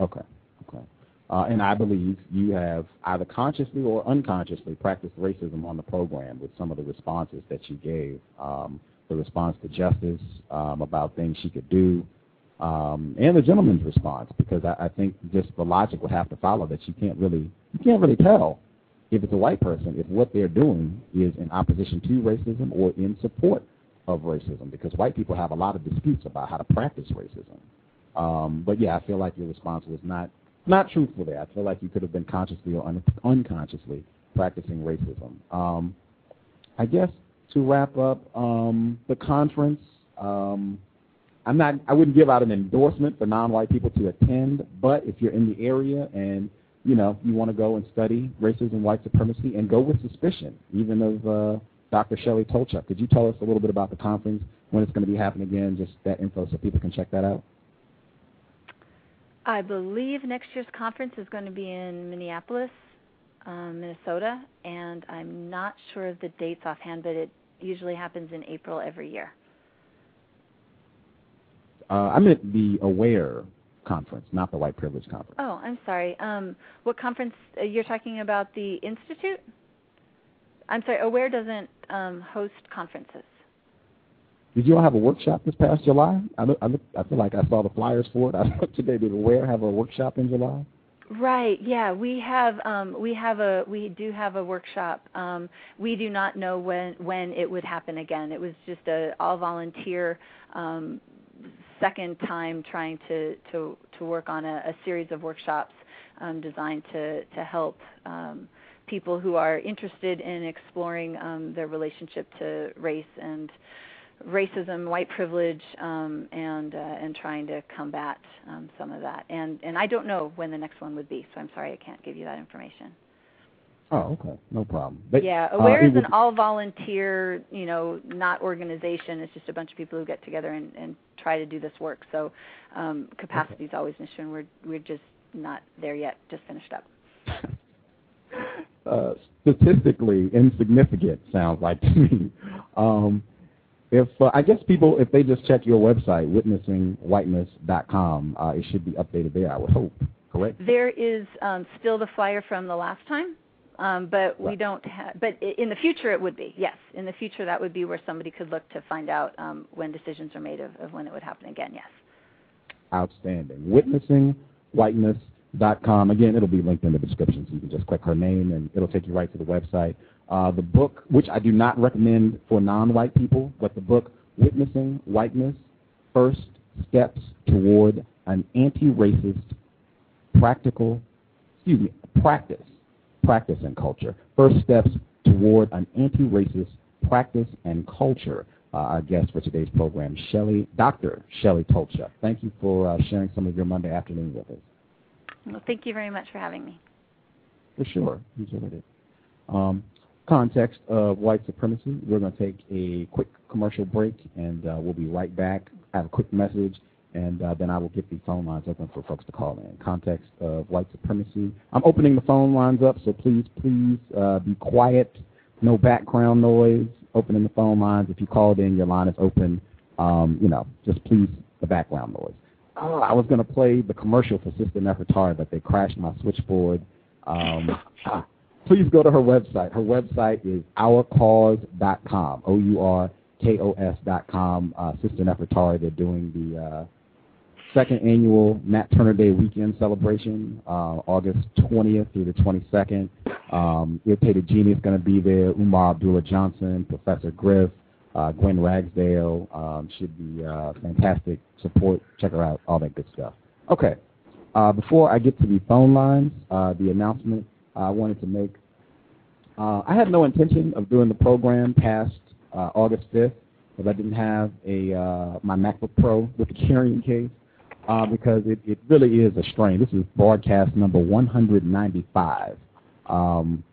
Okay. Okay. Uh, and I believe you have either consciously or unconsciously practiced racism on the program with some of the responses that you gave. Um, the response to Justice um, about things she could do, um, and the gentleman's response, because I, I think just the logic would have to follow that you can't really you can't really tell if it's a white person if what they're doing is in opposition to racism or in support of racism, because white people have a lot of disputes about how to practice racism. Um, but yeah, I feel like your response was not not truthful there. I feel like you could have been consciously or un- unconsciously practicing racism. Um, I guess to wrap up um, the conference, um, I'm not. I wouldn't give out an endorsement for non-white people to attend, but if you're in the area and you know you want to go and study racism, white supremacy, and go with suspicion, even of uh, Dr. Shelly Tochluk. Could you tell us a little bit about the conference, when it's going to be happening again, just that info so people can check that out? I believe next year's conference is going to be in Minneapolis, um, Minnesota, and I'm not sure of the dates offhand, but it usually happens in April every year. Uh, I meant the AWARE conference, not the White Privilege conference. Oh, I'm sorry. Um, what conference? Uh, you're talking about the Institute? I'm sorry, AWARE doesn't um, host conferences. Did you all have a workshop this past July? I look, I, look, I feel like I saw the flyers for it. I looked today. Did AWARE have a workshop in July? Right. Yeah, we have um, we have a we do have a workshop. Um, we do not know when when it would happen again. It was just a all volunteer um, second time trying to to to work on a, a series of workshops um, designed to to help um, people who are interested in exploring um, their relationship to race and racism, white privilege, um, and uh, and trying to combat um, some of that. And and I don't know when the next one would be, so I'm sorry I can't give you that information. Oh, okay, no problem. But, yeah, uh, Aware it is an all volunteer, you know, not organization. It's just a bunch of people who get together and, and try to do this work. So um, capacity is always an issue, and we're we're just not there yet. Just finished up. uh, statistically insignificant sounds like to me. Um, if uh, I guess people, if they just check your website, witnessingwhiteness.com, uh, it should be updated there. I would hope. Correct. There is um, still the flyer from the last time, um, but we don't have. But in the future, it would be yes. In the future, that would be where somebody could look to find out um, when decisions are made of, of when it would happen again. Yes. Outstanding. Witnessingwhiteness.com. Again, it'll be linked in the description, so you can just click her name and it'll take you right to the website. Uh, the book, which I do not recommend for non-white people, but the book Witnessing Whiteness: First Steps Toward an Anti-Racist Practical, excuse me, Practice, Practice and Culture. First Steps Toward an Anti-Racist Practice and Culture. Uh, our guest for today's program, Shelly, Dr. Shelly Tochluk. Thank you for uh, sharing some of your Monday afternoon with us. Well, thank you very much for having me. For sure. Enjoyed it. Um, context of white supremacy. We're going to take a quick commercial break, and uh, we'll be right back. I have a quick message, and uh, then I will get the phone lines open for folks to call in. Context of white supremacy. I'm opening the phone lines up, so please, please uh, be quiet. No background noise. Opening the phone lines. If you called in, your line is open. Um, you know, just please the background noise. Oh, I was going to play the commercial for Sister Nefertari, but they crashed my switchboard. Um, please go to her website. Her website is ourcause.com, O-U-R-K-O-S dot com. Uh, Sister Nefertari, they're doing the uh, second annual Nat Turner Day weekend celebration, uh, August 20th through the 22nd. Um, Irritated Genie is going to be there. Umar Abdullah Johnson, Professor Griff, uh, Gwen Ragsdale um, should be uh, fantastic support. Check her out, all that good stuff. Okay. Uh, before I get to the phone lines, uh, the announcement I wanted to make. Uh, I had no intention of doing the program past uh, August 5th because I didn't have a uh, my MacBook Pro with the carrying case uh, because it, it really is a strain. This is broadcast number 195. Um,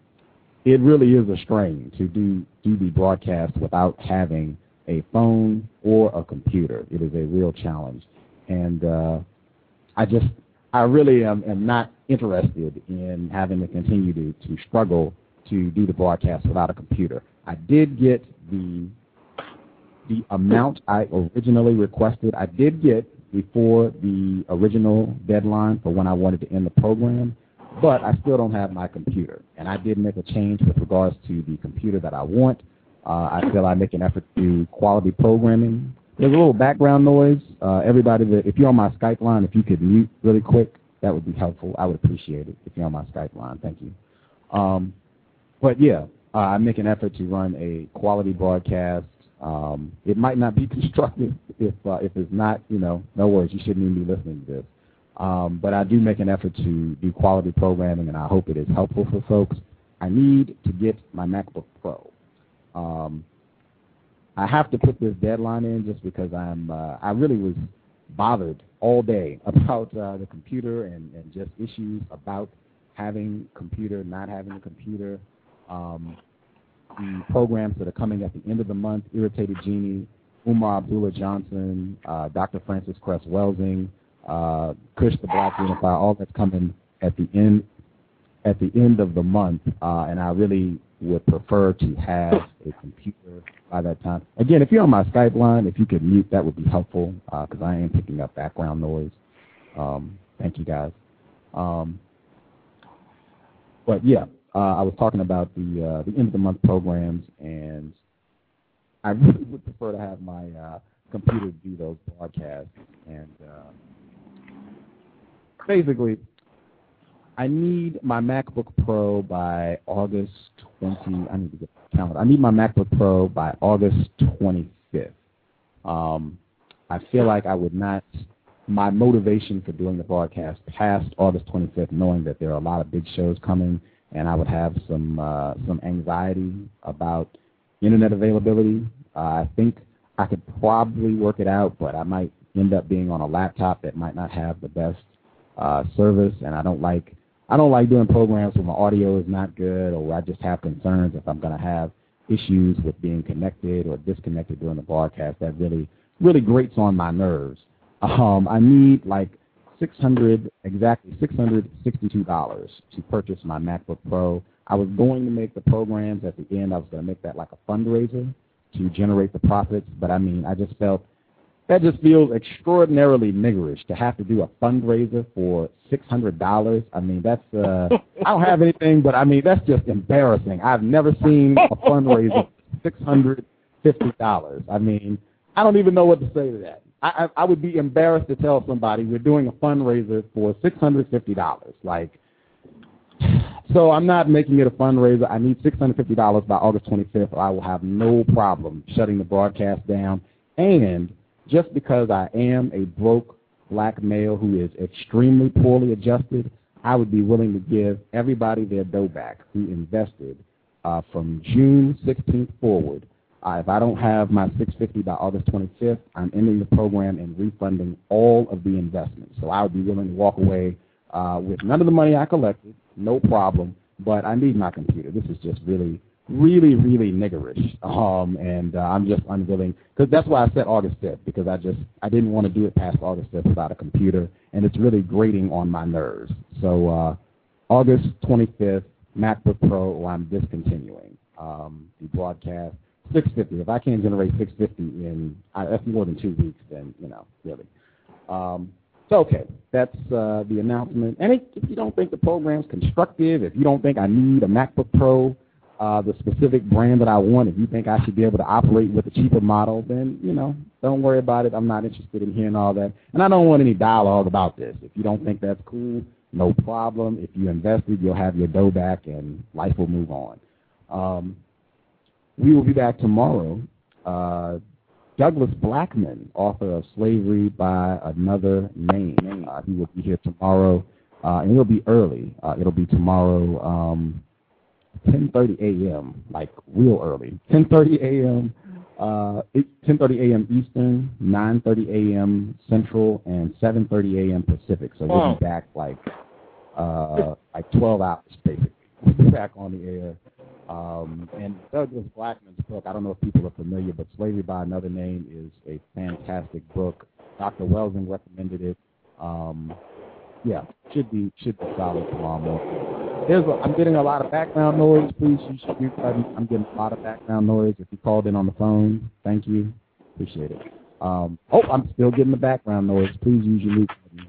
it really is a strain to do do the broadcast without having a phone or a computer. It is a real challenge, and uh, I just I really am, am not interested in having to continue to, to struggle to do the broadcast without a computer. I did get the the amount I originally requested. I did get before the original deadline for when I wanted to end the program, but I still don't have my computer. And I did make a change with regards to the computer that I want. Uh, I feel I make an effort to do quality programming. There's a little background noise. Uh, everybody, that, if you're on my Skype line, if you could mute really quick, that would be helpful. I would appreciate it if you're on my Skype line. Thank you. Um, but yeah, uh, I make an effort to run a quality broadcast. Um, it might not be constructive if uh, if it's not, you know, no worries. You shouldn't even be listening to this. Um, but I do make an effort to do quality programming, and I hope it is helpful for folks. I need to get my MacBook Pro. Um, I have to put this deadline in just because I'm. Uh, I really was bothered all day about uh, the computer and, and just issues about having computer, not having a computer. Um, the programs that are coming at the end of the month, Irritated Genie, Umar Abdullah Johnson, uh, Dr. Frances Cress Welsing, uh, the Black Unifier, all that's coming at the end at the end of the month, uh, and I really would prefer to have a computer by that time. Again, if you're on my Skype line, if you could mute, that would be helpful because I am picking up background noise. Um, thank you guys. Um, but yeah, uh, I was talking about the uh, the end of the month programs, and I really would prefer to have my uh, computer do those broadcasts. And uh, basically, I need my MacBook Pro by August 20. I need to get the calendar. I need my MacBook Pro by August 25th. Um, I feel like I would not. My motivation for doing the broadcast past August 25th, knowing that there are a lot of big shows coming, and I would have some uh, some anxiety about internet availability. Uh, I think I could probably work it out, but I might end up being on a laptop that might not have the best uh, service, and I don't like I don't like doing programs where my audio is not good or I just have concerns if I'm going to have issues with being connected or disconnected during the broadcast. That really really grates on my nerves. Um, I need like 600 exactly $662 to purchase my MacBook Pro. I was going to make the programs at the end. I was going to make that like a fundraiser to generate the profits, but I mean, I just felt that just feels extraordinarily niggerish to have to do a fundraiser for six hundred dollars. I mean, that's uh, I don't have anything, but I mean that's just embarrassing. I've never seen a fundraiser six hundred fifty dollars. I mean, I don't even know what to say to that. I, I I would be embarrassed to tell somebody we're doing a fundraiser for six hundred fifty dollars. Like, so I'm not making it a fundraiser. I need six hundred fifty dollars by August 25th, or I will have no problem shutting the broadcast down. And just because I am a broke black male who is extremely poorly adjusted, I would be willing to give everybody their dough back who invested uh, from June 16th forward. Uh, if I don't have my 650 by August 25th, I'm ending the program and refunding all of the investments. So I would be willing to walk away uh, with none of the money I collected, no problem. But I need my computer. This is just really really, really niggerish. Um, and uh, I'm just unwilling because that's why I said August 5th because I just I didn't want to do it past August 5th without a computer, and it's really grating on my nerves. So uh, August 25th, MacBook Pro, or I'm discontinuing um, the broadcast. 650. If I can't generate 650 in uh, that's more than two weeks, then you know really. Um, so okay, that's uh, the announcement. And if you don't think the program's constructive, if you don't think I need a MacBook Pro uh, the specific brand that I want. If you think I should be able to operate with a cheaper model, then, you know, don't worry about it. I'm not interested in hearing all that. And I don't want any dialogue about this. If you don't think that's cool, no problem. If you invested, you'll have your dough back and life will move on. Um, we will be back tomorrow. Uh, Douglas Blackmon, author of Slavery by Another Name. Uh, he will be here tomorrow, uh, and it'll be early. Uh, it'll be tomorrow. Um, 10:30 a.m. like real early. 10:30 a.m. Uh, 10:30 a.m. Eastern, 9:30 a.m. Central, and 7:30 a.m. Pacific. So we'll be back like uh, like 12 hours basically. We'll be back on the air. Um, and Douglas Blackmon's book, I don't know if people are familiar, but Slavery by Another Name is a fantastic book. Dr. Welsing recommended it. Um, yeah, should be should be solid tomorrow. There's a, I'm getting a lot of background noise. Please use your mute button. I'm getting a lot of background noise. If you called in on the phone, thank you. Appreciate it. Um, oh, I'm still getting the background noise. Please use your mute button.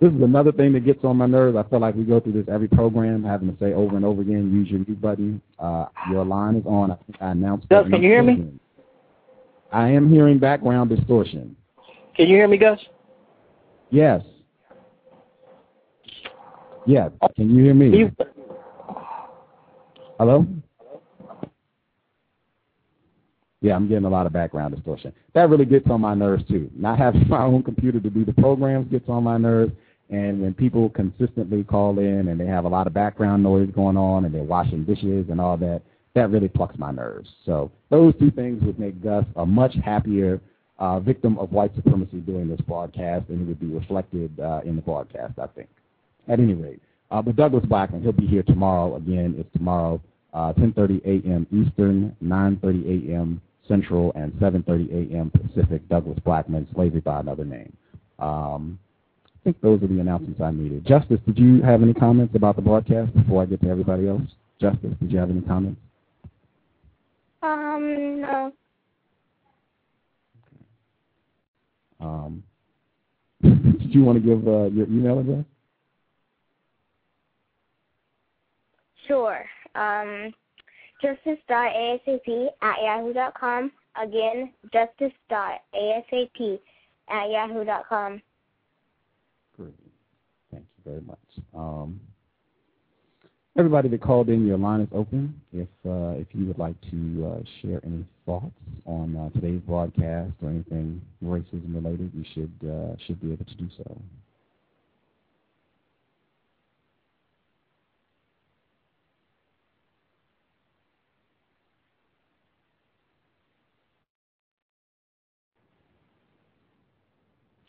This is another thing that gets on my nerves. I feel like we go through this every program, having to say over and over again, use your mute button. Uh, your line is on. I think I announced Gus, can you hear me? I am hearing background distortion. Can you hear me, Gus? Yes. Yes. Can you hear me? Hello? Yeah, I'm getting a lot of background distortion. That really gets on my nerves too. Not having my own computer to do the programs gets on my nerves. And when people consistently call in and they have a lot of background noise going on and they're washing dishes and all that, that really plucks my nerves. So those two things would make Gus a much happier uh, victim of white supremacy doing this broadcast, and it would be reflected uh, in the broadcast, I think. At any rate, uh, but Douglas Blackmon, he'll be here tomorrow. Again, it's tomorrow, uh, 10:30 a.m. Eastern, 9:30 a.m. Central, and 7:30 a.m. Pacific. Douglas Blackmon, Slavery by Another Name. Um, I think those are the announcements I needed. Justice, did you have any comments about the broadcast before I get to everybody else? Justice, did you have any comments? Um, no. Um, did you want to give uh, your email address? Sure. Um, justice.asap at yahoo.com. Again, justice.asap at yahoo.com. Great. Thank you very much. Um, everybody that called in, your line is open. If uh, if you would like to uh, share any thoughts on uh, today's broadcast or anything racism related, you should uh, should be able to do so.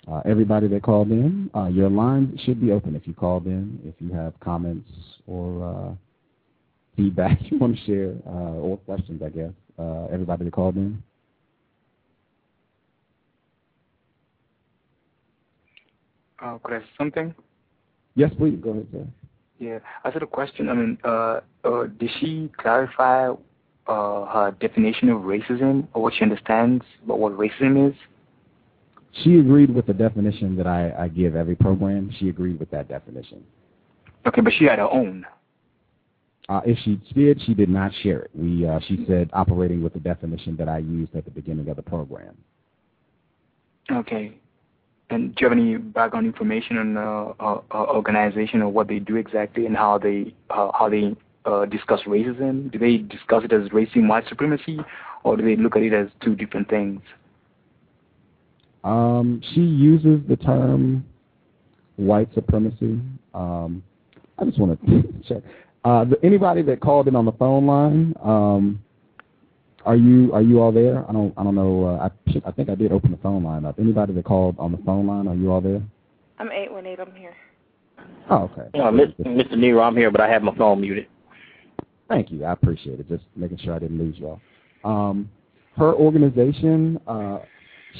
Uh, everybody that called in, uh, your line should be open if you called in. If you have comments or uh, feedback you want to share uh, or questions, I guess. Uh, everybody that called in. Uh, could I say something? Yes, please. Go ahead, sir. Yeah, I said a question. I mean, uh, uh, did she clarify uh, her definition of racism or what she understands about what racism is? She agreed with the definition that I, I give every program. She agreed with that definition. Okay, but she had her own. Uh, if she did, she did not share it. We, uh, she said, operating with the definition that I used at the beginning of the program. Okay. And do you have any background information on uh, uh, uh, organization or what they do exactly and how they uh, how they uh, discuss racism? Do they discuss it as racism, white supremacy, or do they look at it as two different things? Um, she uses the term white supremacy. Um, I just want to check. Uh, the, anybody that called in on the phone line, um, are you are you all there? I don't I don't know. Uh, I I think I did open the phone line up. Anybody that called on the phone line, are you all there? I'm eight one eight. I'm here. Oh, okay. Uh, Mr. Nero, I'm here, but I have my phone muted. Thank you. I appreciate it. Just making sure I didn't lose y'all. Um, her organization, uh,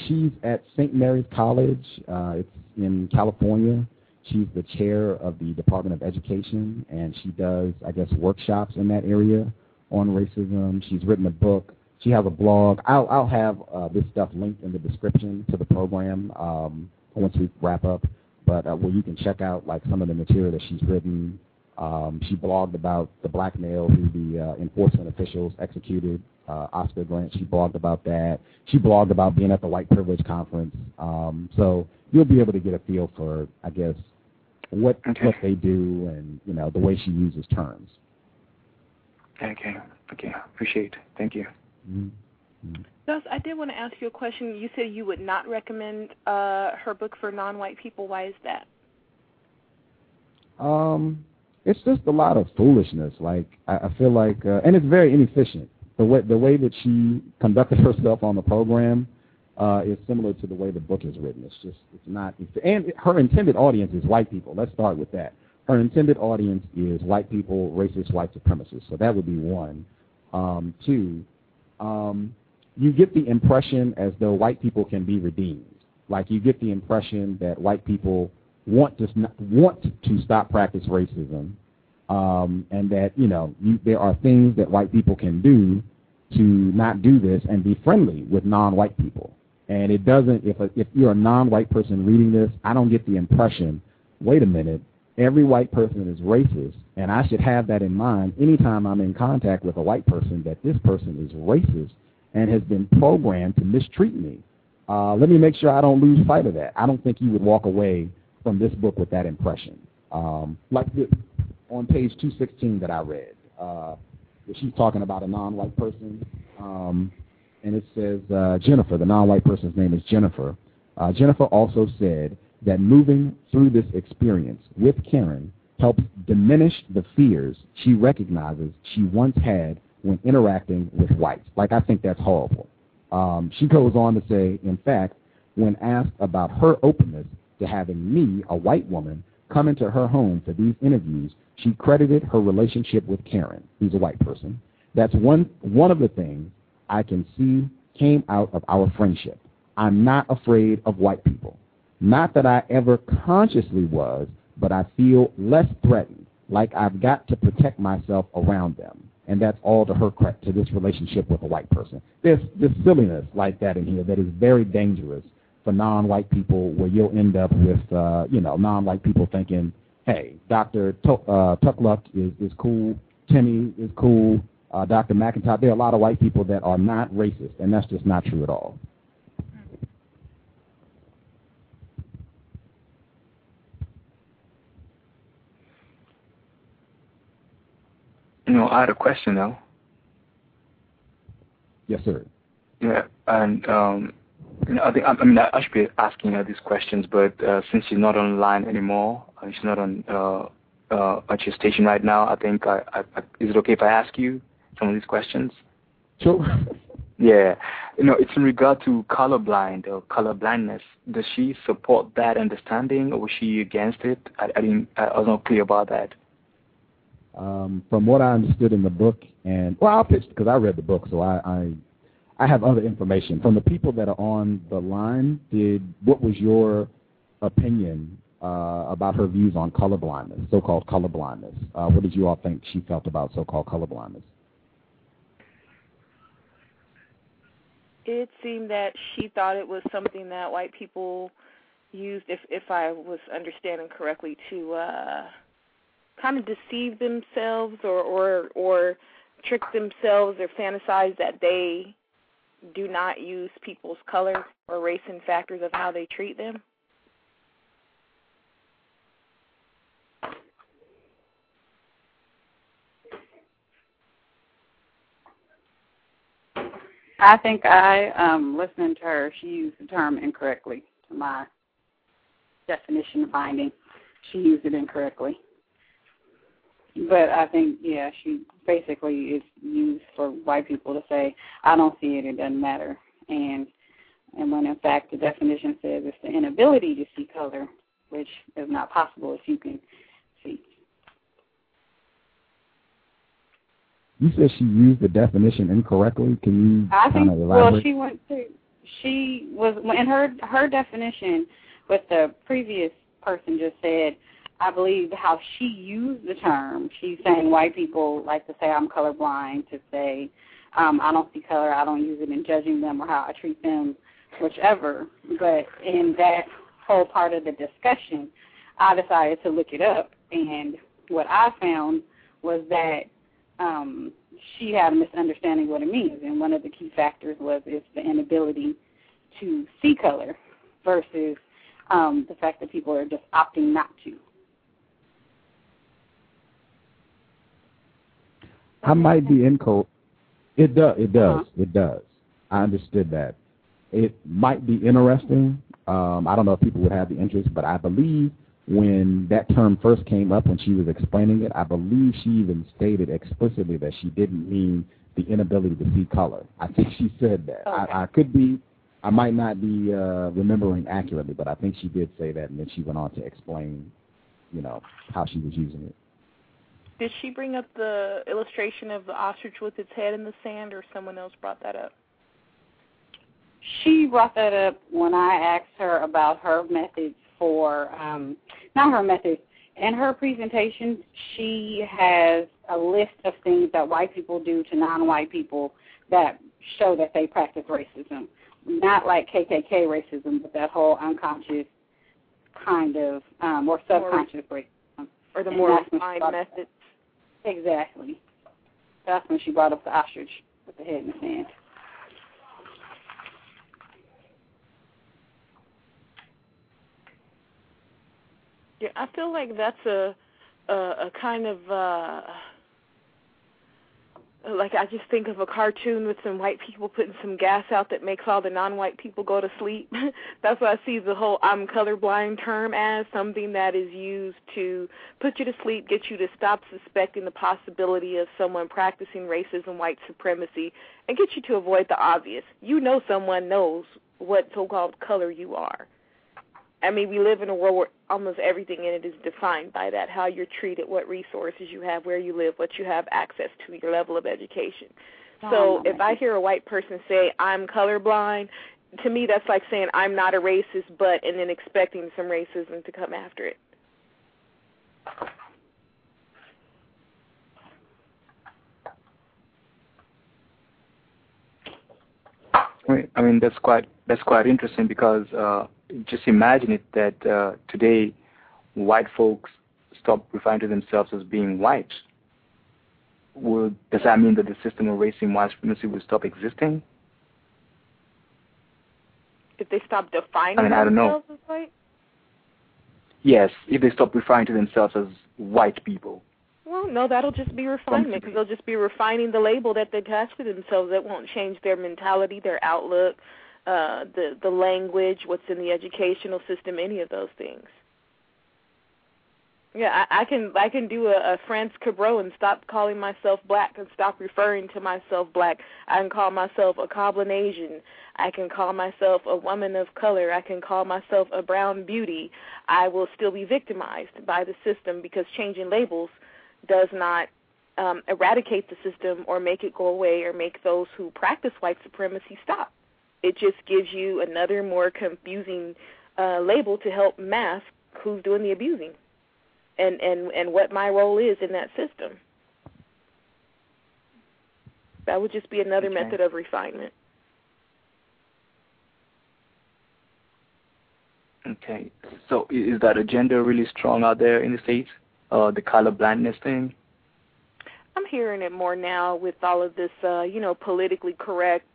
she's at St. Mary's College. Uh, it's in California. She's the chair of the Department of Education, and she does, I guess, workshops in that area on racism. She's written a book. She has a blog. I'll, I'll have uh, this stuff linked in the description to the program um, once we wrap up. But uh, where you can check out like some of the material that she's written. Um, she blogged about the black male who the uh, enforcement officials executed. Uh, Oscar Grant. She blogged about that. She blogged about being at the White Privilege Conference. Um, so you'll be able to get a feel for, I guess, what Okay. what they do and you know the way she uses terms. Okay. Okay. Appreciate. it. Thank you. Mm-hmm. Gus, I did want to ask you a question. You said you would not recommend uh, her book for non-white people. Why is that? Um, it's just a lot of foolishness. Like I, I feel like, uh, and it's very inefficient. The way the way that she conducted herself on the program uh, is similar to the way the book is written. It's just it's not. And her intended audience is white people. Let's start with that. Her intended audience is white people, racist white supremacists. So that would be one. Um, two, um, you get the impression as though white people can be redeemed. Like you get the impression that white people want to want to stop practice racism, um, and that you know you, there are things that white people can do to not do this and be friendly with non-white people. And it doesn't. If a, if you're a non-white person reading this, I don't get the impression. Wait a minute. Every white person is racist, and I should have that in mind anytime I'm in contact with a white person that this person is racist and has been programmed to mistreat me. Uh, let me make sure I don't lose sight of that. I don't think you would walk away from this book with that impression. Um, like the, on page 216 that I read, uh, she's talking about a non-white person, um, and it says uh, Jennifer, the non-white person's name is Jennifer. Uh, Jennifer also said that moving through this experience with Karen helps diminish the fears she recognizes she once had when interacting with whites. Like, I think that's horrible. Um, she goes on to say, in fact, when asked about her openness to having me, a white woman, come into her home for these interviews, she credited her relationship with Karen, who's a white person. That's one, one of the things I can see came out of our friendship. I'm not afraid of white people. Not that I ever consciously was, but I feel less threatened, like I've got to protect myself around them. And that's all to her credit, to this relationship with a white person. There's this silliness like that in here that is very dangerous for non-white people where you'll end up with, uh, you know, non-white people thinking, hey, Dr. Uh, Tochluk is, is cool, Timmy is cool, uh, Dr. McIntyre. There are a lot of white people that are not racist, and that's just not true at all. You know, I had a question though. Yes, sir. Yeah, and um, I think I mean I should be asking her these questions, but uh, since she's not online anymore, uh, she's not on uh, uh, at your station right now. I think I, I, I, is it okay if I ask you some of these questions? Sure. Yeah, you know, it's in regard to colorblind or color blindness. Does she support that understanding, or was she against it? I, I didn't. I was not clear about that. Um, from what I understood in the book, and well, I'll pitch because I read the book, so I, I I have other information from the people that are on the line. Did what was your opinion uh, about her views on color blindness, so-called color blindness? Uh, what did you all think she felt about so-called color blindness? It seemed that she thought it was something that white people used, if if I was understanding correctly, to uh, kind of deceive themselves or or or trick themselves or fantasize that they do not use people's color or race and factors of how they treat them. I think I, um, listening to her, she used the term incorrectly to my definition finding. She used it incorrectly. But I think, yeah, she basically is used for white people to say, I don't see it, it doesn't matter. And and when in fact the definition says it's the inability to see color, which is not possible if you can see. You said she used the definition incorrectly. Can you I think of elaborate? well she went to she was in her her definition what the previous person just said I believe how she used the term. She's saying white people like to say I'm colorblind, to say um, I don't see color, I don't use it in judging them or how I treat them, whichever. But in that whole part of the discussion, I decided to look it up, and what I found was that um, she had a misunderstanding what it means, and one of the key factors was it's the inability to see color versus um, the fact that people are just opting not to. I might be incorrect. It does. It does. It does. I understood that. It might be interesting. Um, I don't know if people would have the interest, but I believe when that term first came up when she was explaining it, I believe she even stated explicitly that she didn't mean the inability to see color. I think she said that. Okay. I, I could be, I might not be uh, remembering accurately, but I think she did say that, and then she went on to explain, you know, how she was using it. Did she bring up the illustration of the ostrich with its head in the sand, or someone else brought that up? She brought that up when I asked her about her methods for, um, not her methods, in her presentation, she has a list of things that white people do to non-white people that show that they practice racism. Not like KKK racism, but that whole unconscious kind of, um, or subconscious racism. Or the And more refined methods? Exactly. That's when she brought up the ostrich with the head in the sand. Yeah, I feel like that's a a, a kind of uh like I just think of a cartoon with some white people putting some gas out that makes all the non-white people go to sleep. That's what I see the whole "I'm colorblind" term as something that is used to put you to sleep, get you to stop suspecting the possibility of someone practicing racism, white supremacy, and get you to avoid the obvious. You know someone knows what so-called color you are. I mean, we live in a world where almost everything in it is defined by that how you're treated, what resources you have, where you live, what you have access to, your level of education. So Oh, if I hear a white person say, I'm colorblind, to me that's like saying, I'm not a racist, but, and then expecting some racism to come after it. I mean, I mean that's quite that's quite interesting because uh, just imagine it that uh, today white folks stop referring to themselves as being white. Would does that mean that the system of racism, white supremacy, would stop existing? If they stop defining I mean, I don't know. themselves as white, Yes, if they stop referring to themselves as white people. Well, no, that'll just be refinement because they'll just be refining the label that they attach to themselves. That won't change their mentality, their outlook, uh, the the language, what's in the educational system, any of those things. Yeah, I, I can I can do a, a France Cabro and stop calling myself black and stop referring to myself black. I can call myself a Cablinasian. I can call myself a woman of color. I can call myself a brown beauty. I will still be victimized by the system because changing labels does not um, eradicate the system or make it go away or make those who practice white supremacy stop. It just gives you another more confusing uh, label to help mask who's doing the abusing and and and what my role is in that system. That would just be another Okay. method of refinement. Okay. So is that agenda really strong out there in the states? Uh, the color blindness thing. I'm hearing it more now with all of this, uh, you know, politically correct,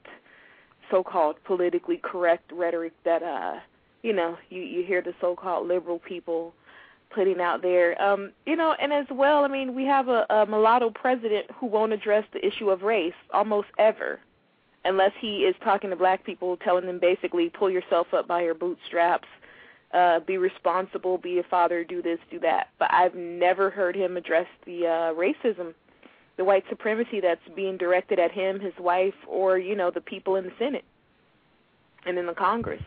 so-called politically correct rhetoric that, uh, you know, you you hear the so-called liberal people putting out there. Um, you know, and as well, I mean, we have a, a mulatto president who won't address the issue of race almost ever, unless he is talking to black people, telling them basically, pull yourself up by your bootstraps. Uh, be responsible, be a father, do this, do that. But I've never heard him address the uh, racism the white supremacy that's being directed at him, his wife, or you know the people in the Senate and in the Congress.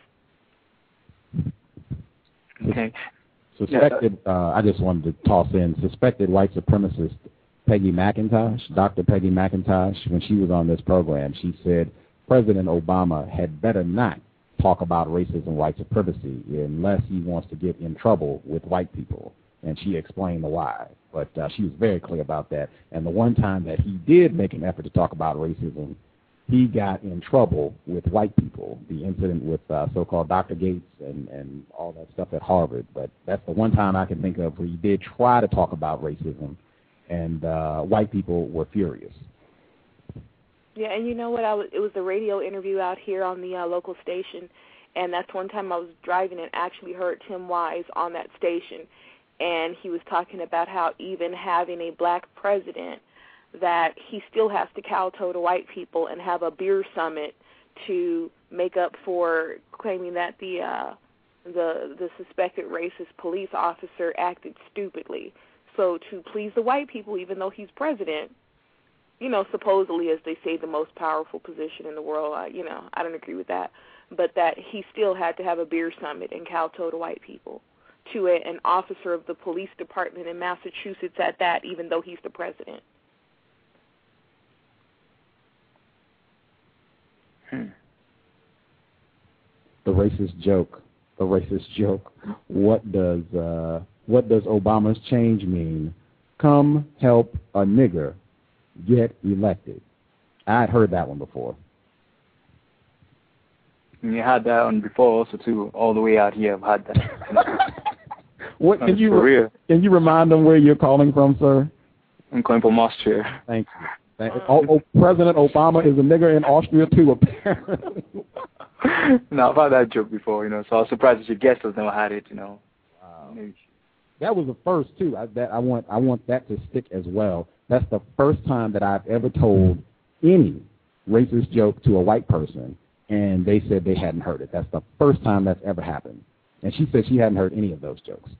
Okay. Suspected, uh, I just wanted to toss in suspected white supremacist Peggy McIntosh, Dr. Peggy McIntosh, when she was on this program, she said President Obama had better not talk about racism, white supremacy, unless he wants to get in trouble with white people. And she explained the why. But uh, she was very clear about that. And the one time that he did make an effort to talk about racism, he got in trouble with white people. The incident with uh, so-called Dr. Gates and and all that stuff at Harvard. But that's the one time I can think of where he did try to talk about racism, and uh, white people were furious. Yeah, and you know what? I was it was a radio interview out here on the uh, local station, and that's one time I was driving and actually heard Tim Wise on that station, and he was talking about how even having a black president, that he still has to kowtow to white people and have a beer summit to make up for claiming that the uh the the suspected racist police officer acted stupidly. So to please the white people, even though he's president, you know, supposedly, as they say, the most powerful position in the world. I, you know, I don't agree with that, but that he still had to have a beer summit and kowtow to white people, to a, an officer of the police department in Massachusetts at that, even though he's the president. The racist joke. The racist joke. What does uh, what does Obama's change mean? Come help a nigger get elected. I'd heard that one before. And you had that one before also too, all the way out here. I've had that. What can you can you remind them where you're calling from, sir? I'm calling from Austria. Thank you. Thank oh, oh, President Obama is a nigger in Austria too, apparently. no, I've had that joke before, you know. So I was surprised that your guest has never had it, you know. Maybe. That was the first too. I, that I want I want that to stick as well. That's the first time that I've ever told any racist joke to a white person, and they said they hadn't heard it. That's the first time that's ever happened. And she said she hadn't heard any of those jokes.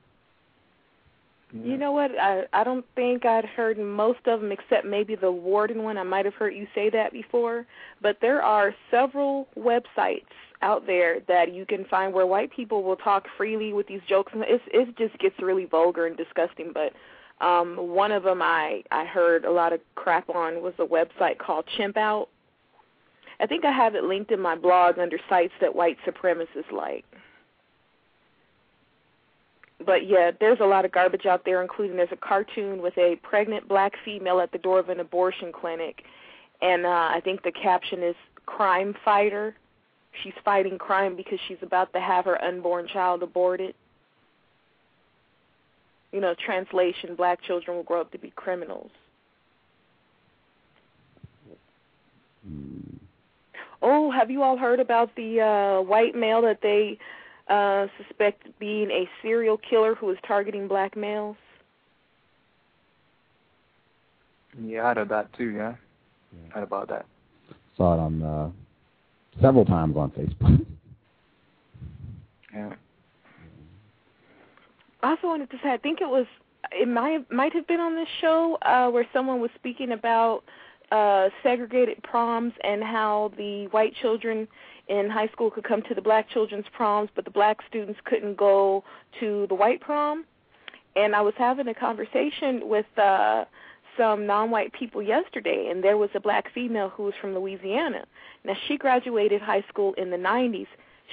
You know what? I I don't think I'd heard most of them except maybe the warden one. I might have heard you say that before, but there are several websites out there that you can find where white people will talk freely with these jokes. And It's it just gets really vulgar and disgusting. But um one of them I I heard a lot of crap on was a website called Chimp Out. I think I have it linked in my blog under sites that white supremacists like but yeah, there's a lot of garbage out there, including there's a cartoon with a pregnant black female at the door of an abortion clinic, and uh, I think the caption is "Crime Fighter." She's fighting crime because she's about to have her unborn child aborted. You know, translation: Black children will grow up to be criminals. Oh, have you all heard about the uh, white male that they uh, suspect being a serial killer who is targeting black males. Yeah, I heard of that too. Yeah, yeah. heard about that. Saw it on uh, several times on Facebook. Yeah. I also wanted to say, I think it was, it might might have been on this show uh, where someone was speaking about uh, segregated proms and how the white children in high school could come to the black children's proms, but the black students couldn't go to the white prom. And I was having a conversation with uh, some non-white people yesterday, and there was a black female who was from Louisiana. Now she graduated high school in the 90s.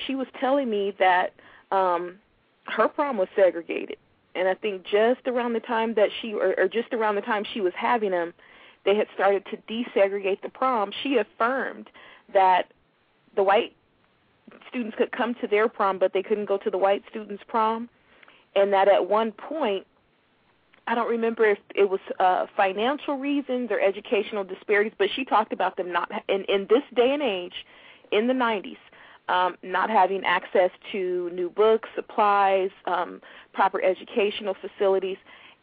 She was telling me that um, her prom was segregated, and I think just around the time that she, or, or just around the time she was having them, they had started to desegregate the prom. She affirmed that the white students could come to their prom, but they couldn't go to the white students' prom, and that at one point I don't remember if it was uh, financial reasons or educational disparities, but she talked about them not in in this day and age, in the 90s, um, not having access to new books, supplies, um, proper educational facilities,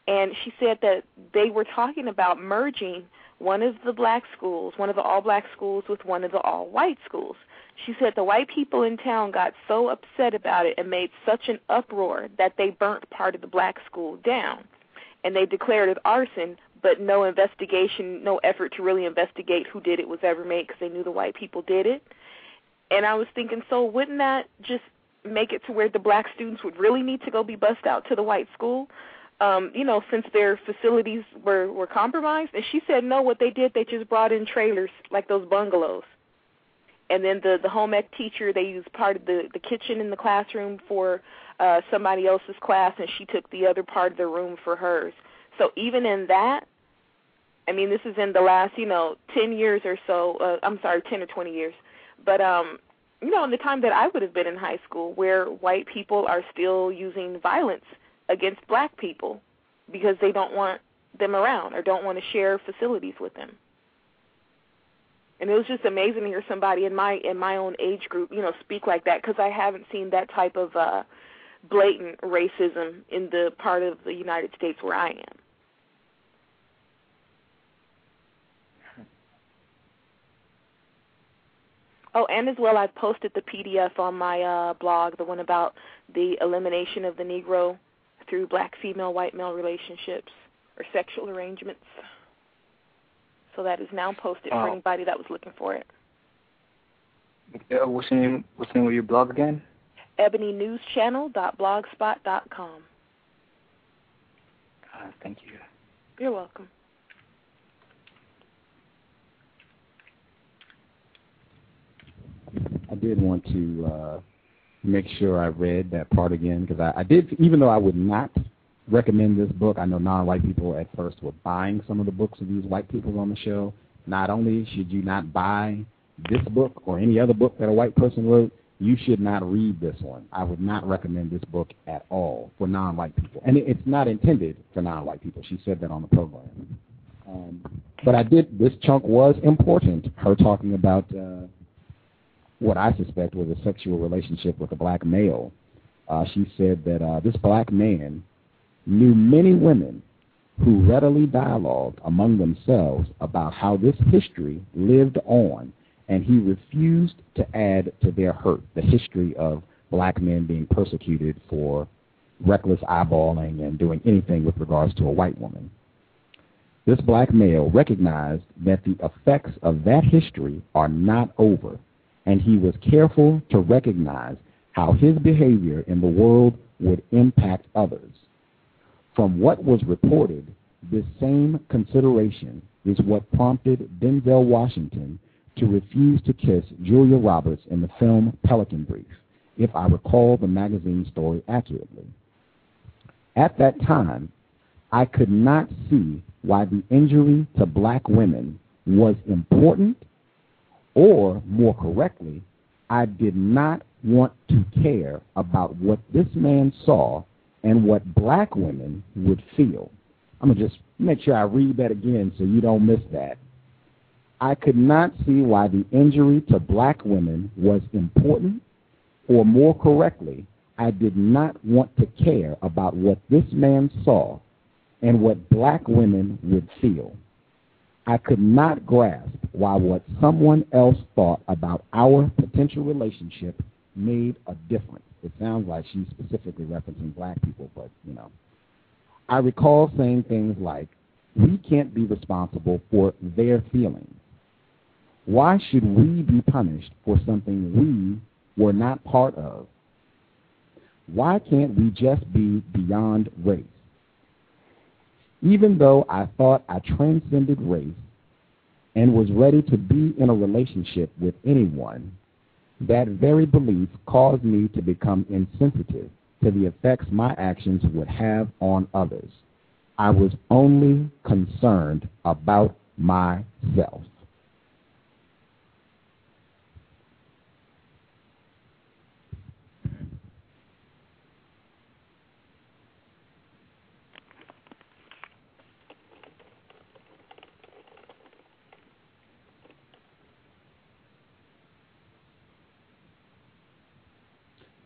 and she said that they were talking about merging one of the black schools, one of the all black schools, with one of the all white schools. She said the white people in town got so upset about it and made such an uproar that they burnt part of the black school down and they declared it arson, but no investigation, no effort to really investigate who did it was ever made because they knew the white people did it. And I was thinking, so wouldn't that just make it to where the black students would really need to go be bussed out to the white school? Um, you know, since their facilities were were compromised. And she said, no, what they did, they just brought in trailers like those bungalows. And then the the home ec teacher, they used part of the the kitchen in the classroom for uh, somebody else's class and she took the other part of the room for hers. So even in that, I mean, this is in the last, you know, 10 years or so, uh, I'm sorry, 10 or 20 years. But, um, you know, in the time that I would have been in high school where white people are still using violence against black people because they don't want them around or don't want to share facilities with them. And it was just amazing to hear somebody in my in my own age group, you know, speak like that because I haven't seen that type of uh blatant racism in the part of the United States where I am. Oh, and as well, I've posted the PDF on my uh, blog, the one about the elimination of the Negro through black female white male relationships or sexual arrangements. So that is now posted for anybody that was looking for it. Uh, what's the name? What's the name of your blog again? ebonynewschannel.blogspot.com. Uh, thank you. You're welcome. I did want to uh, make sure I read that part again because I, I did, even though I would not recommend this book. I know non-white people at first were buying some of the books of these white people on the show. Not only should you not buy this book or any other book that a white person wrote, you should not read this one. I would not recommend this book at all for non-white people. And it's not intended for non-white people. She said that on the program. Um, but I did, this chunk was important, her talking about uh, what I suspect was a sexual relationship with a black male. Uh, she said that uh, this black man knew many women who readily dialogued among themselves about how this history lived on and he refused to add to their hurt the history of black men being persecuted for reckless eyeballing and doing anything with regards to a white woman. This black male recognized that the effects of that history are not over, and he was careful to recognize how his behavior in the world would impact others. From what was reported, this same consideration is what prompted Denzel Washington to refuse to kiss Julia Roberts in the film Pelican Brief, if I recall the magazine story accurately. At that time, I could not see why the injury to black women was important, or more correctly, I did not want to care about what this man saw and what black women would feel. I'm going to just make sure I read that again so you don't miss that. I could not see why the injury to black women was important, or more correctly, I did not want to care about what this man saw and what black women would feel. I could not grasp why what someone else thought about our potential relationship made a difference. It sounds like she's specifically referencing black people, but you know. I recall saying things like, we can't be responsible for their feelings. Why should we be punished for something we were not part of? Why can't we just be beyond race? Even though I thought I transcended race and was ready to be in a relationship with anyone, that very belief caused me to become insensitive to the effects my actions would have on others. I was only concerned about myself.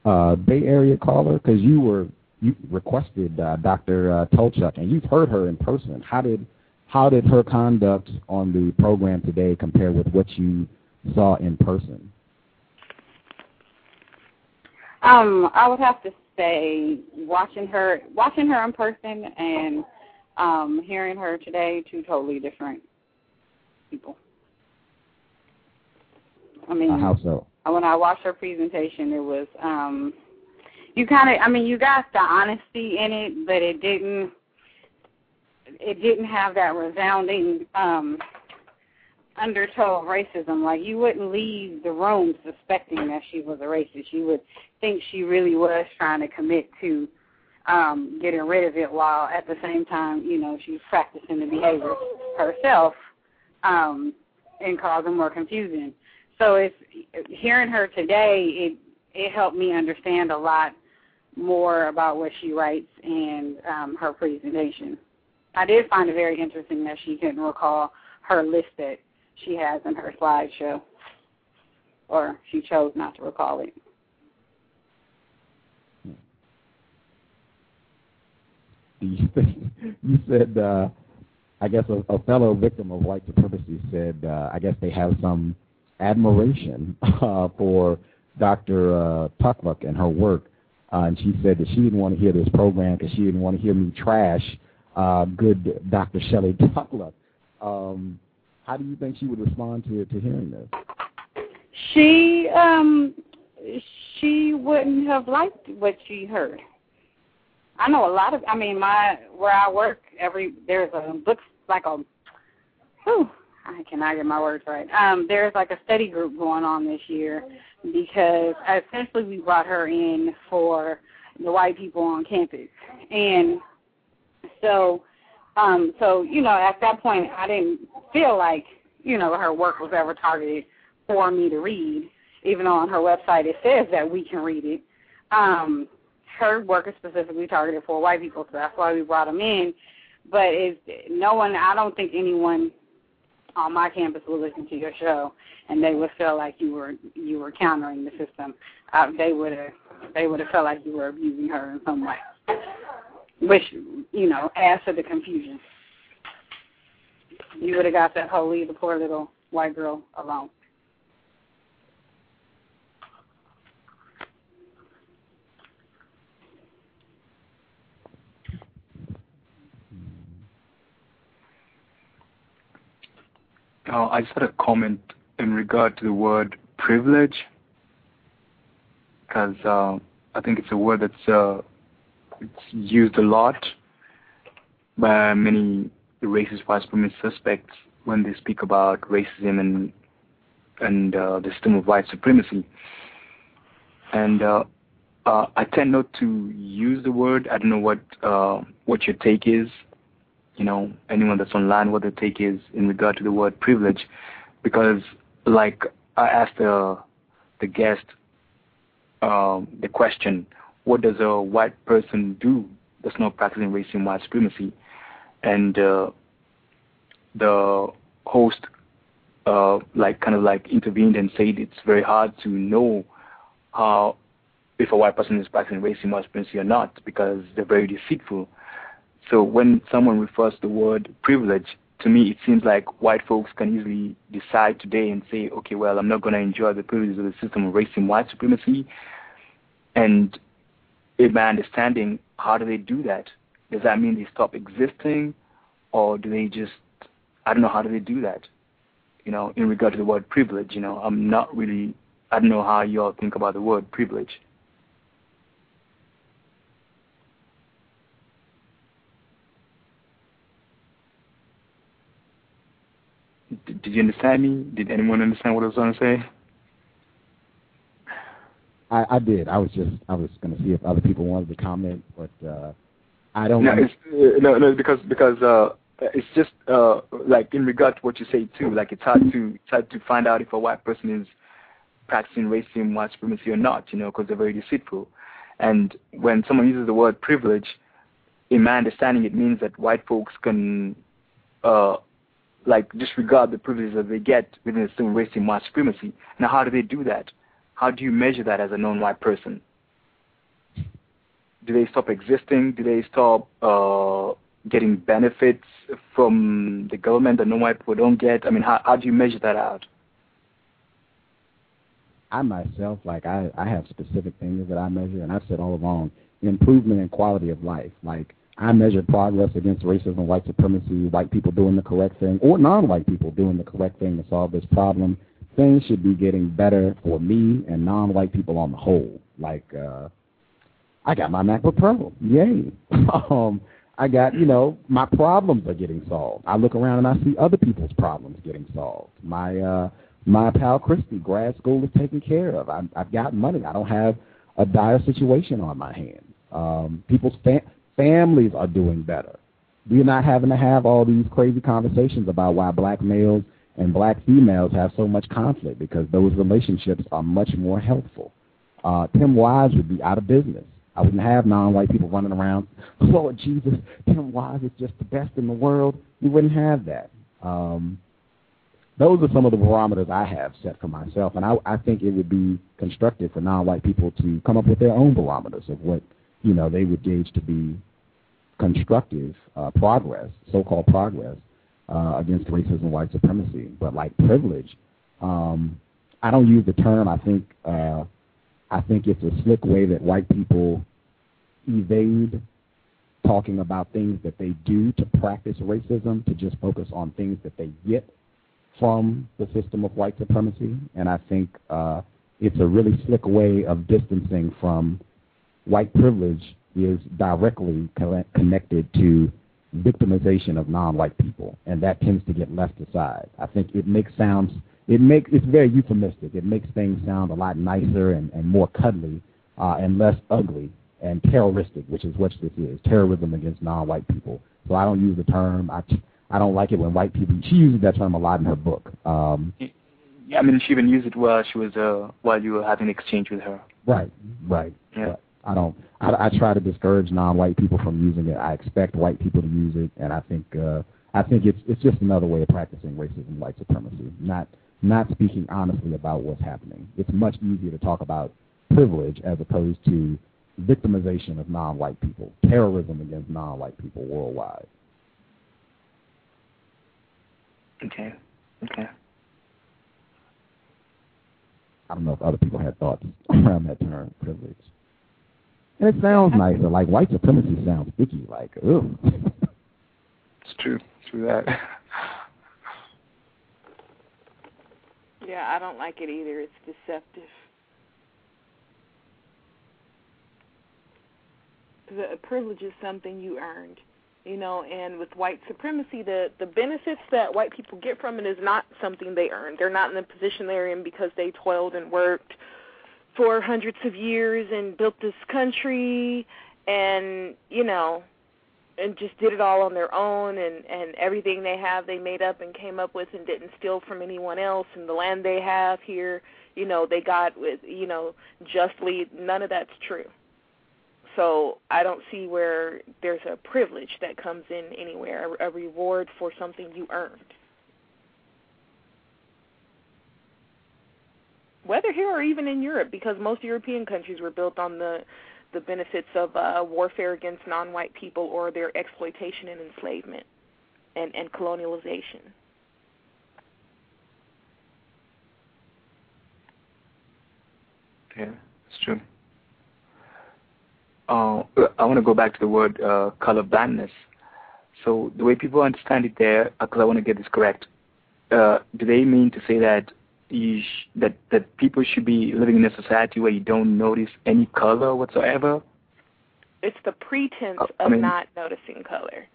Uh, Bay Area caller? Because you were you requested uh, Dr. Uh, Tochluk, and you've heard her in person. How did how did her conduct on the program today compare with what you saw in person? Um, I would have to say watching her watching her in person and um, hearing her today, two totally different people. I mean, uh, how so? When I watched her presentation, it was um you kind of I mean you got the honesty in it, but it didn't it didn't have that resounding um undertow of racism. Like you wouldn't leave the room suspecting that she was a racist. You would think she really was trying to commit to um getting rid of it while at the same time, you know, she's practicing the behavior herself um and causing more confusion so hearing her today it it helped me understand a lot more about what she writes and um, her presentation. I did find it very interesting that she couldn't recall her list that she has in her slideshow, or she chose not to recall it. You, you said, uh, I guess a, a fellow victim of white supremacy said, uh, I guess they have some admiration uh, for Dr. Uh, and her work. Uh, and she said that she didn't want to hear this program because she didn't want to hear me trash uh, good Dr. Shelly Tochluk. Um, how do you think she would respond to to hearing this? She um she wouldn't have liked what she heard. I know a lot of I mean my where I work every there's a book like a whew, I cannot get my words right. Um, there's like a study group going on this year because essentially we brought her in for the white people on campus, and so, um, so you know, at that point, I didn't feel like you know her work was ever targeted for me to read, even though on her website it says that we can read it. Um, her work is specifically targeted for white people, so that's why we brought them in. But it's no one. I don't think anyone on my campus will listen to your show and they would feel like you were you were countering the system. Uh, they would have they would have felt like you were abusing her in some way, which you know adds to the confusion. You would have got that whole leave the poor little white girl alone. I just had a comment in regard to the word privilege, because uh, I think it's a word that's uh, it's used a lot by many racist white supremacist suspects when they speak about racism and and uh, the system of white supremacy. And uh, uh, I tend not to use the word. I don't know what uh, what your take is you know, anyone that's online what their take is in regard to the word privilege, because like I asked the the guest um, the question, what does a white person do that's not practicing racism white supremacy, and uh, the host uh, like kind of like intervened and said it's very hard to know how if a white person is practicing racism white supremacy or not because they're very deceitful so when someone refers to the word privilege, to me, it seems like white folks can easily decide today and say, okay, well, I'm not going to enjoy the privileges of the system of race and white supremacy. And in my understanding, how do they do that? Does that mean they stop existing, or do they just, I don't know, how do they do that? You know, in regard to the word privilege, you know, I'm not really, I don't know how you all think about the word privilege. Did, did you understand me? Did anyone understand what I was trying to say? I, I did. I was just I was going to see if other people wanted to comment, but uh, I don't. No, it's, uh, no, no, because because uh, it's just uh, like in regard to what you say too. Like it's hard to it's hard to find out if a white person is practicing racism, white supremacy, or not. You know, because they're very deceitful. And when someone uses the word privilege, in my understanding, it means that white folks can uh, like disregard the privileges that they get within the system of racism, white supremacy. Now, how do they do that? How do you measure that as a non-white person? Do they stop existing? Do they stop uh, getting benefits from the government that non-white people don't get? I mean, how, how do you measure that out? I myself, like I, I have specific things that I measure, and I've said all along, improvement in quality of life. Like I measure progress against racism, white supremacy, white people doing the correct thing, or non-white people doing the correct thing to solve this problem. Things should be getting better for me and non-white people on the whole. Like, uh, I got my MacBook Pro, yay! um, I got, you know, my problems are getting solved. I look around and I see other people's problems getting solved. My uh, my pal Christy, grad school is taken care of. I, I've got money. I don't have a dire situation on my hands. Um, people's fa- families are doing better. We're not having to have all these crazy conversations about why black males and black females have so much conflict because those relationships are much more helpful. Uh, Tim Wise would be out of business. I wouldn't have non-white people running around, Lord Jesus, Tim Wise is just the best in the world. We wouldn't have that. Um, those are some of the barometers I have set for myself, and I, I think it would be constructive for non-white people to come up with their own barometers of what you know they would gauge to be constructive uh, progress, so-called progress, uh, against racism and white supremacy. But like privilege, um, I don't use the term. I think uh, I think it's a slick way that white people evade talking about things that they do to practice racism to just focus on things that they get from the system of white supremacy. And I think uh, it's a really slick way of distancing from white privilege is directly connected to victimization of non-white people, and that tends to get left aside. I think it makes sounds it makes it's very euphemistic. It makes things sound a lot nicer and, and more cuddly uh, and less ugly and terroristic, which is what this is terrorism against non-white people. So I don't use the term. I I don't like it when white people. She uses that term a lot in her book. Um, yeah, I mean, she even used it while she was uh, while you were having an exchange with her. Right, right. Yeah. But I don't. I, I try to discourage non-white people from using it. I expect white people to use it, and I think uh, I think it's it's just another way of practicing racism, and white supremacy. Not not speaking honestly about what's happening. It's much easier to talk about privilege as opposed to victimization of non-white people, terrorism against non-white people worldwide. Okay. Okay. I don't know if other people had thoughts around that term, privilege. And it sounds nicer. Like white supremacy sounds icky. Like, ugh. It's true. True that. yeah, I don't like it either. It's deceptive. The privilege is something you earned, you know. And with white supremacy, the the benefits that white people get from it is not something they earned. They're not in the position they're in because they toiled and worked for hundreds of years and built this country and you know and just did it all on their own and and everything they have they made up and came up with and didn't steal from anyone else and the land they have here you know they got with you know justly none of that's true. So i don't see where there's a privilege that comes in anywhere a, a reward for something you earned whether here or even in Europe, because most European countries were built on the the benefits of uh, warfare against non-white people or their exploitation and enslavement. and and colonialization. Yeah, it's true. Uh, I want to go back to the word uh, color blindness. So the way people understand it there, because I want to get this correct, uh, do they mean to say that you sh- that that people should be living in a society where you don't notice any color whatsoever? It's the pretense Uh, I of mean- not noticing color.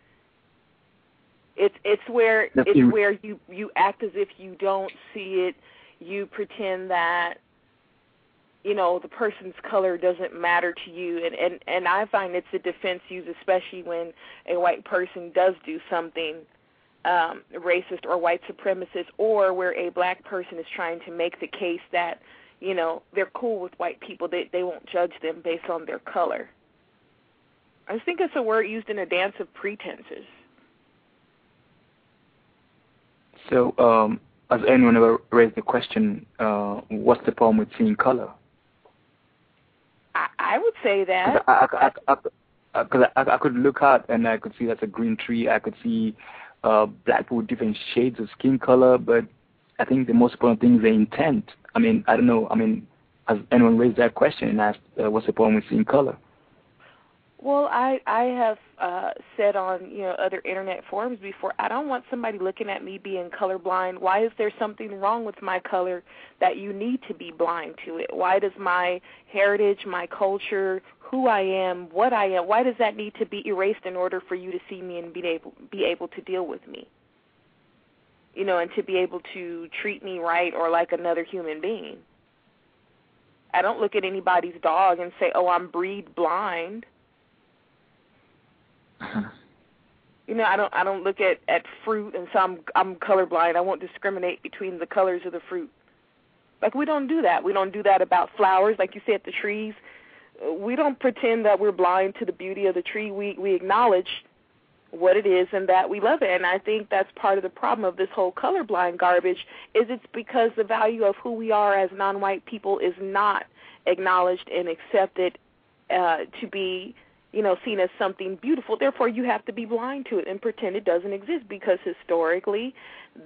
It's it's where it's ir- where you you act as if you don't see it. You pretend that you know the person's color doesn't matter to you, and and and I find it's a defense used especially when a white person does do something um, racist or white supremacist, or where a black person is trying to make the case that you know they're cool with white people. They they won't judge them based on their color. I just think it's a word used in a dance of pretenses. So, um, has anyone ever raised the question, uh, what's the problem with seeing color? I, I would say that. I, I, I, I, I, I, I could look out and I could see that's a green tree. I could see uh, black people with different shades of skin color, but I think the most important thing is the intent. I mean, I don't know. I mean, has anyone raised that question and asked, uh, what's the problem with seeing color? Well, I I have uh said on you know other internet forums before. I don't want somebody looking at me being colorblind. Why is there something wrong with my color that you need to be blind to it? Why does my heritage, my culture, who I am, what I am, why does that need to be erased in order for you to see me and be able be able to deal with me? You know, and to be able to treat me right or like another human being. I don't look at anybody's dog and say, "Oh, I'm breed blind." You know, I don't I don't look at at fruit and so I'm I'm colorblind. I won't discriminate between the colors of the fruit. Like we don't do that. We don't do that about flowers, like you said, the trees. We don't pretend that we're blind to the beauty of the tree. We we acknowledge what it is and that we love it. And I think that's part of the problem of this whole colorblind garbage is it's because the value of who we are as non-white people is not acknowledged and accepted uh, to be you know, seen as something beautiful. Therefore, you have to be blind to it and pretend it doesn't exist because historically,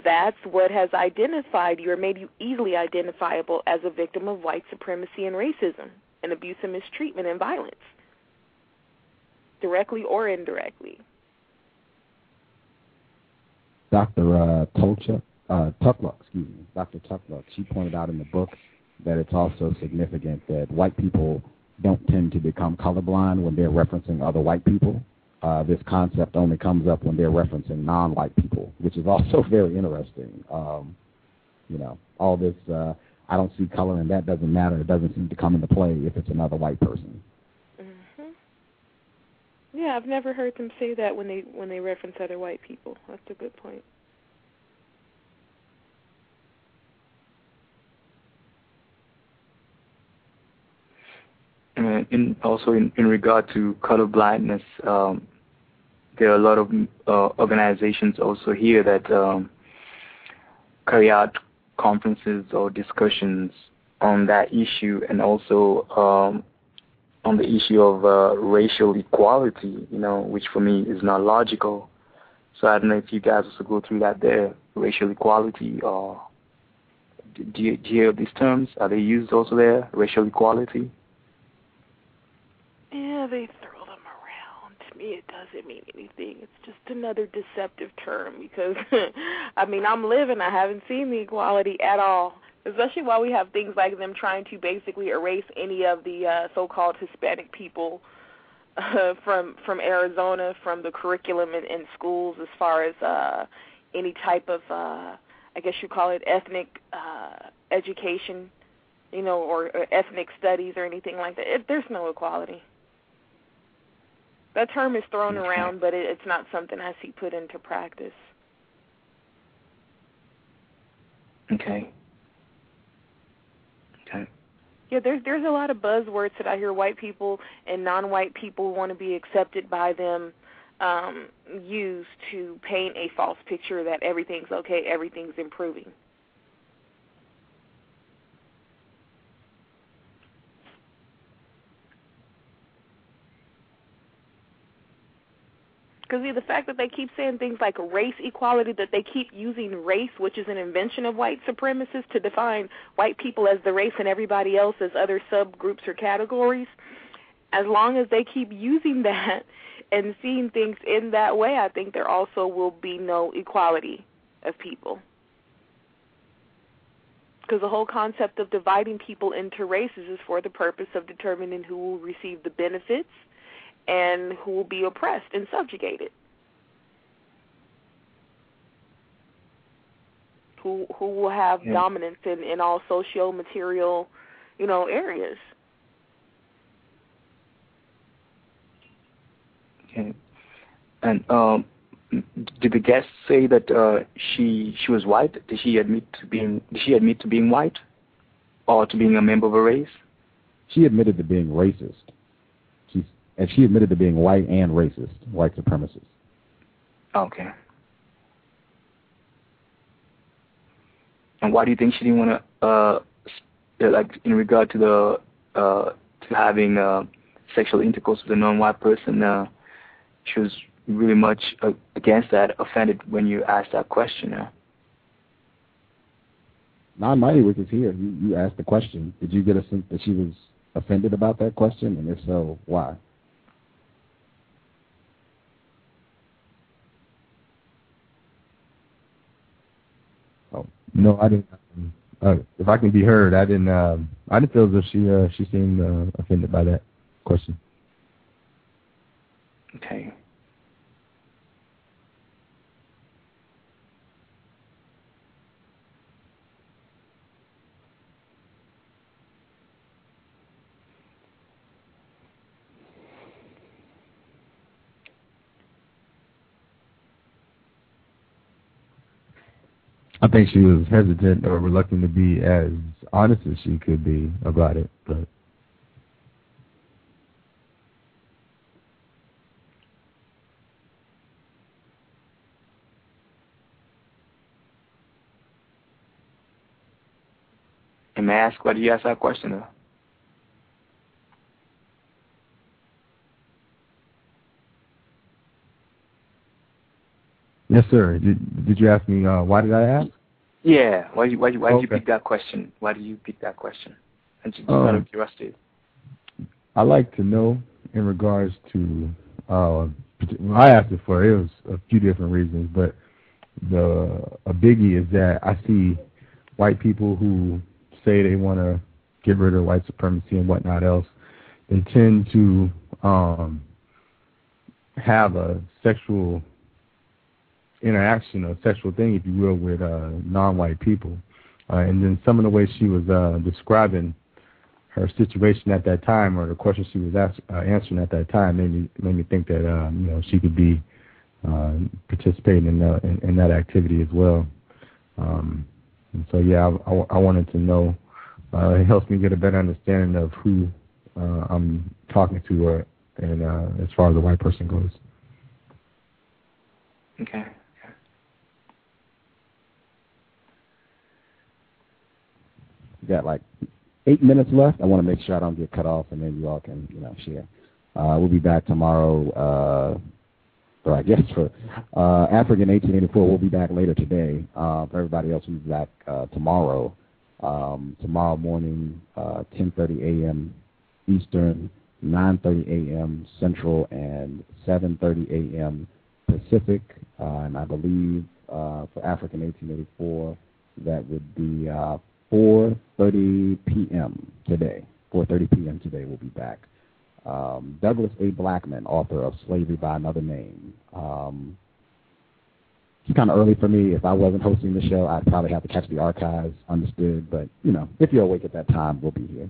that's what has identified you or made you easily identifiable as a victim of white supremacy and racism and abuse and mistreatment and violence, directly or indirectly. Dr. Uh, uh, Tochluk, excuse me, Dr. Tochluk, she pointed out in the book that it's also significant that white people don't tend to become colorblind when they're referencing other white people. Uh, this concept only comes up when they're referencing non-white people, which is also very interesting. Um, you know, all this, uh, I don't see color and that doesn't matter. It doesn't seem to come into play if it's another white person. Mhm. Yeah, I've never heard them say that when they when they reference other white people. That's a good point. Also in, regard to color blindness, um, there are a lot of uh, organizations also here that um, carry out conferences or discussions on that issue, and also um, on the issue of uh, racial equality. You know, which for me is not logical. So I don't know if you guys also go through that there, racial equality, or do you, do you hear these terms? Are they used also there, racial equality? Yeah, they throw them around. To me, it doesn't mean anything. It's just another deceptive term because, I mean, I'm living. I haven't seen the equality at all. Especially while we have things like them trying to basically erase any of the uh, so-called Hispanic people uh, from from Arizona from the curriculum in, in schools, as far as uh, any type of, uh, I guess you call it ethnic uh, education, you know, or, or ethnic studies or anything like that. It, there's no equality. That term is thrown around, but it, it's not something I see put into practice. Okay. Okay. Yeah, there's there's a lot of buzzwords that I hear white people and non-white people want to be accepted by them um, use to paint a false picture that everything's okay, everything's improving. Because the fact that they keep saying things like race equality, that they keep using race, which is an invention of white supremacists, to define white people as the race and everybody else as other subgroups or categories, as long as they keep using that and seeing things in that way, I think there also will be no equality of people. Because the whole concept of dividing people into races is for the purpose of determining who will receive the benefits and who will be oppressed and subjugated. Who who will have Yeah. dominance in, in all socio material, you know, areas. Okay. And um, did the guest say that uh, she she was white? Did she admit to being did she admit to being white, or to being a member of a race? She admitted to being racist. And she admitted to being white and racist, white supremacist. Okay. And why do you think she didn't want to, uh, like, in regard to the, uh, to having uh, sexual intercourse with a non-white person? Uh, she was really much uh, against that, offended when you asked that question. Uh, Non Mighty Wick is here. You you asked the question. Did you get a sense that she was offended about that question? And if so, why? No, I didn't. Uh, if I can be heard, I didn't. Um, I didn't feel as if she uh, she seemed uh, offended by that question. okay. I think she was hesitant or reluctant to be as honest as she could be about it, but And may I ask why do you ask that question? Uh? Yes, sir. Did Did you ask me uh, why did I ask? Yeah. Why you why you why did you pick that question? Why did you pick that question? And just Um, out of curiosity. I like to know in regards to. Uh, well, I asked it for it was a few different reasons, but the a biggie is that I see white people who say they want to get rid of white supremacy and whatnot else, and tend to um, have a sexual interaction, or sexual thing, if you will, with uh, non-white people. Uh, and then some of the ways she was uh, describing her situation at that time, or the questions she was ask, uh, answering at that time, made me made me think that um, you know she could be uh, participating in, the, in in that activity as well. Um, and so yeah, I, I, I wanted to know. Uh, it helps me get a better understanding of who uh, I'm talking to, uh, and uh, as far as the white person goes. Okay. We got like eight minutes left. I want to make sure I don't get cut off, and then you all can, you know, share. Uh, we'll be back tomorrow. Uh, or I guess for uh, African 1884, we'll be back later today. Uh, for everybody else, we'll be back uh, tomorrow. Um, tomorrow morning, uh, 10:30 a.m. Eastern, 9:30 a.m. Central, and 7:30 a.m. Pacific. Uh, and I believe uh, for African 1884, that would be uh, 4:30 p.m. today. 4:30 p.m. today. We'll be back. Um, Douglas A. Blackmon, author of Slavery by Another Name. Um, it's kind of early for me. If I wasn't hosting the show, I'd probably have to catch the archives. Understood, but you know, if you're awake at that time, we'll be here.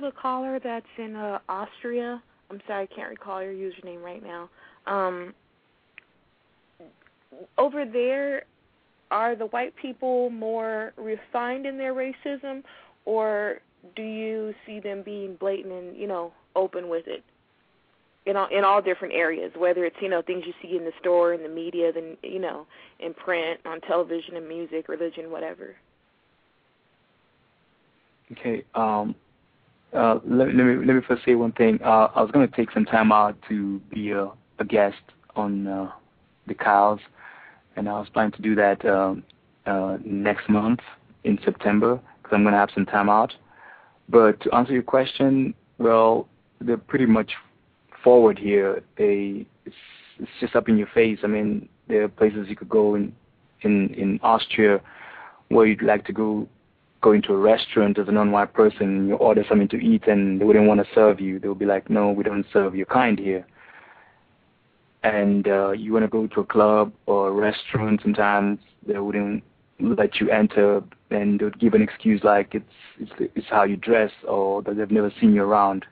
The caller that's in uh, Austria, I'm sorry, I can't recall your username right now. Um, over there, are the white people more refined in their racism, or do you see them being blatant and you know open with it? in all in all different areas, whether it's you know things you see in the store, in the media, then you know in print, on television, and music, religion, whatever. Okay. Um, let, let me let me first say one thing. Uh, I was going to take some time out to be a, a guest on uh, the COWS, and I was planning to do that um, uh, next month in September because I'm going to have some time out. But to answer your question, well, they're pretty much forward here. They it's, it's just up in your face. I mean, there are places you could go in in in Austria where you'd like to go go to a restaurant as a non-white person, you order something to eat, and they wouldn't want to serve you. They'll be like, "No, we don't serve your kind here." And uh, you want to go to a club or a restaurant, sometimes they wouldn't let you enter, and they would give an excuse like it's it's it's how you dress, or that they've never seen you around,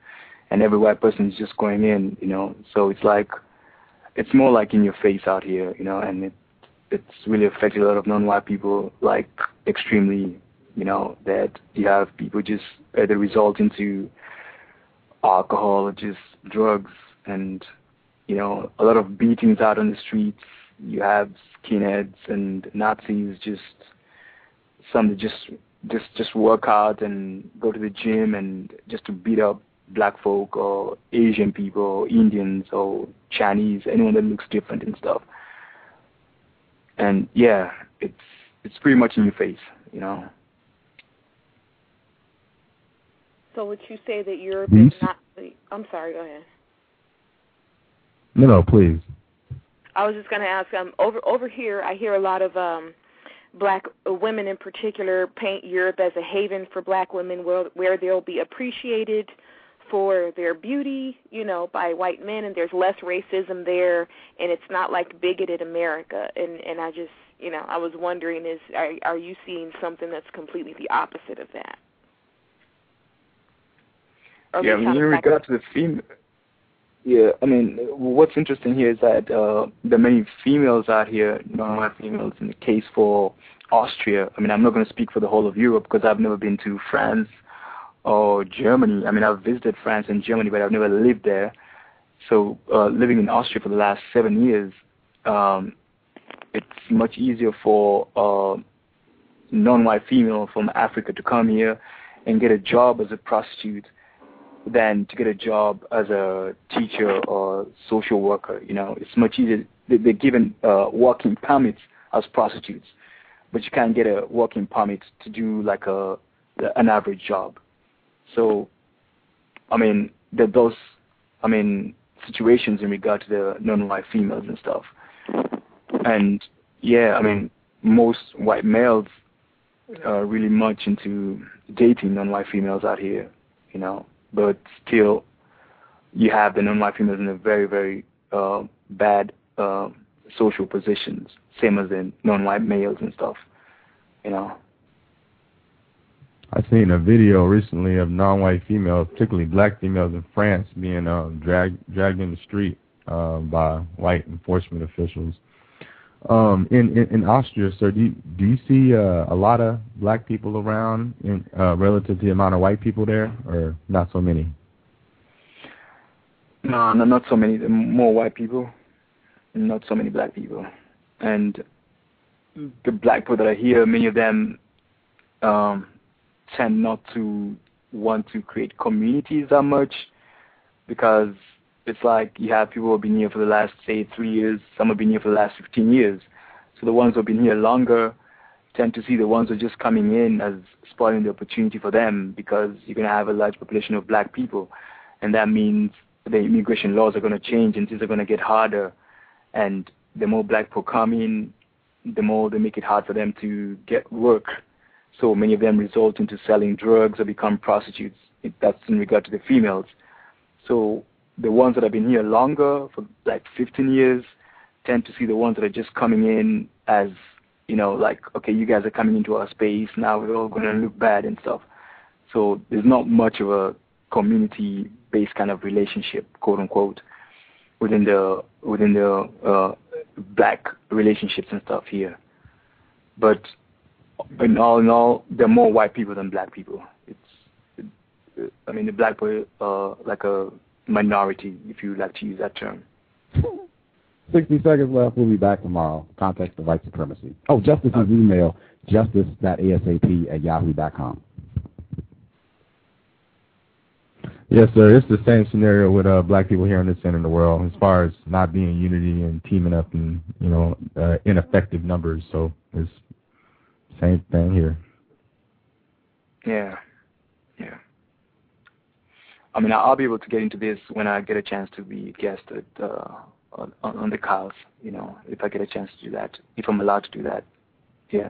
and every white person is just going in, you know. So it's like it's more like in your face out here, you know, and it it's really affected a lot of non-white people like extremely you know, that you have people just uh, either result into alcohol or just drugs and, you know, a lot of beatings out on the streets. You have skinheads and Nazis just some that just just just work out and go to the gym and just to beat up black folk or Asian people or Indians or Chinese, anyone that looks different and stuff. And yeah, it's it's pretty much in your face, you know. So would you say that Europe is not? I'm sorry. Go ahead. No, no, please. I was just going to ask. Um, over over here, I hear a lot of um, black women in particular paint Europe as a haven for black women, where where they'll be appreciated for their beauty, you know, by white men, and there's less racism there, and it's not like bigoted America. And and I just, you know, I was wondering, is are are you seeing something that's completely the opposite of that? Yeah, I mean, in regard to the female, yeah, I mean, what's interesting here is that uh, there are many females out here, non-white females, in the case for Austria. I mean, I'm not going to speak for the whole of Europe because I've never been to France or Germany. I mean, I've visited France and Germany, but I've never lived there. So, uh, living in Austria for the last seven years, um, it's much easier for uh, non-white female from Africa to come here and get a job as a prostitute than to get a job as a teacher or social worker. You know, it's much easier. They're given uh, working permits as prostitutes, but you can't get a working permit to do like a an average job. So, I mean, there those, I mean, situations in regard to the non-white females and stuff. And yeah, I mean, most white males are really much into dating non-white females out here. You know, but still you have the non-white females in a very, very uh, bad uh, social positions, same as the non-white males and stuff, you know. I seen a video recently of non-white females, particularly black females in France, being uh, dragged dragged in the street uh, by white enforcement officials. Um, in, in in Austria, sir, do you, do you see uh, a lot of black people around in uh, relative to the amount of white people there, or not so many? No, no, not so many. More white people, not so many black people, and the black people that are here, many of them um, tend not to want to create communities that much because it's like you have people who have been here for the last, say, three years. Some have been here for the last 15 years. So the ones who have been here longer tend to see the ones who are just coming in as spoiling the opportunity for them because you're going to have a large population of black people. And that means the immigration laws are going to change and things are going to get harder. And the more black people come in, the more they make it hard for them to get work. So many of them result into selling drugs or become prostitutes. That's in regard to the females. So the ones that have been here longer, for like 15 years, tend to see the ones that are just coming in as, you know, like, okay, you guys are coming into our space, now we're all going to look bad and stuff. So there's not much of a community-based kind of relationship, quote unquote, within the within the uh, black relationships and stuff here. But in all in all, there are more white people than black people. It's, it, I mean, the black boy, uh, like a minority, if you like to use that term. 60 seconds left. We'll be back tomorrow. Context of white supremacy. Oh, Justice's email, justice.asap at yahoo.com. Yes, sir. It's the same scenario with uh, black people here in this end of the world, as far as not being unity and teaming up and you know uh, ineffective numbers. So it's same thing here. Yeah, yeah. I mean, I'll be able to get into this when I get a chance to be guest at, uh, on, on the COWS. You know, if I get a chance to do that, if I'm allowed to do that. Yeah.